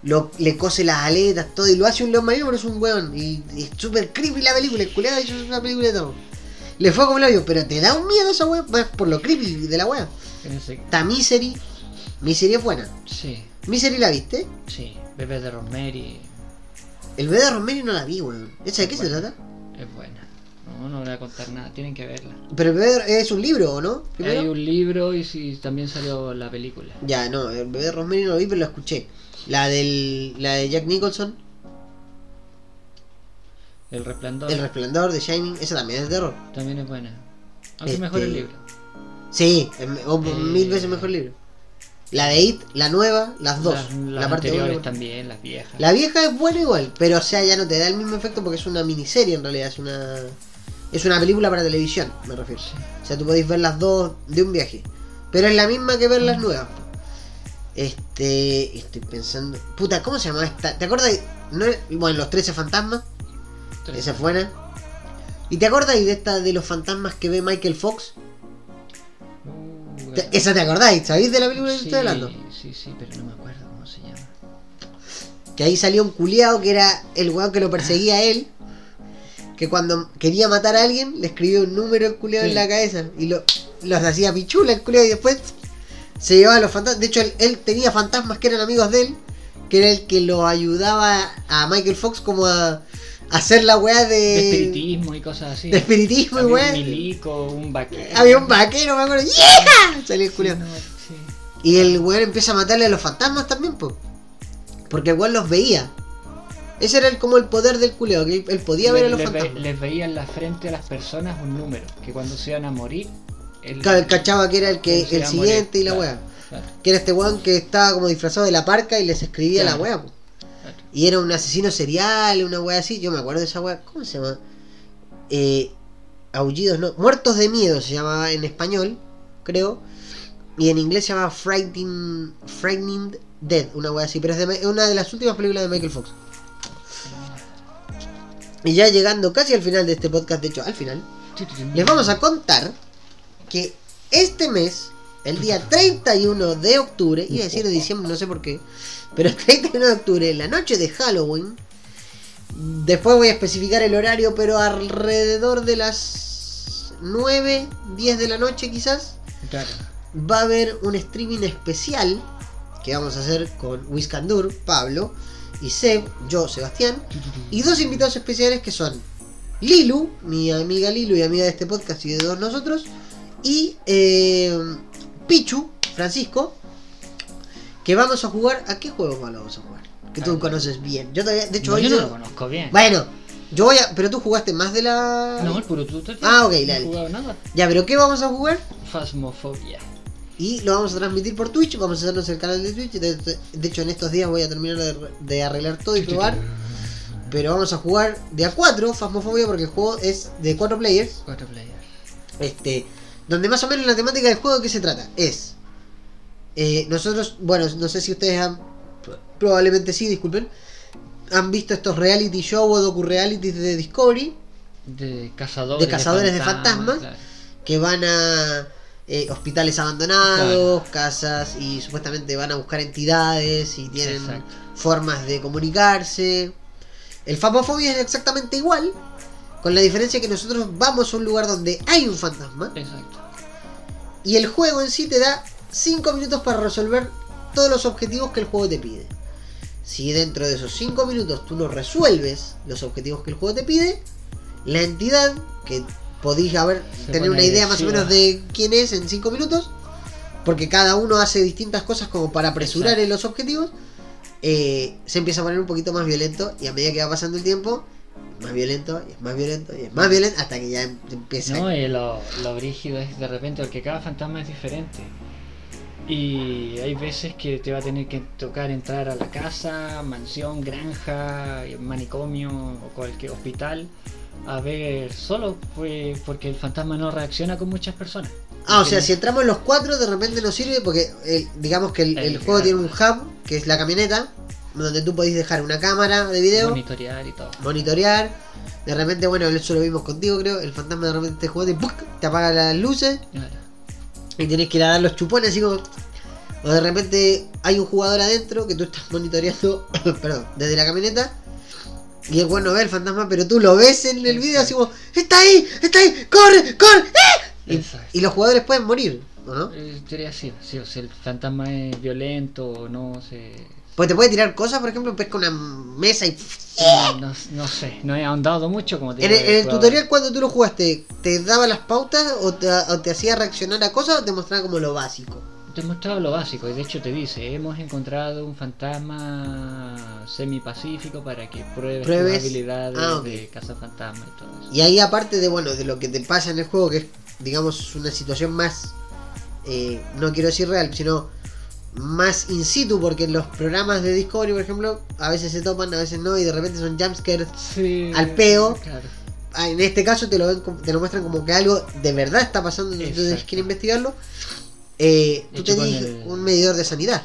B: Lo, le cose las aletas, todo. Y lo hace un león marino, pero es un weón. Y, y es súper creepy la película. El culiado hizo una película de todo. Le fue como el hoyo, pero te da un miedo esa más por lo creepy de la
C: ese-
B: Está Misery. Misery es buena.
C: Sí,
B: Misery la viste.
C: sí. Bebé de Rosemary
B: El bebé de Rosemary no la vi, weón. ¿Esa de qué se trata?
C: es buena. No, no voy a contar nada. Tienen que verla.
B: Pero el bebé de- es un libro, ¿o no? Primero.
C: Hay un libro y sí, también salió la película.
B: Ya, no, el bebé de Rosemary no lo vi, pero lo escuché. La del. La de Jack Nicholson,
C: El Resplandor
B: El Resplandor de Shining, esa también es de terror.
C: también es buena. Aunque
B: Este-
C: mejor el libro.
B: Sí, es o
C: Eh,
B: mil veces mejor libro. La de It, la nueva, las dos.
C: Las,
B: la parte
C: anteriores también, las viejas.
B: La vieja es buena igual, pero o sea, ya no te da el mismo efecto porque es una miniserie en realidad, es una es una película para televisión, me refiero. O sea, tú podéis ver las dos de un viaje. Pero es la misma que ver las nuevas. Este, estoy pensando, puta, ¿cómo se llama esta? ¿Te acuerdas? No, bueno, los 13 fantasmas, esa es buena. ¿Y te acordáis de esta de los fantasmas que ve Michael Fox? Te- Esa te acordáis, ¿sabéis de la película que
C: sí,
B: estoy hablando?
C: Sí, sí, pero no me acuerdo cómo se llama.
B: Que ahí salió un culiao que era el weón que lo perseguía a él. Que cuando quería matar a alguien, le escribía un número el culiao en la cabeza. Y lo, los hacía pichula el culiao y después se llevaba a los fantasmas. De hecho, él, él tenía fantasmas que eran amigos de él. Que era el que lo ayudaba a Michael Fox como a hacer la weá de,
C: De espiritismo y cosas así.
B: de espiritismo y weá.
C: un milico, un vaquero.
B: Había un vaquero, me acuerdo. ¡Yeah! Salió el
C: Sí,
B: culiao.
C: no, sí.
B: Y el weón empieza a matarle a los fantasmas también, po. Porque el weón los veía. Ese era el, como el poder del culeo, que él, podía ver a
C: Le-
B: los
C: ve-
B: fantasmas.
C: les veía en la frente a las personas un número, que cuando se iban a morir, él,
B: Claro, cachaba que era el que el siguiente
C: morir,
B: y la
C: claro,
B: weá.
C: claro,
B: Que era este weón que estaba como disfrazado de la parca y les escribía la
C: Claro.
B: weá, po. Y era un asesino serial, una weá así. Yo me acuerdo de esa weá. ¿Cómo se llama? Eh, aullidos, no. Muertos de miedo se llamaba en español, creo. Y en inglés se llama Frightening, Frightening Dead, una weá así. Pero es de una de las últimas películas de Michael Fox. Y ya llegando casi al final de este podcast, de hecho al final, les vamos a contar que este mes, el día 31 de octubre, iba a decir de diciembre, no sé por qué, pero el 31 de octubre, en la noche de Halloween, después voy a especificar el horario, pero alrededor de las 9, 10 de la noche quizás,
C: Claro.
B: va a haber un streaming especial que vamos a hacer con Wiscandur, Pablo y Seb, yo, Sebastián, y dos invitados especiales que son Lilu, mi amiga Lilu y amiga de este podcast y de todos nosotros, y eh, Pichu, Francisco, que vamos a jugar. ¿A qué juego vamos a jugar? Que tú conoces bien. Yo todavía, de hecho,
C: No,
B: hoy
C: yo no lo conozco bien.
B: Bueno, yo voy a. Pero tú jugaste más de la.
C: No, el puro tuto.
B: Ah, ok,
C: No he jugado nada.
B: Ya, pero ¿qué vamos a jugar?
C: Fasmofobia.
B: Y lo vamos a transmitir por Twitch. Vamos a hacernos el canal de Twitch. De, de hecho, en estos días voy a terminar de, de arreglar todo y probar. Pero vamos a jugar de a 4 Phasmophobia porque el juego es de 4 players.
C: Cuatro players.
B: Este, donde más o menos la temática del juego de qué se trata es eh, nosotros, bueno, no sé si ustedes han probablemente sí, disculpen, han visto estos reality show o docu realities de Discovery
C: De cazadores
B: De cazadores de fantasmas.
C: claro.
B: que van a eh, hospitales abandonados, casas y supuestamente van a buscar entidades y tienen
C: Exacto.
B: formas de comunicarse. El Famofobia es exactamente igual, con la diferencia que nosotros vamos a un lugar donde hay un fantasma
C: Exacto.
B: y el juego en sí te da 5 minutos para resolver todos los objetivos que el juego te pide. Si dentro de esos 5 minutos tú no resuelves los objetivos que el juego te pide, la entidad, que podéis haber,
C: Se
B: tener una idea más o menos de quién es en 5 minutos, porque cada uno hace distintas cosas como para apresurar
C: Exacto.
B: en los objetivos, eh, se empieza a poner un poquito más violento y a medida que va pasando el tiempo, más violento, y es más violento, y es más violento, hasta que ya em- empieza
C: No, y lo, lo brígido es de repente porque cada fantasma es diferente. Y hay veces que te va a tener que tocar entrar a la casa, mansión, granja, manicomio o cualquier hospital a ver solo, pues, porque el fantasma no reacciona con muchas personas.
B: Ah, o sea, si entramos los cuatro, de repente nos sirve porque el- digamos que el, el
C: El-
B: juego tiene un hub, que es la camioneta, donde tú podéis dejar una cámara de video,
C: monitorear y todo.
B: monitorear. De repente, bueno, eso lo vimos contigo, creo. El fantasma de repente te juega y ¡puc! te apaga las luces
C: Claro.
B: Y tenés que ir a dar los chupones, así como. O de repente hay un jugador adentro que tú estás monitoreando, perdón, desde la camioneta. Y el bueno ve el fantasma, pero tú lo ves en el video así como, ¡Está ahí! ¡Está ahí! ¡Corre! ¡Corre! ¡Eh! Y los jugadores pueden morir, ¿o no?
C: Eh, Sería así, sí, o sea, el fantasma es violento o no se...
B: Pues te puede tirar cosas, por ejemplo, pesca una mesa y...
C: No, no sé, no he ahondado mucho como te
B: En el, en el tutorial cuando tú lo jugaste, ¿te daba las pautas o te, o te hacía reaccionar a cosas o te mostraba como lo básico?
C: Te he mostrado lo básico y de hecho te dice, hemos encontrado un fantasma semi-pacífico para que pruebes,
B: Pruebes.
C: tus habilidades
B: Ah, ok.
C: de cazafantasma y todo eso.
B: Y ahí aparte de, bueno, de lo que te pasa en el juego, que es, digamos, una situación más eh, no quiero decir real, sino más in situ, porque los programas de Discovery, por ejemplo, a veces se topan, a veces no, y de repente son jumpscares
C: Sí,
B: al peo.
C: Claro.
B: Ah, En este caso te lo, ven te lo muestran como que algo de verdad está pasando, entonces
C: Exacto.
B: quieren investigarlo. Eh, tú tenés
C: el-
B: un medidor de sanidad.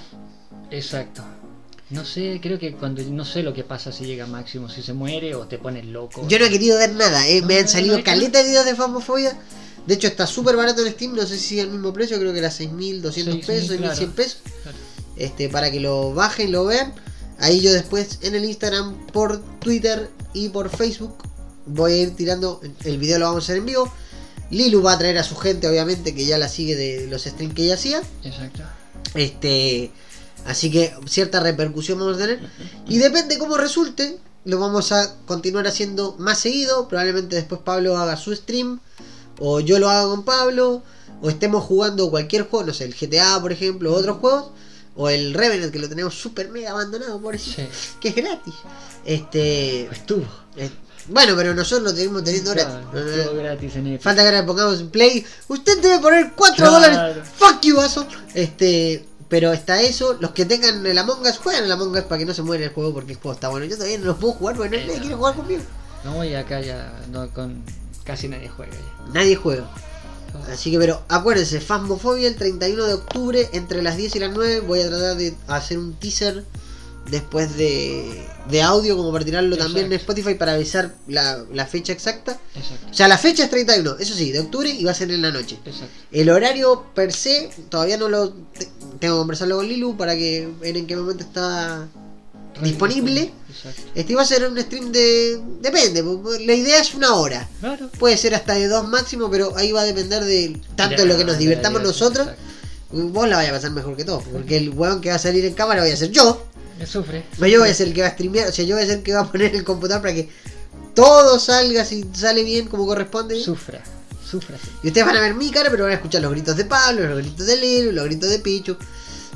C: Exacto. No sé, creo que cuando no sé lo que pasa si llega máximo, si se muere o te pones loco.
B: Yo no he querido ver nada, eh,
C: No,
B: me han
C: no,
B: salido
C: no,
B: caleta de videos de Fasmofobia. De hecho, está súper barato en Steam, no sé si sigue el mismo precio, creo que era 6.200
C: 6.000,
B: pesos, 6.100
C: claro.
B: pesos.
C: Claro.
B: este, para que lo bajen, lo vean. Ahí yo después en el Instagram, por Twitter y por Facebook voy a ir tirando, el video lo vamos a hacer en vivo. Lilu va a traer a su gente, obviamente, que ya la sigue de los streams que ella hacía.
C: Exacto.
B: Este, así que cierta repercusión vamos a tener. Y depende cómo resulte, lo vamos a continuar haciendo más seguido. Probablemente después Pablo haga su stream, o yo lo haga con Pablo, o estemos jugando cualquier juego, no sé, el GTA por ejemplo, o otros juegos, o el Revenant que lo tenemos súper mega abandonado, por eso,
C: Sí.
B: que es gratis. Este,
C: Estuvo.
B: eh, bueno, pero nosotros lo seguimos teniendo gratis.
C: Claro,
B: no.
C: estuvo gratis en Epic.
B: Falta que le pongamos en play. Usted debe poner 4
C: Claro.
B: dólares. Fuck you, vaso. Este. Pero está eso. Los que tengan el Among Us, juegan el Among Us para que no se muera el juego porque el juego está bueno. Yo todavía no lo puedo jugar porque no nadie
C: Eh,
B: quiere
C: no.
B: jugar conmigo.
C: No, y acá ya no, con casi nadie juega ya.
B: Nadie juega. Así que, pero acuérdense, Phasmophobia el 31 de octubre entre las 10 y las 9. Voy a tratar de hacer un teaser después de, de audio como para tirarlo también en. Spotify para avisar la, la fecha exacta.
C: Exacto.
B: O sea, la fecha es 31, eso sí, de octubre y va a ser en la noche.
C: Exacto.
B: El horario per se, todavía no lo te- tengo que conversarlo con Lilu para que ver en qué momento está disponible.
C: Exacto.
B: Este va a ser un stream de. Depende, la idea es una hora.
C: Claro.
B: Puede ser hasta de dos máximo, pero ahí va a depender de tanto de lo que nos
C: Ya,
B: divertamos
C: ya,
B: nosotros.
C: exacto.
B: Vos la vayas a pasar mejor que todos, porque el weón que va a salir en cámara voy a ser yo.
C: Me sufre.
B: No, yo voy a ser el que va a streamear, o sea, yo voy a ser el que va a poner el computador para que todo salga, si sale bien como corresponde.
C: Sufra. Sufra. sí.
B: Y ustedes van a ver mi cara, pero van a escuchar los gritos de Pablo, los gritos de Lilo, los gritos de Pichu,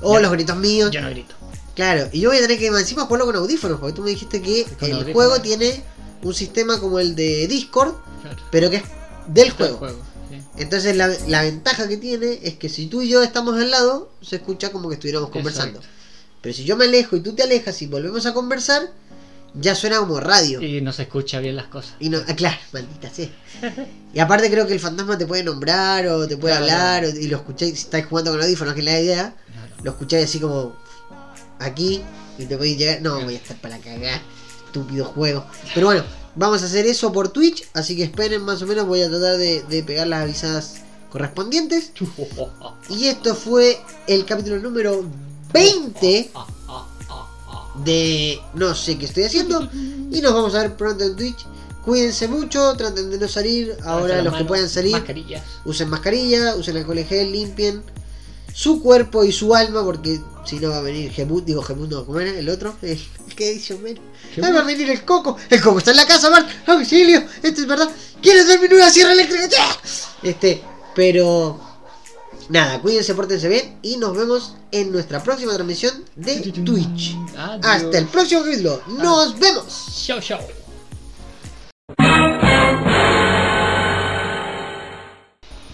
B: o los gritos míos.
C: Yo no grito.
B: Claro, y yo voy a tener que encima jugarlo con audífonos, porque tú me dijiste que
C: Con
B: el
C: audífonos.
B: juego tiene un sistema como el de Discord,
C: Claro.
B: pero que es del juego.
C: juego. sí.
B: Entonces la, la ventaja que tiene es que si tú y yo estamos al lado, se escucha como que estuviéramos conversando.
C: Exacto.
B: Pero si yo me alejo y tú te alejas y volvemos a conversar, ya suena como radio.
C: Y no se escucha bien las cosas.
B: Y no, ah, claro, maldita sea. Y aparte creo que el fantasma te puede nombrar o te puede
C: Claro.
B: hablar o- y lo escucháis, si estáis jugando con audífonos, que es la idea, lo escucháis así como aquí y te podéis llegar. No, voy a estar para cagar, estúpido juego. Pero bueno, vamos a hacer eso por Twitch, así que esperen más o menos, voy a tratar de, de pegar las avisadas correspondientes. Y esto fue el capítulo número 20 de No sé qué estoy haciendo. Y nos vamos a ver pronto en Twitch. Cuídense mucho, traten de no salir. Ahora los que puedan salir,
C: Mascarillas.
B: usen mascarilla, usen alcohol en gel, limpien su cuerpo y su alma, porque si no va a venir Jebut, digo Jebut, no, ¿cómo era el otro? El, que dice. Ahí va a venir el coco, el coco está en la casa, Mark, auxilio, esto es verdad, ¿quieres dormir una sierra eléctrica? Este, pero nada, cuídense, pórtense bien y nos vemos en nuestra próxima transmisión de Twitch.
C: Adiós.
B: Hasta el próximo capítulo, nos vemos.
C: Chao, chao.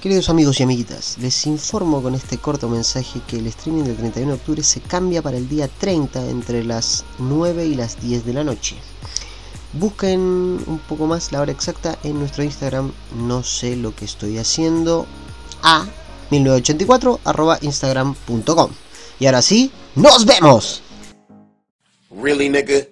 B: Queridos amigos y amiguitas, les informo con este corto mensaje que el streaming del 31 de octubre se cambia para el día 30 entre las 9 y las 10 de la noche. Busquen un poco más la hora exacta en nuestro Instagram, no sé lo que estoy haciendo, a 1984 arroba instagram.com. Y ahora sí, ¡nos vemos!
A: Really, nigga?